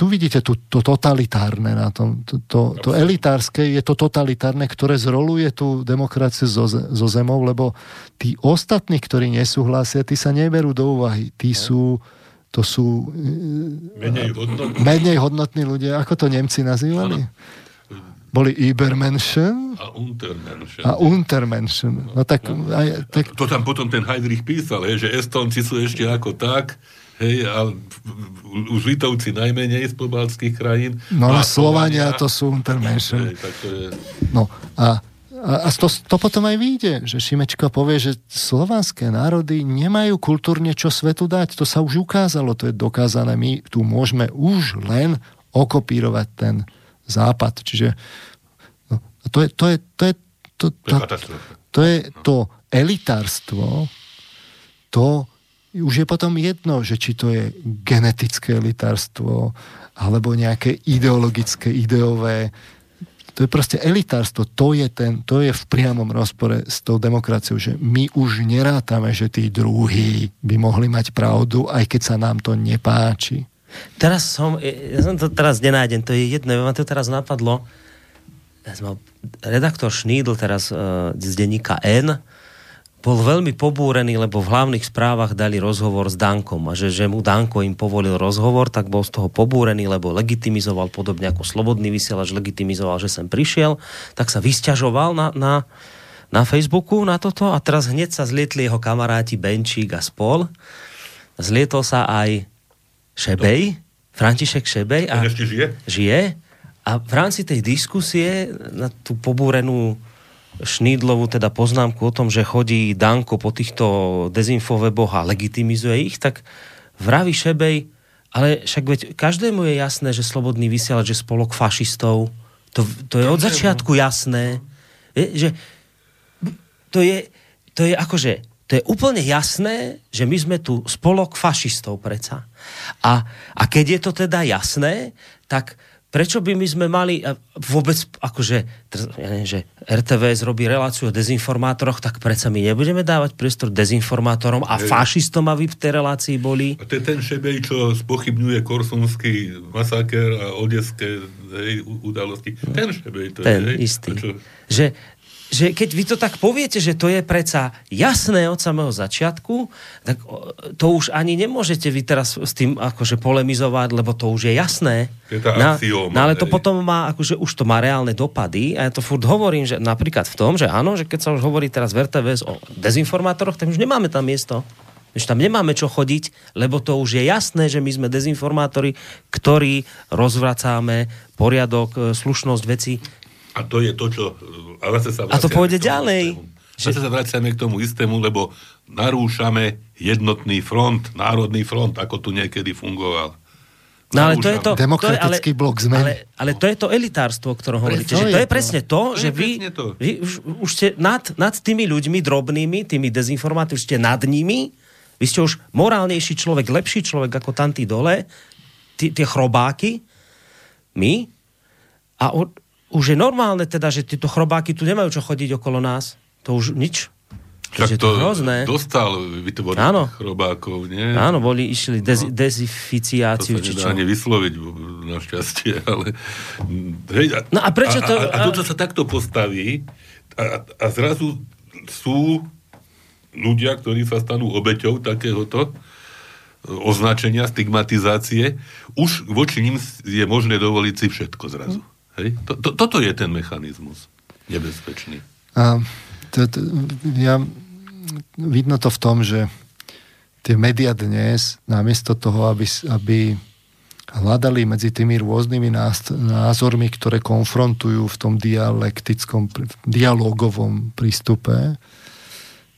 Speaker 3: tu vidíte tu, to totalitárne na tom. To, to, to elitárske je to totalitárne, ktoré zroluje tú demokraciu zo, zo zemou, lebo tí ostatní, ktorí nesúhlasia, tí sa neberú do úvahy. Tí sú to sú
Speaker 2: menej hodnotní,
Speaker 3: menej hodnotní ľudia. Ako to Nemci nazývali? Boli Übermenschen
Speaker 2: a Untermenschen.
Speaker 3: a Untermenschen. No tak, aj, tak
Speaker 2: To tam potom ten Heidrich písal, hej, že Estonci sú ešte ako tak, hej, a už Litovci najmenej z pobaltských krajín.
Speaker 3: no
Speaker 2: a
Speaker 3: a Slovania to sú
Speaker 2: to je...
Speaker 3: No a, a, to, to potom aj vyjde, že Šimečka povie, že slovanské národy nemajú kultúrne čo svetu dať. To sa už ukázalo, to je dokázané. My tu môžeme už len okopírovať ten západ. Čiže no, to je to, je, to, je, to,
Speaker 2: To
Speaker 3: to, to, je to elitárstvo, to už je potom jedno, že či to je genetické elitárstvo, alebo nejaké ideologické, ideové. To je proste elitárstvo. To je, ten, to je v priamom rozpore s tou demokraciou, že my už nerátame, že tí druhí by mohli mať pravdu, aj keď sa nám to nepáči.
Speaker 1: Teraz som, ja som to teraz nenájdem, to je jedno, ma to teraz napadlo. Ja som redaktor Šnídl teraz uh, z denníka N bol veľmi pobúrený, lebo v hlavných správach dali rozhovor s Dankom a že, že mu Danko im povolil rozhovor, tak bol z toho pobúrený, lebo legitimizoval podobne ako Slobodný vysielač legitimizoval, že sem prišiel, tak sa vysťažoval na, na, na Facebooku na toto a teraz hneď sa zlietli jeho kamaráti Benčík a spol. Zlietol sa aj Šebej, František Šebej a
Speaker 2: ešte žije?
Speaker 1: žije a v rámci tej diskusie na tú pobúrenú Šnídlovú teda poznámku o tom, že chodí Danko po týchto dezinfoveboch a legitimizuje ich, tak vraví Šebej, ale však veď každému je jasné, že slobodný vysielač je spolok fašistov. To, to je od začiatku jasné. Je, že to je, to je akože, to je úplne jasné, že my sme tu spolok fašistov preca. A, a keď je to teda jasné, tak prečo by my sme mali vôbec, akože, ja neviem, že RTVS robí reláciu o dezinformátoroch, tak predsa my nebudeme dávať priestor dezinformátorom a
Speaker 2: Hej.
Speaker 1: fašistom, aby v tej relácii boli.
Speaker 2: A to je ten šebej, čo spochybňuje korsonský masaker a odeské hej, udalosti. Ten šebej to
Speaker 1: Ten
Speaker 2: je. hej.
Speaker 1: istý.
Speaker 2: Čo,
Speaker 1: Že, že keď vy to tak poviete, že to je predsa jasné od samého začiatku, tak to už ani nemôžete vy teraz s tým akože polemizovať, lebo to už je jasné.
Speaker 2: Je tá
Speaker 1: Na-
Speaker 2: axióma,
Speaker 1: no ale to
Speaker 2: hej.
Speaker 1: potom má, akože už to má reálne dopady a ja to furt hovorím, že napríklad v tom, že áno, že keď sa už hovorí teraz v RTVS o dezinformátoroch, tak už nemáme tam miesto. Už tam nemáme čo chodiť, lebo to už je jasné, že my sme dezinformátori, ktorí rozvracáme poriadok, e, slušnosť veci.
Speaker 2: A to je to, čo... A, zase sa
Speaker 1: A to pôjde ďalej.
Speaker 2: istému. Zase sa vraciame k tomu istému, lebo narúšame jednotný front, národný front, ako tu niekedy fungoval.
Speaker 1: No ale to je to...
Speaker 3: Demokratický
Speaker 1: to je, ale,
Speaker 3: blok zmeny.
Speaker 1: Ale, ale to je to elitárstvo, o ktorom hovoríte.
Speaker 3: to
Speaker 1: Že
Speaker 3: je
Speaker 1: to je
Speaker 3: to.
Speaker 1: presne to,
Speaker 2: To
Speaker 1: že
Speaker 2: je
Speaker 1: vy,
Speaker 2: presne to.
Speaker 1: vy už, už ste nad, nad tými ľuďmi drobnými, tými dezinformátormi, už ste nad nimi, vy ste už morálnejší človek, lepší človek ako tamtí dole, tie chrobáky, my, a u, už je normálne teda, že tieto chrobáky tu nemajú čo chodiť okolo nás. To už nič.
Speaker 2: Však to,
Speaker 1: to hrozné.
Speaker 2: dostal vytvorených
Speaker 1: Áno.
Speaker 2: chrobákov, nie?
Speaker 1: Áno, boli, išli dez,
Speaker 2: To
Speaker 1: dezificiáciu,
Speaker 2: sa
Speaker 1: či čo.
Speaker 2: nedá ani vysloviť, našťastie, ale... Hej, a,
Speaker 1: No a prečo to-
Speaker 2: A, a, a to, sa takto postaví, a, a zrazu sú ľudia, ktorí sa stanú obeťou takéhoto e, označenia, stigmatizácie, už voči ním je možné dovoliť si všetko zrazu. Hej? To, to, toto je ten mechanizmus nebezpečný.
Speaker 3: A to, to, ja, vidno to v tom, že tie médiá dnes, namiesto toho, aby, aby hľadali medzi tými rôznymi názormi, ktoré konfrontujú v tom dialektickom, dialogovom prístupe,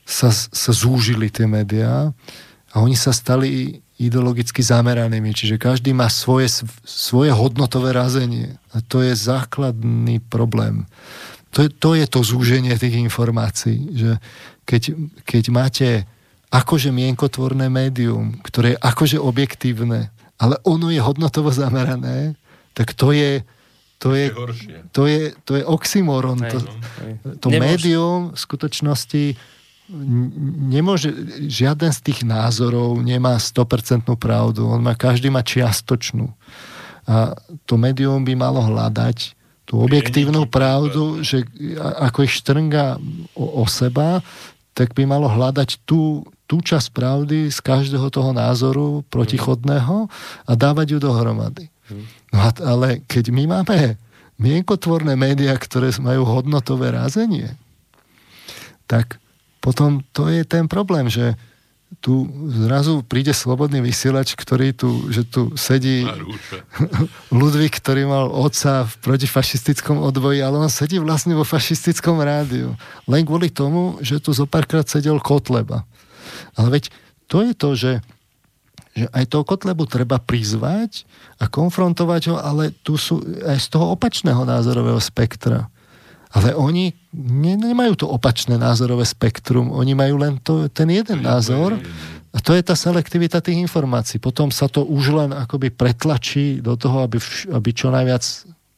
Speaker 3: sa, sa zúžili tie médiá a oni sa stali ideologicky zameranými, čiže každý má svoje, svoje hodnotové razenie a to je základný problém. To je, to je to zúženie tých informácií, že keď, keď máte akože mienkotvorné médium, ktoré je akože objektívne, ale ono je hodnotovo zamerané, tak to je to je, to je, to je oxymoron.
Speaker 1: Hej,
Speaker 3: To,
Speaker 1: hej.
Speaker 3: to médium v skutočnosti nemôže, žiaden z tých názorov nemá 100% pravdu, on má, každý má čiastočnú. A to médium by malo hľadať tú objektívnu pravdu, že a- ako ich štrnga o, o seba, tak by malo hľadať tú, tú časť pravdy z každého toho názoru protichodného a dávať ju dohromady. No ale keď my máme mienkotvorné médiá, ktoré majú hodnotové rázenie, tak potom to je ten problém, že tu zrazu príde slobodný vysielač, ktorý tu, že tu sedí Ludvík, ktorý mal otca v protifašistickom odboji, ale on sedí vlastne vo fašistickom rádiu. Len kvôli tomu, že tu zo párkrát sedel Kotleba. Ale veď to je to, že že aj toho Kotlebu treba prizvať a konfrontovať ho, ale tu sú aj z toho opačného názorového spektra. Ale oni ne, nemajú to opačné názorové spektrum, oni majú len to, ten jeden názor a to je tá selektivita tých informácií. Potom sa to už len akoby pretlačí do toho, aby, aby čo najviac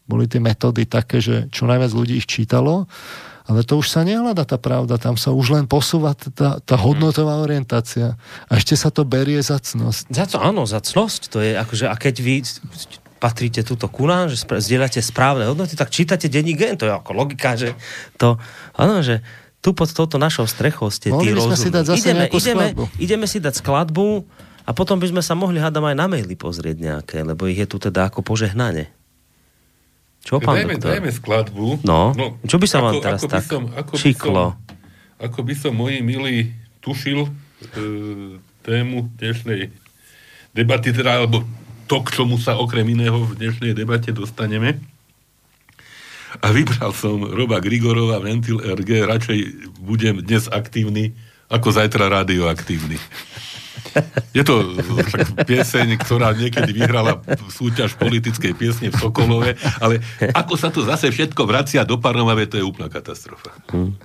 Speaker 3: boli tie metódy také, že čo najviac ľudí ich čítalo ale to už sa nehľada tá pravda, tam sa už len posúva tá, tá hodnotová orientácia. A ešte sa to berie za cnosť.
Speaker 1: Za to áno, za cnosť. To je akože, a keď vy patríte túto ku nám, že zdieľate správne hodnoty, tak čítate denní gen. To je ako logika, že to, áno, že tu pod touto našou strechou ste
Speaker 3: Mohli tí rozumní. si dať zase ideme,
Speaker 1: ideme, ideme si dať skladbu a potom by sme sa mohli hádam aj na maily pozrieť nejaké, lebo ich je tu teda ako požehnanie. Čo, pán
Speaker 5: dajme, doktor? Dajme skladbu.
Speaker 1: No, no čo by sa vám teraz ako tak som, ako šiklo?
Speaker 5: By som, ako by som, moji milí, tušil e, tému dnešnej debaty, teda, alebo to, k čomu sa okrem iného v dnešnej debate dostaneme. A vybral som Roba Grigorova, Ventil RG, radšej budem dnes aktívny, ako zajtra radioaktívny. Je to však pieseň, ktorá niekedy vyhrala súťaž politickej piesne v Sokolove, ale ako sa to zase všetko vracia do Parnomave, to je úplná katastrofa. Hmm.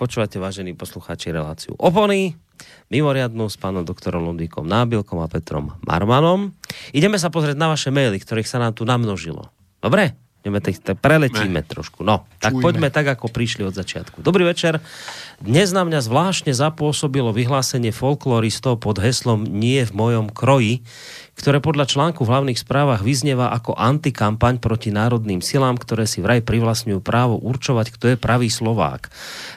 Speaker 1: Počúvate, vážení poslucháči, reláciu Opony, mimoriadnú s pánom doktorom Lundíkom Nábilkom a Petrom Marmanom. Ideme sa pozrieť na vaše maily, ktorých sa nám tu namnožilo. Dobre? Ideme tak, tak preletíme ne. trošku. No, tak Čujme. poďme tak, ako prišli od začiatku. Dobrý večer. Dnes na mňa zvláštne zapôsobilo vyhlásenie folkloristov pod heslom Nie v mojom kroji, ktoré podľa článku v hlavných správach vyznieva ako antikampaň proti národným silám, ktoré si vraj privlastňujú právo určovať, kto je pravý Slovák.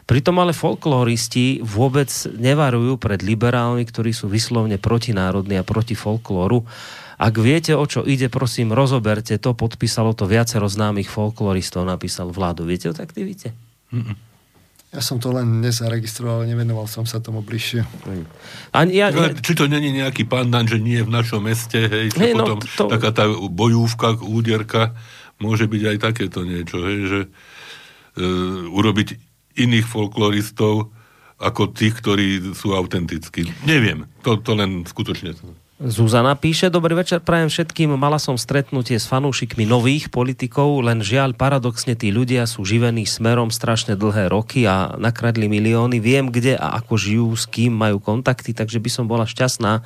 Speaker 1: Pritom ale folkloristi vôbec nevarujú pred liberálmi, ktorí sú vyslovne protinárodní a proti folklóru ak viete, o čo ide, prosím, rozoberte to. Podpísalo to viacero známych folkloristov, napísal vládu. Viete o aktivite? Mm-mm.
Speaker 3: Ja som to len nezaregistroval, nevenoval som sa tomu bližšie.
Speaker 2: Ani ja, ja... Či to není nejaký pandan, že nie v našom meste, hej, hey, no, potom to... taká tá bojúvka, úderka, môže byť aj takéto niečo, hej, že e, urobiť iných folkloristov ako tých, ktorí sú autentickí. Neviem, to, to len skutočne...
Speaker 1: Zuzana píše, dobrý večer, prajem všetkým, mala som stretnutie s fanúšikmi nových politikov, len žiaľ, paradoxne tí ľudia sú živení smerom strašne dlhé roky a nakradli milióny, viem kde a ako žijú, s kým majú kontakty, takže by som bola šťastná,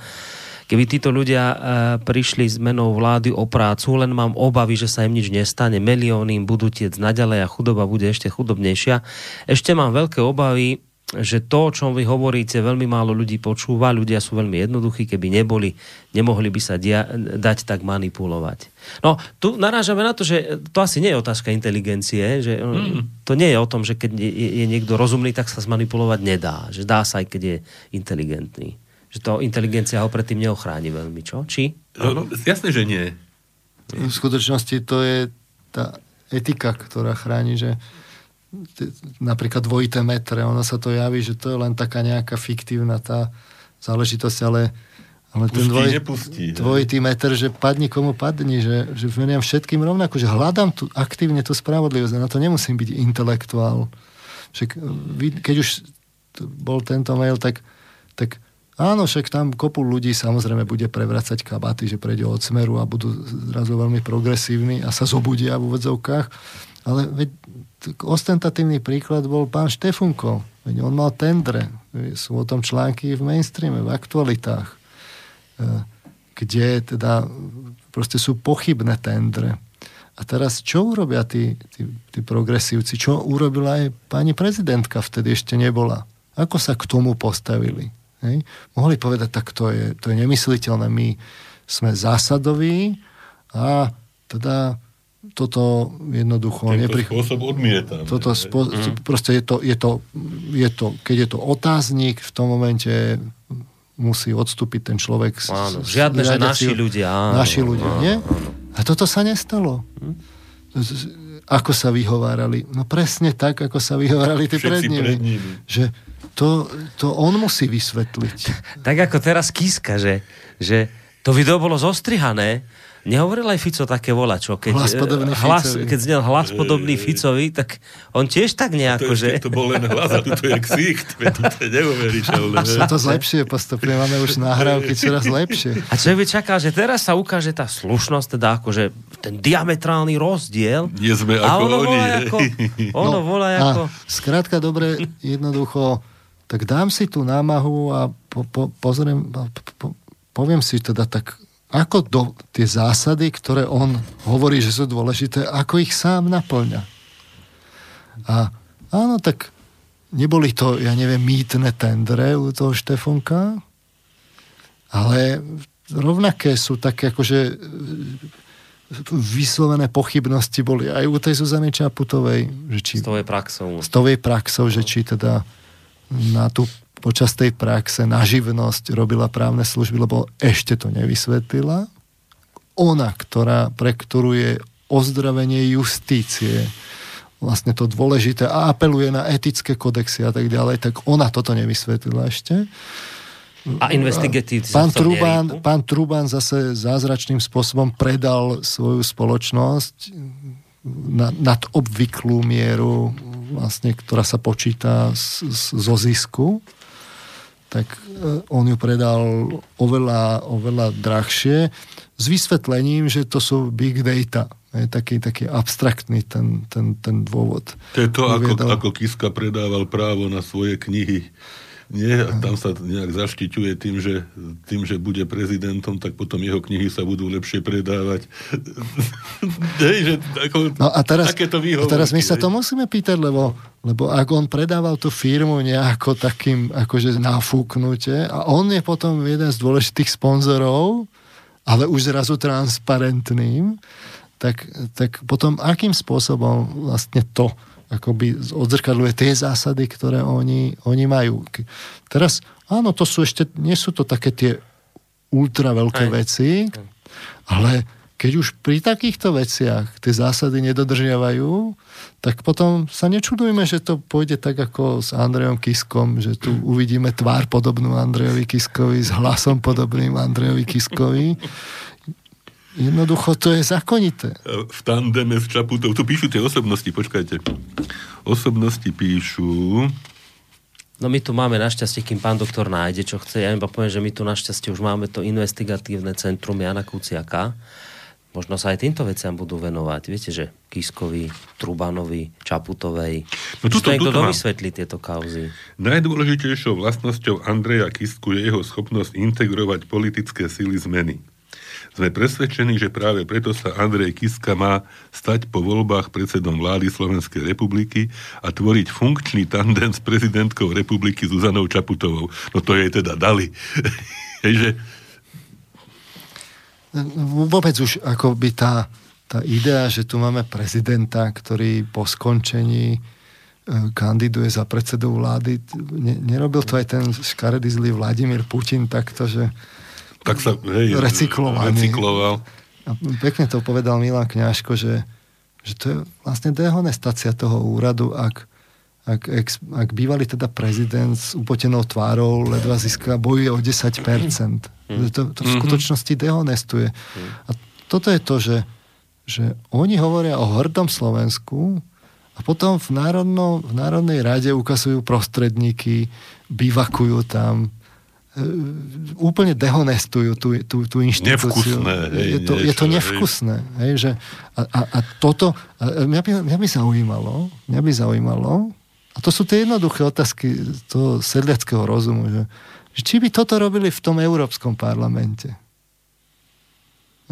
Speaker 1: keby títo ľudia e, prišli s menou vlády o prácu, len mám obavy, že sa im nič nestane, milióny im budú tiec naďalej a chudoba bude ešte chudobnejšia. Ešte mám veľké obavy, že to, o čom vy hovoríte, veľmi málo ľudí počúva, ľudia sú veľmi jednoduchí, keby neboli, nemohli by sa dia- dať tak manipulovať. No, tu narážame na to, že to asi nie je otázka inteligencie, že mm. to nie je o tom, že keď je, je niekto rozumný, tak sa zmanipulovať nedá. Že dá sa aj keď je inteligentný. Že to inteligencia ho predtým neochráni veľmi, čo? Či?
Speaker 2: No, jasné, že nie.
Speaker 3: V skutočnosti to je tá etika, ktorá chráni, že napríklad dvojité metre, ono sa to javí, že to je len taká nejaká fiktívna tá záležitosť, ale, ale ten dvoj, nepustí, dvojitý meter, že padni komu padni, že, že veniam všetkým rovnako, že hľadám tu aktívne tú spravodlivosť a na to nemusím byť intelektuál. Však, keď už bol tento mail, tak, tak áno, však tam kopu ľudí samozrejme bude prevracať kabaty, že prejde od smeru a budú zrazu veľmi progresívni a sa zobudia v úvodzovkách. Ale veď ostentatívny príklad bol pán Štefunko. Veď on mal tendre. Sú o tom články v mainstreame, v aktualitách. E, kde teda proste sú pochybné tendre. A teraz čo urobia tí, tí, tí progresívci? Čo urobila aj pani prezidentka vtedy ešte nebola? Ako sa k tomu postavili? Hej? Mohli povedať, tak to je, to je nemysliteľné. My sme zásadoví a teda toto jednoducho...
Speaker 2: Tento neprich... spôsob odmietam.
Speaker 3: Toto spo... mm. Proste je to, je, to, je to, keď je to otáznik, v tom momente musí odstúpiť ten človek.
Speaker 1: Áno, žiadne, že naši ľudia. Áno,
Speaker 3: naši ľudia, áno, nie? Áno. A toto sa nestalo. Hm? Ako sa vyhovárali? No presne tak, ako sa vyhovárali tí pred nimi. pred nimi. Že to, to on musí vysvetliť.
Speaker 1: tak ako teraz Kiska, že, že to video bolo zostrihané Nehovoril aj Fico také volačo, keď,
Speaker 3: hlas podobný
Speaker 1: hlas, Ficovi. keď znel hlas podobný Ficovi, tak on tiež tak nejako,
Speaker 2: to
Speaker 1: že...
Speaker 2: To bol len hlas a tu je ksicht, to je neuveriteľné.
Speaker 3: To zlepšie postupne, máme už nahrávky čoraz lepšie.
Speaker 1: A čo by čakal, že teraz sa ukáže tá slušnosť, teda akože ten diametrálny rozdiel.
Speaker 2: Nie sme ako a ono oni. Volá ako,
Speaker 1: ono no, volá ako...
Speaker 3: skrátka, dobre, jednoducho, tak dám si tú námahu a po, po, pozriem, po, po, poviem si teda tak ako do, tie zásady, ktoré on hovorí, že sú dôležité, ako ich sám naplňa. A áno, tak neboli to, ja neviem, mýtne tendre u toho Štefonka, ale rovnaké sú také akože vyslovené pochybnosti boli aj u tej Zuzany Čaputovej. Že či,
Speaker 1: s tovej praxou.
Speaker 3: S tovej praxou, že či teda na tú počas tej praxe na živnosť robila právne služby, lebo ešte to nevysvetlila. Ona, ktorá, pre ktorú je ozdravenie justície vlastne to dôležité a apeluje na etické kodexy a tak ďalej, tak ona toto nevysvetlila ešte.
Speaker 1: A investigatívci
Speaker 3: pán Truban, pán Truban zase zázračným spôsobom predal svoju spoločnosť na, nad obvyklú mieru, vlastne, ktorá sa počíta z, z, zo zisku tak e, on ju predal oveľa, oveľa drahšie s vysvetlením, že to sú big data. Je taký, taký abstraktný ten, ten, ten dôvod.
Speaker 2: To je to, ako, ako Kiska predával právo na svoje knihy nie, a tam sa nejak zaštiťuje tým že, tým, že bude prezidentom, tak potom jeho knihy sa budú lepšie predávať. Hej, že ako,
Speaker 3: no a teraz, a teraz my sa to musíme pýtať, lebo, lebo ak on predával tú firmu nejako takým akože nafúknutie a on je potom jeden z dôležitých sponzorov, ale už zrazu transparentným, tak, tak potom akým spôsobom vlastne to akoby odzrkadľuje tie zásady, ktoré oni, oni majú. Teraz, áno, to sú ešte, nie sú to také tie ultra veľké Aj. veci, ale keď už pri takýchto veciach tie zásady nedodržiavajú, tak potom sa nečudujme, že to pôjde tak ako s Andrejom Kiskom, že tu uvidíme tvár podobnú Andrejovi Kiskovi s hlasom podobným Andrejovi Kiskovi. Jednoducho to je zakonité.
Speaker 2: V tandeme s Čaputou, tu píšu tie osobnosti, počkajte. Osobnosti píšu...
Speaker 1: No my tu máme našťastie, kým pán doktor nájde, čo chce. Ja iba poviem, že my tu našťastie už máme to investigatívne centrum Jana Kuciaka, možno sa aj týmto veciam budú venovať. Viete, že Kiskovi, Trubanovi, Čaputovej. No tuto, niekto domysvetlí tieto kauzy.
Speaker 2: Najdôležitejšou vlastnosťou Andreja Kisku je jeho schopnosť integrovať politické síly zmeny. Sme presvedčení, že práve preto sa Andrej Kiska má stať po voľbách predsedom vlády Slovenskej republiky a tvoriť funkčný tandem s prezidentkou republiky Zuzanou Čaputovou. No to jej teda dali. Hej,
Speaker 3: vôbec už akoby tá, tá idea, že tu máme prezidenta, ktorý po skončení e, kandiduje za predsedu vlády. Ne, nerobil to aj ten škaredý zlý Vladimír Putin takto, že
Speaker 2: tak sa hej, recykloval.
Speaker 3: A pekne to povedal Milan Kňažko, že, že to je vlastne dehonestácia toho úradu, ak, ak, ak, ak bývalý teda prezident s upotenou tvárou ledva získa, bojuje o 10%. Mm. To, to v mhm. skutočnosti dehonestuje. Mm. A toto je to, že, že oni hovoria o hrdom Slovensku a potom v, národno, v Národnej rade ukazujú prostredníky, bývakujú tam, úplne dehonestujú tú, tú, tú inštitúciu.
Speaker 2: Nevkusné. Hej,
Speaker 3: je, to, niečo, je to nevkusné. Hej, že, a, a, a toto, a mňa, by, mňa by zaujímalo, mňa by zaujímalo, a to sú tie jednoduché otázky toho sedliackého rozumu, že, či by toto robili v tom Európskom parlamente.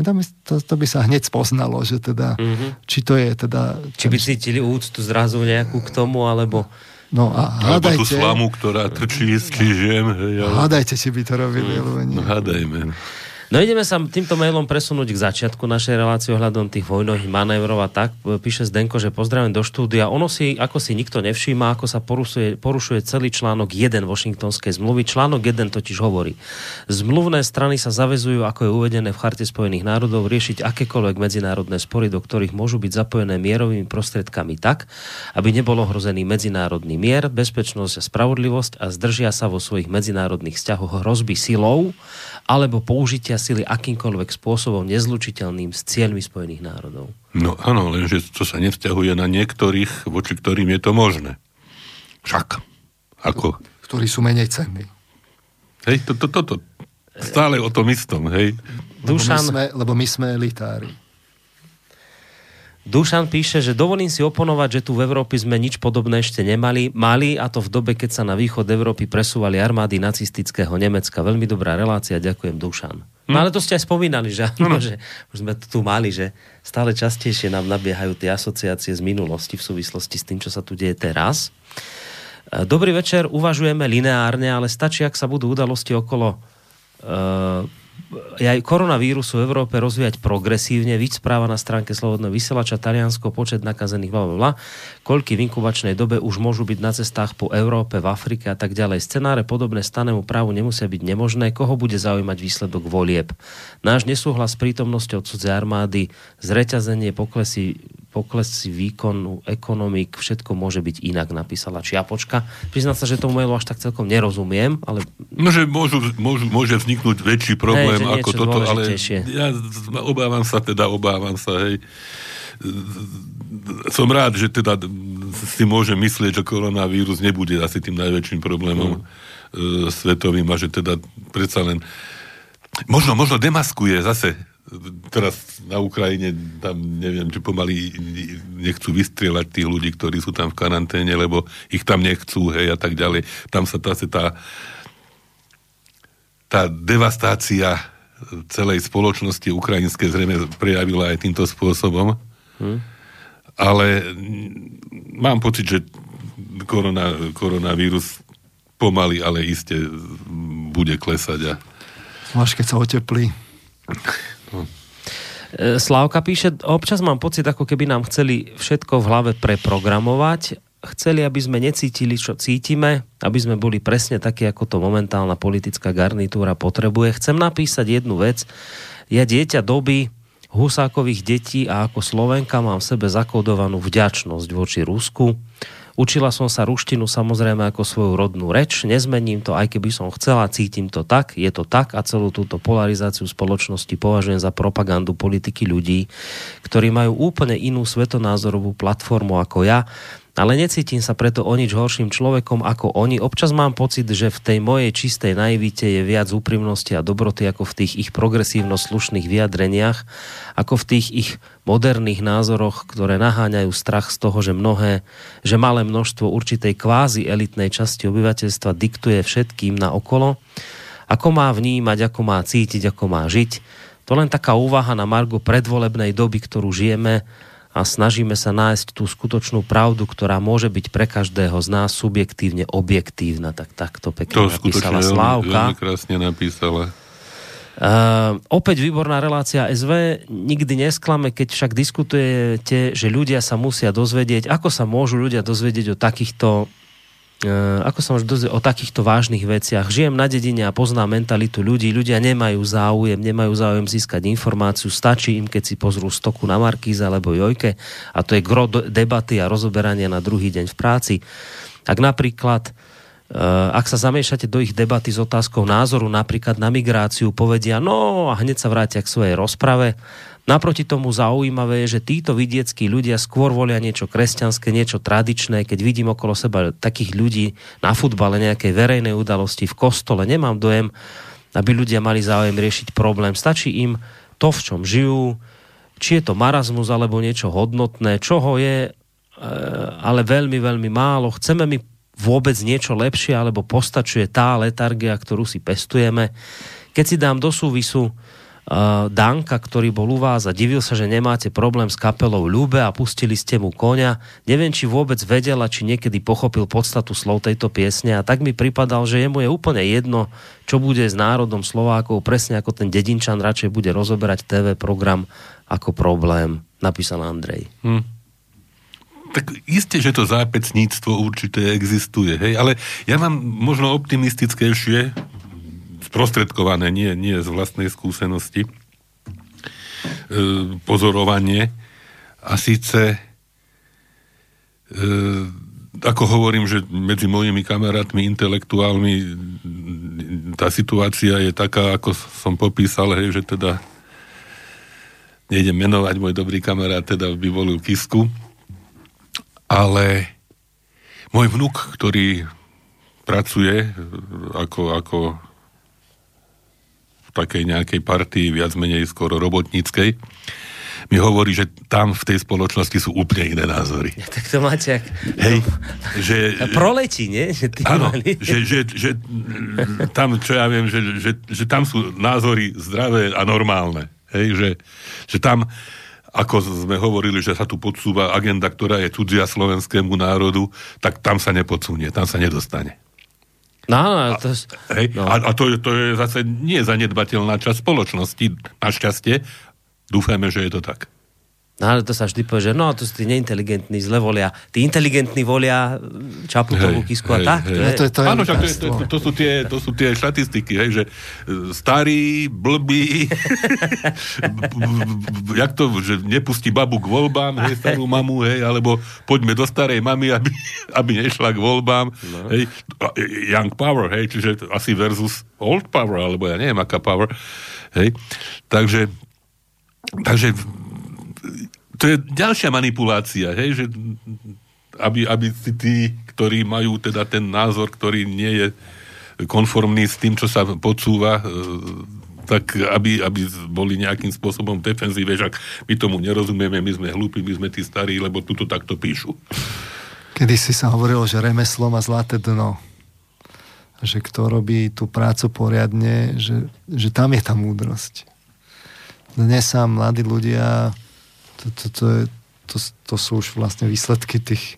Speaker 3: To, to by sa hneď spoznalo, že teda, mm-hmm. či to je teda...
Speaker 1: Či by cítili úctu zrazu nejakú k tomu, alebo...
Speaker 3: No a hádajte...
Speaker 2: Alebo tú slamu, ktorá trčí z čižiem.
Speaker 3: Hádajte, či by to robili,
Speaker 2: nie. No hádajme.
Speaker 1: No ideme sa týmto mailom presunúť k začiatku našej relácie ohľadom tých vojnových manévrov a tak. Píše Zdenko, že pozdravím do štúdia. Ono si, ako si nikto nevšíma, ako sa porušuje, porušuje celý článok 1 Washingtonskej zmluvy. Článok 1 totiž hovorí. Zmluvné strany sa zavezujú, ako je uvedené v Charte Spojených národov, riešiť akékoľvek medzinárodné spory, do ktorých môžu byť zapojené mierovými prostriedkami tak, aby nebol ohrozený medzinárodný mier, bezpečnosť a spravodlivosť a zdržia sa vo svojich medzinárodných vzťahoch hrozby silou alebo použitia sily akýmkoľvek spôsobom nezlučiteľným s cieľmi Spojených národov.
Speaker 2: No áno, lenže to sa nevzťahuje na niektorých, voči ktorým je to možné. Však. Ako?
Speaker 3: Ktorí sú menej cenní.
Speaker 2: Hej, toto, to, to, to. Stále o tom istom, hej.
Speaker 3: Dušan... Lebo my sme, lebo my sme elitári.
Speaker 1: Dušan píše, že dovolím si oponovať, že tu v Európe sme nič podobné ešte nemali. Mali a to v dobe, keď sa na východ Európy presúvali armády nacistického Nemecka. Veľmi dobrá relácia, ďakujem Dušan. Hm. No ale to ste aj spomínali, že, no, no. že už sme to tu mali, že stále častejšie nám nabiehajú tie asociácie z minulosti v súvislosti s tým, čo sa tu deje teraz. E, dobrý večer, uvažujeme lineárne, ale stačí, ak sa budú udalosti okolo uh, aj koronavírusu v Európe rozvíjať progresívne. Víc správa na stránke Slobodného vysielača, Taliansko, počet nakazených, bla, bla. Koľky v inkubačnej dobe už môžu byť na cestách po Európe, v Afrike a tak ďalej. Scenáre podobné stanému právu nemusia byť nemožné. Koho bude zaujímať výsledok volieb? Náš nesúhlas s prítomnosťou cudzej armády, zreťazenie poklesy poklesy výkonu, ekonomik, všetko môže byť inak, napísala Čiapočka. Priznám sa, že tomu mailu až tak celkom nerozumiem, ale...
Speaker 2: No, že môžu, môžu, môže vzniknúť väčší problém hej, ako toto, ale ja obávam sa, teda obávam sa, hej. Som rád, že teda si môže myslieť, že koronavírus nebude asi tým najväčším problémom mm. svetovým a že teda predsa len možno, možno demaskuje zase teraz na Ukrajine tam neviem, či pomaly nechcú vystrieľať tých ľudí, ktorí sú tam v karanténe, lebo ich tam nechcú, hej, a tak ďalej. Tam sa tá, tá, tá devastácia celej spoločnosti ukrajinskej zrejme prejavila aj týmto spôsobom. Hmm. Ale mám pocit, že korona, koronavírus pomaly, ale iste bude klesať. A...
Speaker 3: Zvlášť, keď sa oteplí.
Speaker 1: E, Slávka píše, občas mám pocit, ako keby nám chceli všetko v hlave preprogramovať, chceli, aby sme necítili, čo cítime, aby sme boli presne takí, ako to momentálna politická garnitúra potrebuje. Chcem napísať jednu vec. Ja dieťa doby Husákových detí a ako Slovenka mám v sebe zakódovanú vďačnosť voči Rusku. Učila som sa ruštinu samozrejme ako svoju rodnú reč, nezmením to, aj keby som chcela, cítim to tak, je to tak a celú túto polarizáciu spoločnosti považujem za propagandu politiky ľudí, ktorí majú úplne inú svetonázorovú platformu ako ja ale necítim sa preto o nič horším človekom ako oni. Občas mám pocit, že v tej mojej čistej naivite je viac úprimnosti a dobroty ako v tých ich progresívno slušných vyjadreniach, ako v tých ich moderných názoroch, ktoré naháňajú strach z toho, že mnohé, že malé množstvo určitej kvázi elitnej časti obyvateľstva diktuje všetkým na okolo, ako má vnímať, ako má cítiť, ako má žiť. To len taká úvaha na margo predvolebnej doby, ktorú žijeme, a snažíme sa nájsť tú skutočnú pravdu, ktorá môže byť pre každého z nás subjektívne objektívna. Tak takto pekne
Speaker 2: to
Speaker 1: napísala Slávka.
Speaker 2: Veľmi krásne napísala.
Speaker 1: Uh, opäť výborná relácia SV. Nikdy nesklame, keď však diskutujete, že ľudia sa musia dozvedieť, ako sa môžu ľudia dozvedieť o takýchto ako sa môže dozvieť o takýchto vážnych veciach. Žijem na dedine a poznám mentalitu ľudí. Ľudia nemajú záujem, nemajú záujem získať informáciu. Stačí im, keď si pozrú stoku na Markíze alebo Jojke a to je gro debaty a rozoberania na druhý deň v práci. Ak napríklad e, ak sa zamiešate do ich debaty s otázkou názoru napríklad na migráciu, povedia no a hneď sa vrátia k svojej rozprave Naproti tomu zaujímavé je, že títo vidieckí ľudia skôr volia niečo kresťanské, niečo tradičné. Keď vidím okolo seba takých ľudí na futbale, nejakej verejnej udalosti, v kostole, nemám dojem, aby ľudia mali záujem riešiť problém. Stačí im to, v čom žijú, či je to marazmus alebo niečo hodnotné, čoho je e, ale veľmi, veľmi málo. Chceme mi vôbec niečo lepšie, alebo postačuje tá letargia, ktorú si pestujeme. Keď si dám do súvisu uh, Danka, ktorý bol u vás a divil sa, že nemáte problém s kapelou Ľube a pustili ste mu konia. Neviem, či vôbec vedel a či niekedy pochopil podstatu slov tejto piesne a tak mi pripadal, že jemu je úplne jedno, čo bude s národom Slovákov, presne ako ten dedinčan radšej bude rozoberať TV program ako problém, napísal Andrej. Hm.
Speaker 2: Tak isté, že to zápecníctvo určité existuje, hej, ale ja mám možno optimistickejšie sprostredkované, nie, nie z vlastnej skúsenosti, e, pozorovanie. A síce, e, ako hovorím, že medzi mojimi kamarátmi, intelektuálmi tá situácia je taká, ako som popísal, hej, že teda nejdem menovať, môj dobrý kamarát teda by volil Kisku, ale môj vnuk, ktorý pracuje ako, ako takej nejakej partii, viac menej skoro robotníckej, mi hovorí, že tam v tej spoločnosti sú úplne iné názory.
Speaker 1: Ja, tak to máte ak...
Speaker 2: Hej, že...
Speaker 1: Proletí, nie?
Speaker 2: Že áno, že, že, že, tam, čo ja viem, že, že, že tam sú názory zdravé a normálne. Hej, že, že tam, ako sme hovorili, že sa tu podsúva agenda, ktorá je cudzia slovenskému národu, tak tam sa nepodsunie, tam sa nedostane.
Speaker 1: No, no, to,
Speaker 2: hej, no. A, a to, to je zase nie zanedbateľná časť spoločnosti, našťastie. Dúfajme, že je to tak.
Speaker 1: No ale to sa vždy povie, že no, to sú tí neinteligentní, zle volia. Tí inteligentní volia Čaputovú kisku a tak. Hej.
Speaker 3: To je, to, je,
Speaker 2: Áno, to, to, to, to, sú tie, to sú tie štatistiky, hej, že e, starý, blbý, jak to, že nepustí babu k voľbám, hej, starú mamu, hej, alebo poďme do starej mamy, aby, aby nešla k voľbám. No. Hej. Young power, hej, čiže asi versus old power, alebo ja neviem, aká power. Hej. Takže, takže to je ďalšia manipulácia, hej, že aby, aby si tí, ktorí majú teda ten názor, ktorý nie je konformný s tým, čo sa podsúva, e, tak aby, aby boli nejakým spôsobom defenzíve, že ak my tomu nerozumieme, my sme hlúpi, my sme tí starí, lebo tuto takto píšu.
Speaker 3: Kedy si sa hovorilo, že remeslo má zlaté dno. Že kto robí tú prácu poriadne, že, že tam je tá múdrosť. Dnes sa mladí ľudia to, to, to, je, to, to sú už vlastne výsledky tých,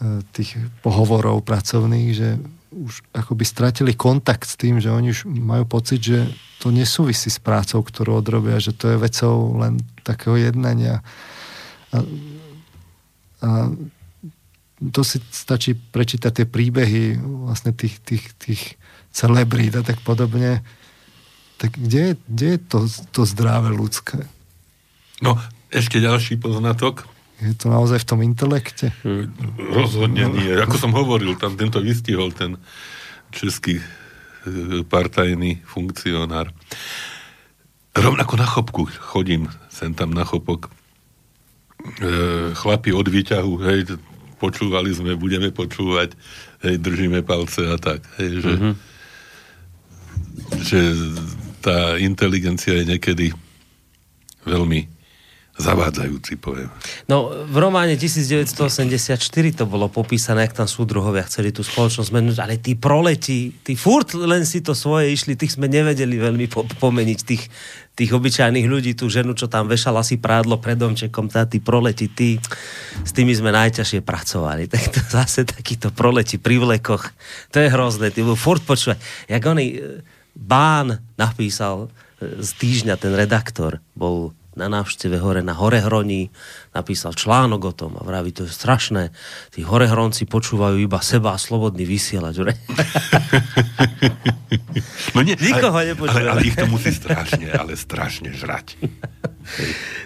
Speaker 3: e, tých pohovorov pracovných, že už akoby stratili kontakt s tým, že oni už majú pocit, že to nesúvisí s prácou, ktorú odrobia, že to je vecou len takého jednania. A, a to si stačí prečítať tie príbehy vlastne tých, tých, tých celebrít a tak podobne. Tak kde, kde je to, to zdravé ľudské?
Speaker 2: No, ešte ďalší poznatok.
Speaker 3: Je to naozaj v tom intelekte?
Speaker 2: Rozhodne nie. Ako som hovoril, tam tento vystihol ten český e, partajný funkcionár. Rovnako na chopku chodím sem tam na chopok. E, chlapi od výťahu, hej, počúvali sme, budeme počúvať, hej, držíme palce a tak, hej, že, mm-hmm. že tá inteligencia je niekedy veľmi zavádzajúci, poviem.
Speaker 1: No, v románe 1984 to bolo popísané, jak tam súdruhovia chceli tú spoločnosť menúť, ale tí proleti, tí furt len si to svoje išli, tých sme nevedeli veľmi po- pomeniť, tých, tých obyčajných ľudí, tú ženu, čo tam vešala si prádlo pred domčekom, tá, tí proleti, tí, s tými sme najťažšie pracovali. Tak to zase takíto proleti pri vlekoch, to je hrozné, budú furt počúvať. Jak oni, e, Bán napísal e, z týždňa, ten redaktor, bol na návšteve hore na Horehroní, napísal článok o tom a vraví, to je strašné. Tí Horehronci počúvajú iba seba a slobodný vysielač.
Speaker 2: no nie,
Speaker 1: Nikoho
Speaker 2: ale,
Speaker 1: nepočúvajú.
Speaker 2: Ale, ale ich to musí strašne, ale strašne žrať.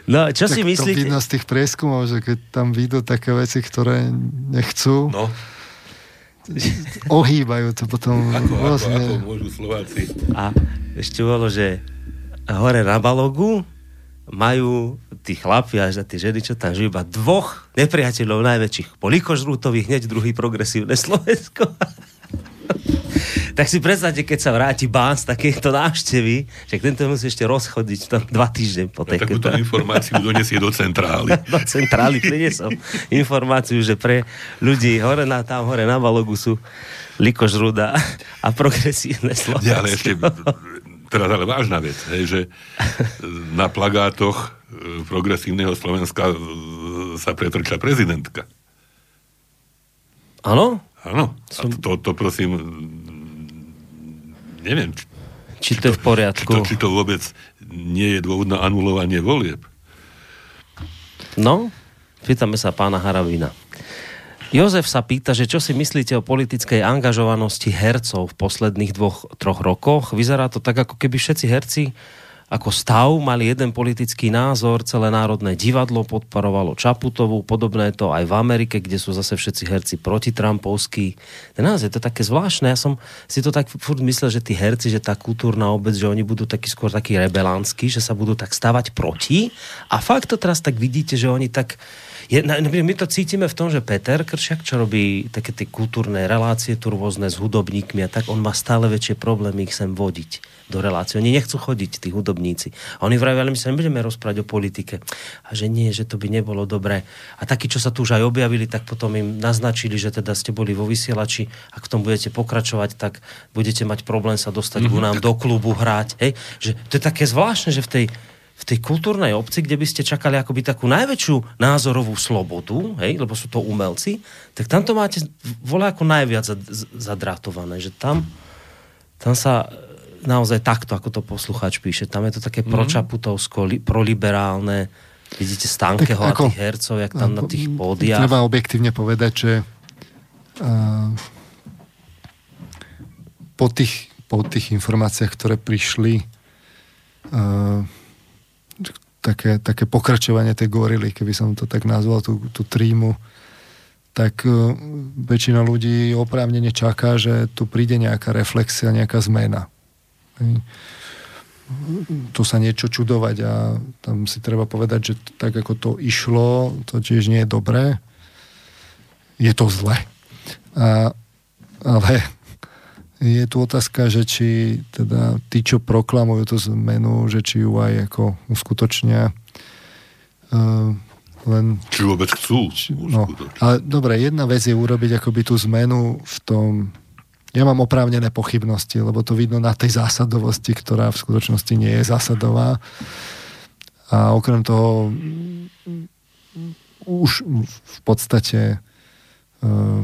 Speaker 1: No, čo
Speaker 3: tak
Speaker 1: si myslíte?
Speaker 3: To vidno z tých prieskumov, že keď tam vidú také veci, ktoré nechcú,
Speaker 2: No,
Speaker 3: ohýbajú to potom
Speaker 2: ako, ako, ako môžu Slováci.
Speaker 1: A ešte bolo, že hore na Balogu majú tí chlapi a tí ženy, čo tam žijú, iba dvoch nepriateľov najväčších. Po Likožrútovi hneď druhý progresívne Slovensko. tak si predstavte, keď sa vráti Bán z takéto návštevy, že tento musí ešte rozchodiť tam dva týždne po tej
Speaker 2: No, takúto informáciu donesie do centrály.
Speaker 1: do centrály priniesol informáciu, že pre ľudí hore na, tam hore na Balogu sú Likožrúda a progresívne Slovensko.
Speaker 2: Nie, ale ešte, teraz ale vážna vec, hej, že na plagátoch e, progresívneho Slovenska e, sa pretrča prezidentka.
Speaker 1: Áno?
Speaker 2: Áno. A to, to prosím, neviem, či,
Speaker 1: Či to je v
Speaker 2: či,
Speaker 1: poriadku?
Speaker 2: to, či to vôbec nie je dôvod na anulovanie volieb.
Speaker 1: No, pýtame sa pána Harabina. Jozef sa pýta, že čo si myslíte o politickej angažovanosti hercov v posledných dvoch, troch rokoch. Vyzerá to tak, ako keby všetci herci ako stav mali jeden politický názor, celé národné divadlo podporovalo Čaputovú, podobné to aj v Amerike, kde sú zase všetci herci protitrampovskí. Naozaj je to také zvláštne, ja som si to tak furt myslel, že tí herci, že tá kultúrna obec, že oni budú takí skôr takí rebelánsky, že sa budú tak stavať proti a fakt to teraz tak vidíte, že oni tak je, my to cítime v tom, že Peter Kršiak, čo robí také tie kultúrne relácie tu rôzne s hudobníkmi a tak, on má stále väčšie problémy ich sem vodiť do relácie. Oni nechcú chodiť, tí hudobníci. A oni vraví, ale my sa nebudeme rozprávať o politike. A že nie, že to by nebolo dobré. A takí, čo sa tu už aj objavili, tak potom im naznačili, že teda ste boli vo vysielači, ak v tom budete pokračovať, tak budete mať problém sa dostať mm-hmm. ku nám do klubu hrať. Hej? Že to je také zvláštne, že v tej v tej kultúrnej obci, kde by ste čakali akoby takú najväčšiu názorovú slobodu, hej, lebo sú to umelci, tak tam to máte voľa ako najviac zadrátované, že tam, tam sa naozaj takto, ako to poslucháč píše, tam je to také mm. pročaputovsko, li, proliberálne, vidíte Stankeho a tých hercov, jak tam na tých pódiach.
Speaker 3: Treba objektívne povedať, že uh, po, tých, po tých informáciách, ktoré prišli uh, také, také pokračovanie tej gorily, keby som to tak nazval, tú, tú trímu, tak uh, väčšina ľudí oprávnene čaká, že tu príde nejaká reflexia, nejaká zmena. Tu sa niečo čudovať a tam si treba povedať, že tak ako to išlo, to tiež nie je dobré. Je to zle. A, ale je tu otázka, že či teda tí, čo proklamujú tú zmenu, že či ju aj ako uskutočnia uh, len...
Speaker 2: Či vôbec chcú
Speaker 3: či, no, Ale dobre, jedna vec je urobiť akoby tú zmenu v tom... Ja mám oprávnené pochybnosti, lebo to vidno na tej zásadovosti, ktorá v skutočnosti nie je zásadová. A okrem toho už v podstate uh,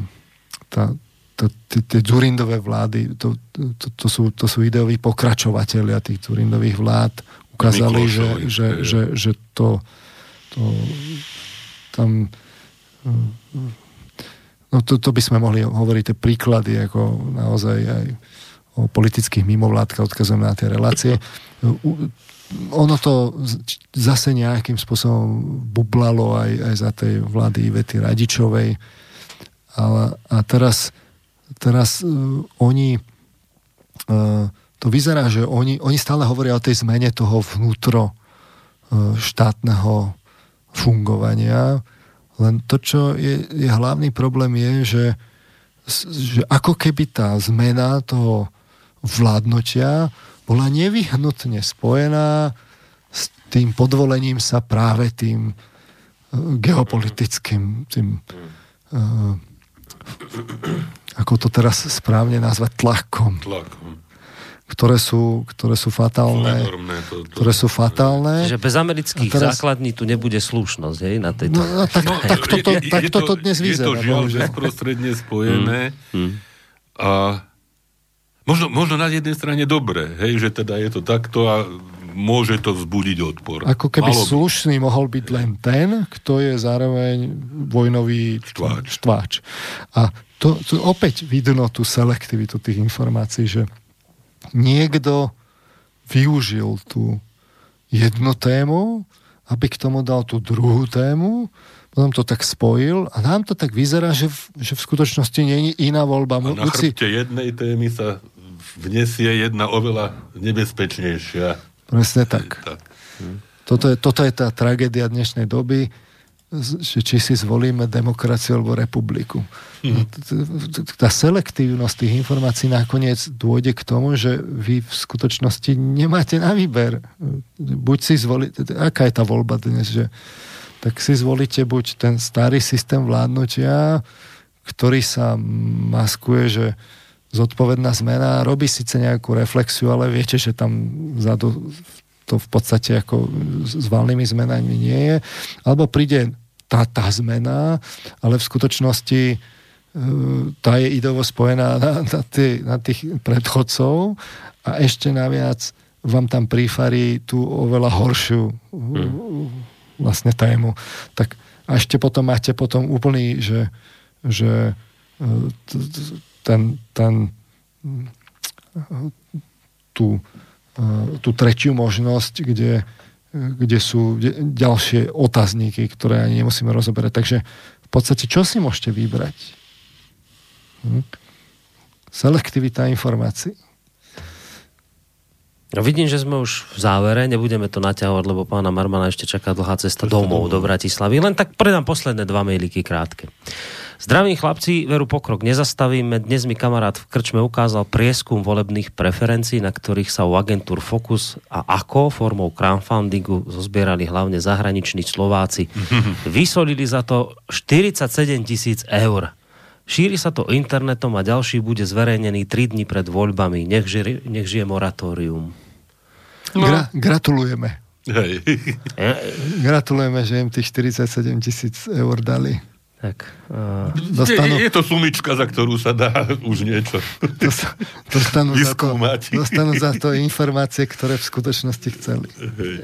Speaker 3: tá, tie Zurindové vlády, to, to, to, sú, to sú ideoví pokračovateľia tých Zurindových vlád, ukázali, že, že, že, že to, to tam no to, to by sme mohli hovoriť tie príklady ako naozaj aj o politických mimovládkach, odkazujem na tie relácie. ono to zase nejakým spôsobom bublalo aj, aj za tej vlády Ivety Radičovej. Ale, a teraz, teraz uh, oni uh, to vyzerá, že oni, oni stále hovoria o tej zmene toho vnútro uh, štátneho fungovania. Len to, čo je, je hlavný problém je, že, že ako keby tá zmena toho vládnotia bola nevyhnutne spojená s tým podvolením sa práve tým geopolitickým, tým, ako to teraz správne nazvať, tlakom.
Speaker 2: Tlakom
Speaker 3: ktoré sú, ktoré sú fatálne. to, to, ktoré sú fatálne.
Speaker 1: Že bez amerických teraz... základní tu nebude slušnosť, hej, na tejto... No,
Speaker 3: no tak, no, tak, toto, je, tak je toto to, dnes vyzerá.
Speaker 2: Je to žiaľ bezprostredne spojené mm. Mm. a Možno, možno na jednej strane dobre, hej, že teda je to takto a môže to vzbudiť odpor.
Speaker 3: Ako keby Malo slušný by... mohol byť len ten, kto je zároveň vojnový štváč. štváč. A to, to opäť vidno tú selektivitu tých informácií, že niekto využil tú jednu tému, aby k tomu dal tú druhú tému potom to tak spojil a nám to tak vyzerá, že v, že v skutočnosti nie je iná voľba.
Speaker 2: A na chrbte jednej témy sa vnesie jedna oveľa nebezpečnejšia.
Speaker 3: Presne tak. tak. Toto, je, toto je tá tragédia dnešnej doby, že či si zvolíme demokraciu alebo republiku. Hmm. Tá selektívnosť tých informácií nakoniec dôjde k tomu, že vy v skutočnosti nemáte na výber. Buď si zvolíte, aká je tá voľba dnes, že tak si zvolíte buď ten starý systém vládnutia, ktorý sa maskuje, že zodpovedná zmena, robí síce nejakú reflexiu, ale viete, že tam vzadu to v podstate ako s valnými zmenami nie je. Alebo príde tá, tá zmena, ale v skutočnosti e, tá je ideovo spojená na, na, tý, na tých predchodcov a ešte naviac vám tam prífarí tú oveľa horšiu hmm. vlastne tému. Tak a ešte potom máte potom úplný, že, že e, ten, ten tú, tú tretiu možnosť, kde, kde sú ďalšie otázniky, ktoré ani nemusíme rozoberať. Takže v podstate, čo si môžete vybrať? Hm? Selektivita informácií.
Speaker 1: No vidím, že sme už v závere, nebudeme to naťahovať, lebo pána Marmana ešte čaká dlhá cesta domov do Bratislavy. Len tak predám posledné dva mailiky krátke. Zdravím chlapci, veru pokrok nezastavíme. Dnes mi kamarát v Krčme ukázal prieskum volebných preferencií, na ktorých sa u agentúr Focus a ako formou crowdfundingu zozbierali hlavne zahraniční Slováci. Vysolili za to 47 tisíc eur. Šíri sa to internetom a ďalší bude zverejnený 3 dní pred voľbami. Nech, žije, nech žije moratórium.
Speaker 3: No. Gra- gratulujeme. Hej. Gratulujeme, že im tých 47 tisíc eur dali.
Speaker 1: Tak,
Speaker 2: uh... dostanú... je, je to sumička, za ktorú sa dá už niečo
Speaker 3: dostanú, za to, dostanú za to informácie, ktoré v skutočnosti chceli.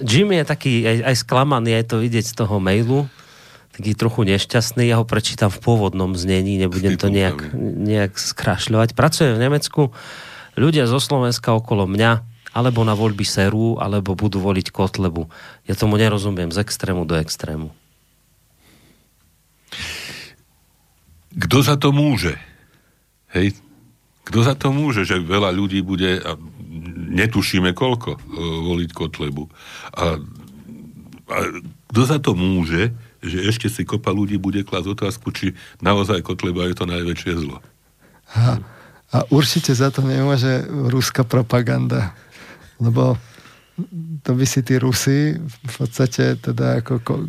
Speaker 1: Jim je taký aj, aj sklamaný, aj to vidieť z toho mailu, taký trochu nešťastný, ja ho prečítam v pôvodnom znení, nebudem to nejak, nejak skrašľovať. Pracuje v Nemecku, ľudia zo Slovenska okolo mňa, alebo na voľby serú, alebo budú voliť Kotlebu. Ja tomu nerozumiem z extrému do extrému.
Speaker 2: Kto za to môže? Hej, kto za to môže, že veľa ľudí bude, a netušíme koľko, e, voliť Kotlebu. A, a kto za to môže, že ešte si kopa ľudí bude klásť otázku, či naozaj Kotleba je to najväčšie zlo.
Speaker 3: A, a určite za to nemôže ruská propaganda, lebo to by si tí Rusi v podstate teda ako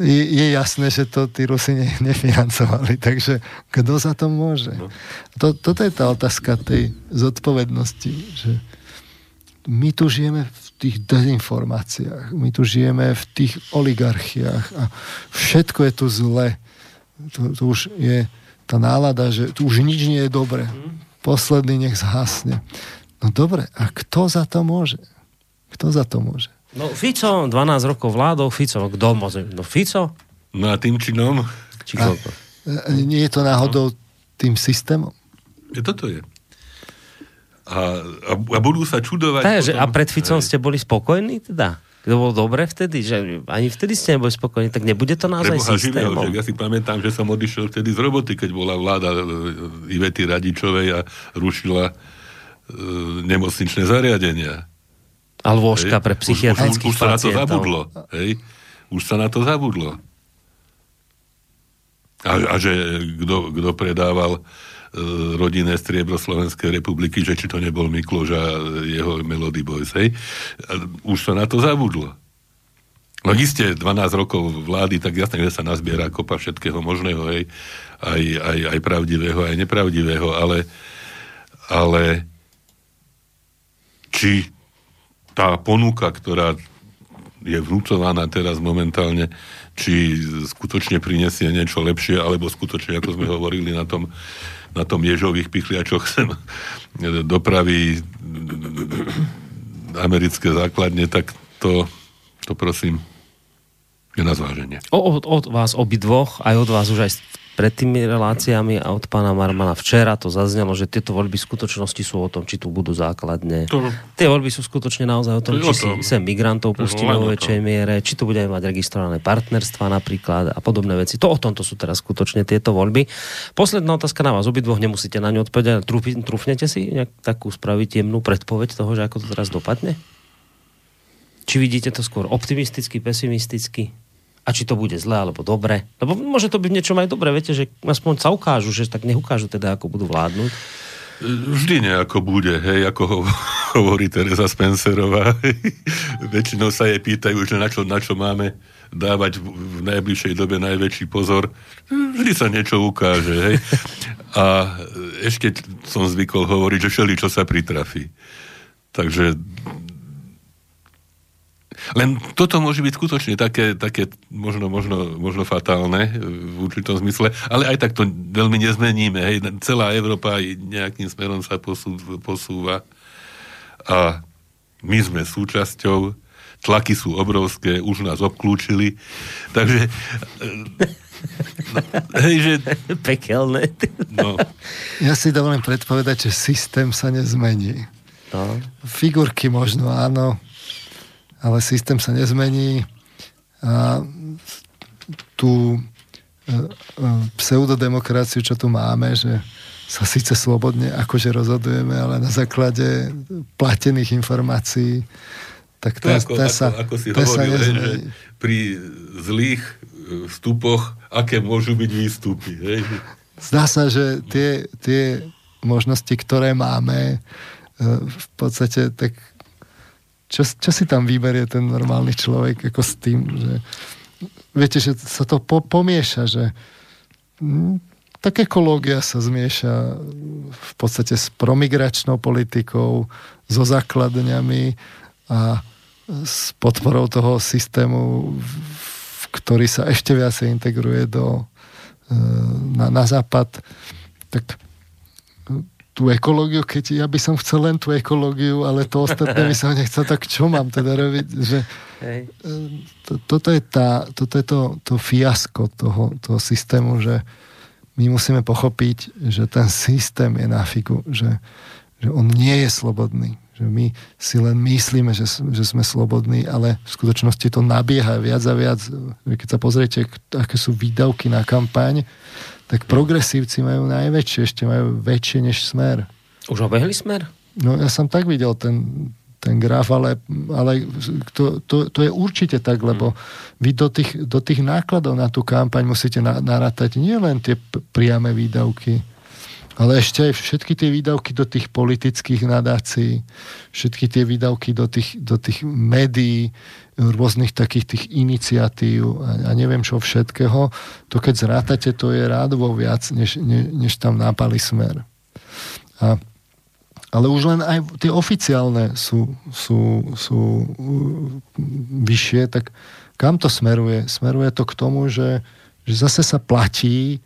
Speaker 3: je, je jasné, že to tí Rusi ne, nefinancovali, takže kto za to môže? No. To, toto je tá otázka tej zodpovednosti, že my tu žijeme v tých dezinformáciách, my tu žijeme v tých oligarchiách a všetko je tu zle. To, to už je tá nálada, že tu už nič nie je dobre. Posledný nech zhasne. No dobre, a kto za to môže? Kto za to môže?
Speaker 1: No Fico, 12 rokov vládou, Fico, kto môže? No Fico?
Speaker 2: No a tým činom?
Speaker 1: Či?
Speaker 3: A, nie je to náhodou no. tým systémom?
Speaker 2: Je toto je. A, a, a budú sa čudovať.
Speaker 1: Tak, že, a pred Ficom ste boli spokojní teda? To bolo dobre vtedy, že ani vtedy ste neboli spokojní, tak nebude to naozaj Preboha systémom.
Speaker 2: Živého, ja si pamätám, že som odišiel vtedy z roboty, keď bola vláda e, Ivety Radičovej a rušila e, nemocničné zariadenia.
Speaker 1: Ale lôžka pre psychiatrických
Speaker 2: už, už, už, sa na to zabudlo. Hej? Už sa na to zabudlo. A, a že kto predával E, rodinné striebro Slovenskej republiky, že či to nebol Mikloš a jeho Melody Boys, hej. A už sa na to zabudlo. No iste, 12 rokov vlády, tak jasné, že sa nazbiera kopa všetkého možného, hej, aj, aj, aj pravdivého, aj nepravdivého, ale, ale či tá ponuka, ktorá je vnúcovaná teraz momentálne, či skutočne prinesie niečo lepšie, alebo skutočne, ako sme hovorili na tom na tom ježových pichliačoch sem dopraví americké základne, tak to, to prosím je na zváženie.
Speaker 1: O, od, od vás obidvoch, aj od vás už aj pred tými reláciami a od pána Marmana včera to zaznelo, že tieto voľby v skutočnosti sú o tom, či tu budú základne. To... Tie voľby sú skutočne naozaj o tom, to či si sem migrantov pustíme vo väčšej miere, či tu budeme mať registrované partnerstva napríklad a podobné veci. To o tomto sú teraz skutočne tieto voľby. Posledná otázka na vás obidvoch, nemusíte na ňu odpovedať. Trúfnete si nejak takú spraviť jemnú predpoveď toho, že ako to teraz dopadne? Či vidíte to skôr optimisticky, pesimisticky? A či to bude zle alebo dobre. Lebo môže to byť niečo aj dobre, viete, že aspoň sa ukážu, že tak nech ukážu teda, ako budú vládnuť.
Speaker 2: Vždy nejako bude, hej, ako ho, hovorí Teresa Spencerová. Väčšinou sa jej pýtajú, že na čo, na čo máme dávať v najbližšej dobe najväčší pozor. Vždy sa niečo ukáže, hej. A ešte som zvykol hovoriť, že všeli, čo sa pritrafí. Takže len toto môže byť skutočne také, také možno, možno, možno fatálne v určitom zmysle, ale aj tak to veľmi nezmeníme. Hej. Celá Európa nejakým smerom sa posú, posúva a my sme súčasťou, tlaky sú obrovské, už nás obklúčili, takže
Speaker 1: hej, že... Pekelné.
Speaker 3: No. Ja si dovolím predpovedať, že systém sa nezmení. No. Figurky možno áno, ale systém sa nezmení a tú e, e, pseudodemokraciu, čo tu máme, že sa síce slobodne akože rozhodujeme, ale na základe platených informácií, tak ten,
Speaker 2: ako, ten sa, ako, ako si ten hovoril, sa že pri zlých e, vstupoch, aké môžu byť výstupy. Hej?
Speaker 3: Zdá sa, že tie, tie možnosti, ktoré máme, v podstate tak čo, čo si tam vyberie ten normálny človek ako s tým, že viete, že sa to po, pomieša, že tak ekológia sa zmieša v podstate s promigračnou politikou, so základňami a s podporou toho systému, ktorý sa ešte viacej integruje do, e, na, na západ, tak tú ekológiu, keď ja by som chcel len tú ekológiu, ale to ostatné by som nechcel, tak čo mám teda robiť? Že, Hej. E, to, toto je, tá, toto je to, to fiasko toho, toho systému, že my musíme pochopiť, že ten systém je na figu, že, že on nie je slobodný. Že my si len myslíme, že, že sme slobodní, ale v skutočnosti to nabieha viac a viac. Keď sa pozriete, aké sú výdavky na kampaň, tak progresívci majú najväčšie, ešte majú väčšie než smer.
Speaker 1: Už obehli smer?
Speaker 3: No ja som tak videl ten, ten graf, ale, ale to, to, to je určite tak, lebo vy do tých, do tých nákladov na tú kampaň musíte na, narátať nie len tie priame výdavky, ale ešte aj všetky tie výdavky do tých politických nadácií, všetky tie výdavky do tých, do tých médií, rôznych takých tých iniciatív a, a neviem čo všetkého, to keď zrátate, to je rádovo viac, než, ne, než tam nápali smer. A, ale už len aj tie oficiálne sú, sú, sú vyššie, tak kam to smeruje? Smeruje to k tomu, že, že zase sa platí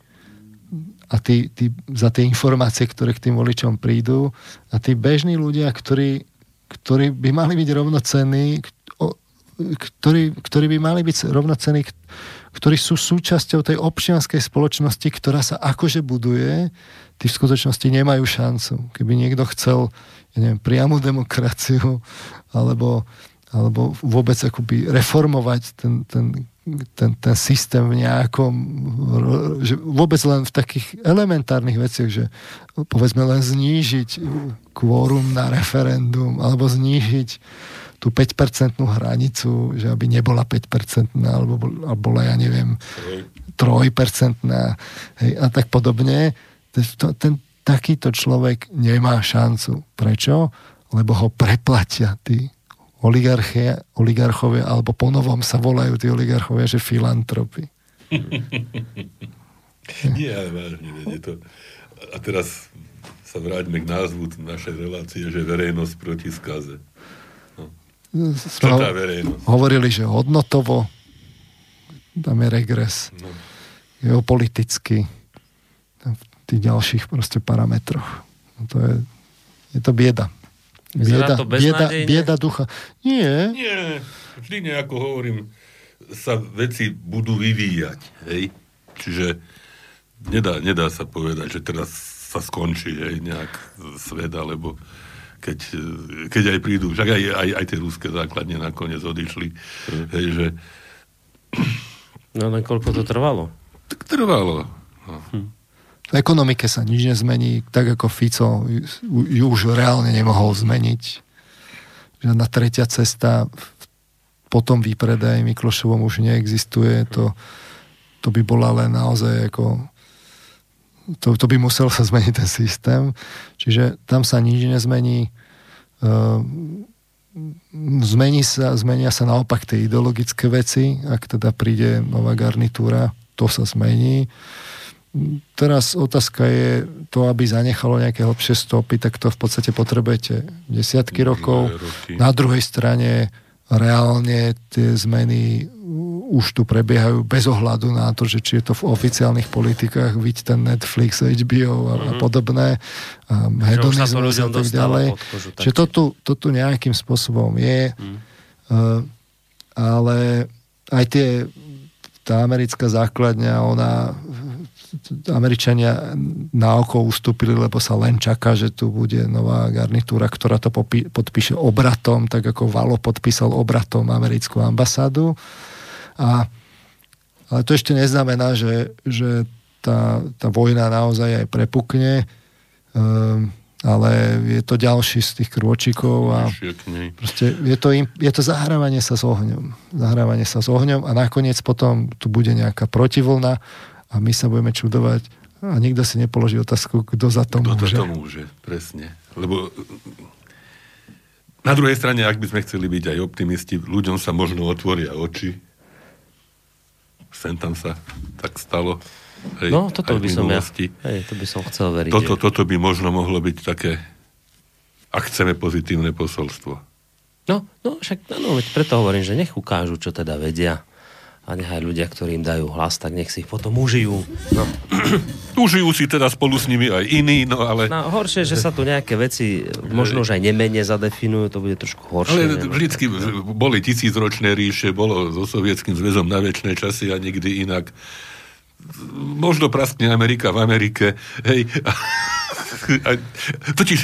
Speaker 3: a tí, tí, za tie informácie, ktoré k tým voličom prídu a tí bežní ľudia, ktorí, ktorí by mali byť rovnocenní ktorí, ktorí by mali byť rovnocení, ktorí sú súčasťou tej občianskej spoločnosti, ktorá sa akože buduje, tí v skutočnosti nemajú šancu. Keby niekto chcel, ja neviem, priamu demokraciu, alebo, alebo vôbec akoby reformovať ten, ten, ten, ten systém v nejakom, že vôbec len v takých elementárnych veciach, že povedzme len znížiť kvórum na referendum, alebo znížiť tú 5% hranicu, že aby nebola 5% alebo, bola, ja neviem, 3% hej, a tak podobne. To, ten, takýto človek nemá šancu. Prečo? Lebo ho preplatia tí oligarchovia, alebo ponovom sa volajú tí oligarchovia, že filantropy.
Speaker 2: Nie, ale vážne, je to... A teraz sa vráťme k názvu našej relácie, že verejnosť proti skaze
Speaker 3: ho, hovorili, že hodnotovo tam je regres. No. Geopoliticky v tých ďalších proste parametroch. No to je, je to bieda. Bieda, to bieda, bieda ducha. Nie.
Speaker 2: Nie. Vždy nejako hovorím, sa veci budú vyvíjať. Hej? Čiže nedá, nedá sa povedať, že teraz sa skončí hej, nejak svet, alebo keď, keď aj prídu, však aj, aj, aj tie rúské základne nakoniec odišli. Mm. Hej, že...
Speaker 1: No len koľko to trvalo?
Speaker 2: Tak trvalo. No.
Speaker 3: Hm. V ekonomike sa nič nezmení, tak ako Fico ju už reálne nemohol zmeniť. Žiadna tretia cesta po tom výpredaj Miklošovom už neexistuje. To, to by bola len naozaj ako to, to by musel sa zmeniť ten systém. Čiže tam sa nič nezmení. Ehm, zmení sa, zmenia sa naopak tie ideologické veci, ak teda príde nová garnitúra, to sa zmení. Teraz otázka je to, aby zanechalo nejaké hlbšie stopy, tak to v podstate potrebujete desiatky rokov. Na druhej strane reálne tie zmeny už tu prebiehajú bez ohľadu na to, že či je to v oficiálnych politikách, vidť ten Netflix, HBO a, mm-hmm. a mhm. podobné, a hedonizmus a tak ďalej. Čiže to tu, to tu nejakým spôsobom je, mm. uh, ale aj tie, tá americká základňa, ona Američania na oko ustúpili, lebo sa len čaká, že tu bude nová garnitúra, ktorá to podpíše obratom, tak ako Valo podpísal obratom americkú ambasádu. A, ale to ešte neznamená, že, že tá, tá vojna naozaj aj prepukne, um, ale je to ďalší z tých krôčikov a proste je to, im, je to zahrávanie sa s ohňom. Zahrávanie sa s ohňom a nakoniec potom tu bude nejaká protivlna a my sa budeme čudovať a nikto si nepoloží otázku, kto za to
Speaker 2: kto
Speaker 3: môže.
Speaker 2: Kto to môže, presne. Lebo na druhej strane, ak by sme chceli byť aj optimisti, ľuďom sa možno otvoria oči sem tam sa tak stalo.
Speaker 1: Hej, no, toto by som ja, hej, to by som chcel veriť.
Speaker 2: Toto, toto by možno mohlo byť také, ak chceme pozitívne posolstvo.
Speaker 1: No, no však no, veď preto hovorím, že nech ukážu, čo teda vedia a nechaj ľudia, ktorí im dajú hlas, tak nech si ich potom užijú. No.
Speaker 2: Užijú si teda spolu s nimi aj iní, no ale...
Speaker 1: No, horšie, že sa tu nejaké veci možno už aj nemene zadefinujú, to bude trošku horšie.
Speaker 2: Ale vždycky boli tisícročné ríše, bolo so sovietským zväzom na väčšie časy a nikdy inak. Možno praskne Amerika v Amerike, hej. Totiž,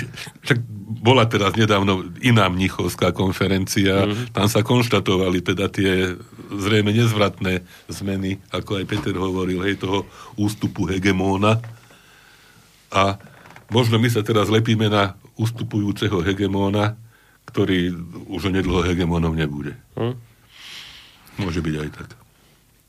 Speaker 2: však bola teraz nedávno iná mnichovská konferencia, mm-hmm. tam sa konštatovali teda tie zrejme nezvratné zmeny, ako aj Peter hovoril, hej, toho ústupu hegemóna. A možno my sa teraz lepíme na ustupujúceho hegemóna, ktorý už nedlho hegemónom nebude. Mm. Môže byť aj tak.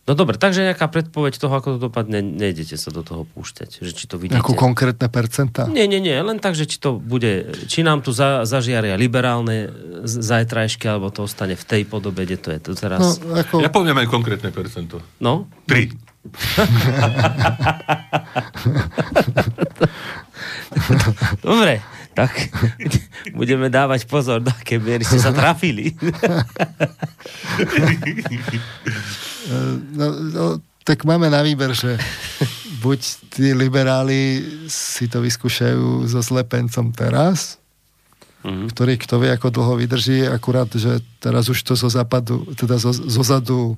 Speaker 1: No dobre, takže nejaká predpoveď toho, ako to dopadne, nejdete sa do toho púšťať. Že či to vidíte...
Speaker 3: Ako konkrétne percenta?
Speaker 1: Nie, nie, nie, len tak, že či to bude, či nám tu za, zažiaria liberálne zajtrajšky, alebo to ostane v tej podobe, kde to je to teraz. No,
Speaker 2: ako... Ja poviem aj konkrétne percento.
Speaker 1: No?
Speaker 2: Tri.
Speaker 1: Dobre, tak budeme dávať pozor, do aké miery ste sa trafili.
Speaker 3: No, no, tak máme na výber, že buď tí liberáli si to vyskúšajú so slepencom teraz, mm-hmm. ktorý kto vie, ako dlho vydrží, akurát, že teraz už to zo západu, teda zo, zo zadu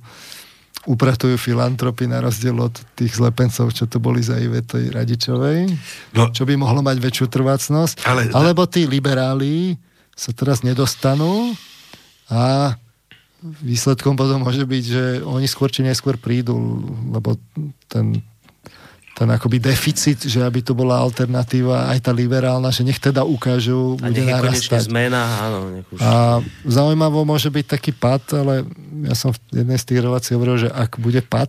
Speaker 3: upratujú filantropy na rozdiel od tých zlepencov, čo to boli za Ivety Radičovej, no, čo by mohlo mať väčšiu trvácnosť. Ale, Alebo tí liberáli sa teraz nedostanú a výsledkom potom môže byť, že oni skôr či neskôr prídu, lebo ten ten akoby deficit, že aby to bola alternatíva aj tá liberálna, že nech teda ukážu,
Speaker 1: a bude narastať. zmena, áno. Už...
Speaker 3: A zaujímavo môže byť taký pad, ale ja som v jednej z tých relácií hovoril, že ak bude pad,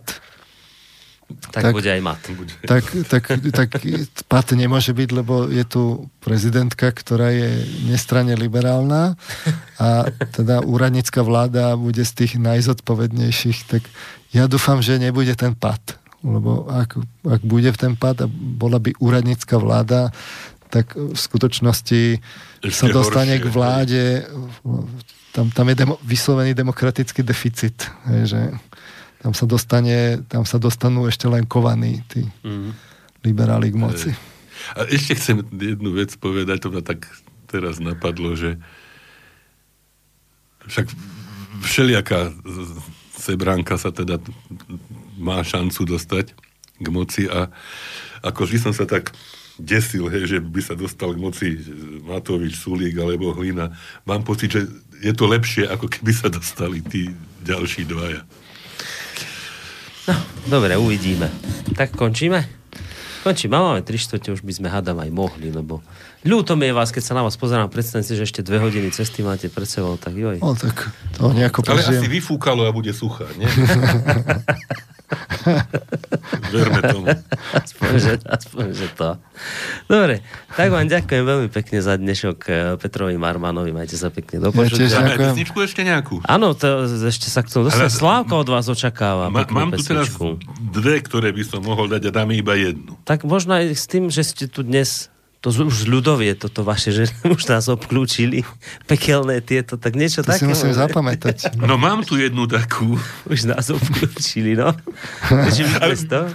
Speaker 1: tak, tak bude aj mat.
Speaker 3: Tak, tak, tak pad nemôže byť, lebo je tu prezidentka, ktorá je nestranne liberálna a teda úradnícka vláda bude z tých najzodpovednejších, tak ja dúfam, že nebude ten pad lebo ak, ak bude v ten pád a bola by úradnícka vláda, tak v skutočnosti Ešte sa dostane horšie. k vláde, tam, tam je demo, vyslovený demokratický deficit, že tam sa, dostane, tam sa dostanú ešte len kovaní tí mm. liberáli k moci.
Speaker 2: A ešte chcem jednu vec povedať, to ma tak teraz napadlo, že však všelijaká Sebránka sa teda má šancu dostať k moci a ako vždy som sa tak desil, hej, že by sa dostal k moci Matovič, Sulík alebo Hlina. Mám pocit, že je to lepšie, ako keby sa dostali tí ďalší dvaja.
Speaker 1: No, dobre, uvidíme. Tak končíme? Končíme, máme 3 čtvrte, už by sme hádam aj mohli, lebo ľúto mi je vás, keď sa na vás pozerám, predstavte si, že ešte dve hodiny cesty máte pred sebou, tak joj.
Speaker 3: O, tak to nejako
Speaker 2: Ale asi vyfúkalo a bude suchá, nie? Verme tomu.
Speaker 1: Aspoň že, aspoň, že to. Dobre, tak vám ďakujem veľmi pekne za dnešok eh, Petrovi Marmanovi. Majte sa pekne do počutia.
Speaker 2: Ja pesničku ešte nejakú?
Speaker 1: Áno, to ešte sa k tomu dostane. Slávka od vás očakáva.
Speaker 2: Ma, mám tu teraz dve, ktoré by som mohol dať a dáme iba jednu.
Speaker 1: Tak možno aj s tým, že ste tu dnes to už z ľudovie toto vaše, že už nás obklúčili, pekelné tieto, tak niečo
Speaker 3: to
Speaker 1: také.
Speaker 3: si musím zapamätať.
Speaker 2: No mám tu jednu takú.
Speaker 1: Už nás obklúčili, no. Ale... to?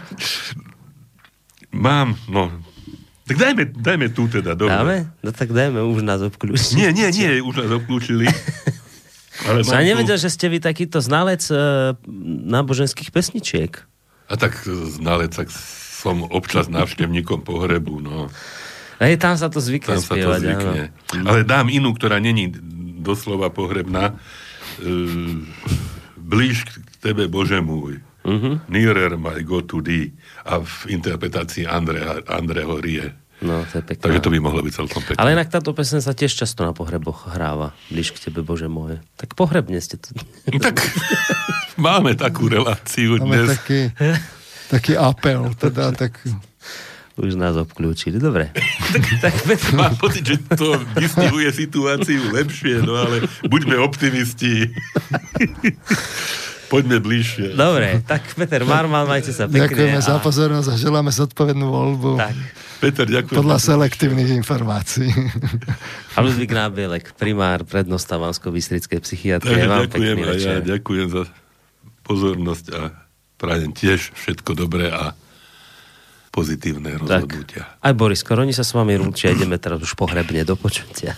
Speaker 2: Mám, no. Tak dajme, dajme tu teda, dobre.
Speaker 1: Dáme? No tak dajme, už nás obklúčili.
Speaker 2: Nie, nie, nie, už nás obklúčili.
Speaker 1: Ale ja nevedel, tu... že ste vy takýto znalec uh, náboženských pesničiek.
Speaker 2: A tak znalec, tak som občas návštevníkom pohrebu, no.
Speaker 1: Hej, tam sa to zvykne tam spievať. Sa to zvykne.
Speaker 2: Áno. Ale dám inú, ktorá není doslova pohrebná. Uh, blíž k tebe, Bože môj. Uh-huh. Nearer my go to thee. A v interpretácii Andreho Rie.
Speaker 1: No, to je pekné.
Speaker 2: Takže to by mohlo byť celkom pekné.
Speaker 1: Ale inak táto pesen sa tiež často na pohreboch hráva. Blíž k tebe, Bože môj. Tak pohrebne ste tu.
Speaker 2: Tak máme takú reláciu máme
Speaker 3: dnes. Taký, taký apel, teda tak
Speaker 1: už nás obklúčili. Dobre.
Speaker 2: tak, tak mám pocit, že to vystihuje situáciu lepšie, no ale buďme optimisti. Poďme bližšie.
Speaker 1: Dobre, tak Peter Marmal, majte sa pekne.
Speaker 3: Ďakujeme a... za pozornosť a želáme zodpovednú voľbu. Tak.
Speaker 2: Peter, ďakujem.
Speaker 3: Podľa selektívnych informácií.
Speaker 1: A Ludvík Nábielek, primár prednosta Vansko-Bystrickej psychiatrie.
Speaker 2: Vám ďakujem a ja ďakujem za pozornosť a prajem tiež všetko dobré a pozitívne rozhodnutia.
Speaker 1: Tak, aj Boris Koroni sa s vami rúčia, ideme teraz už pohrebne do počutia.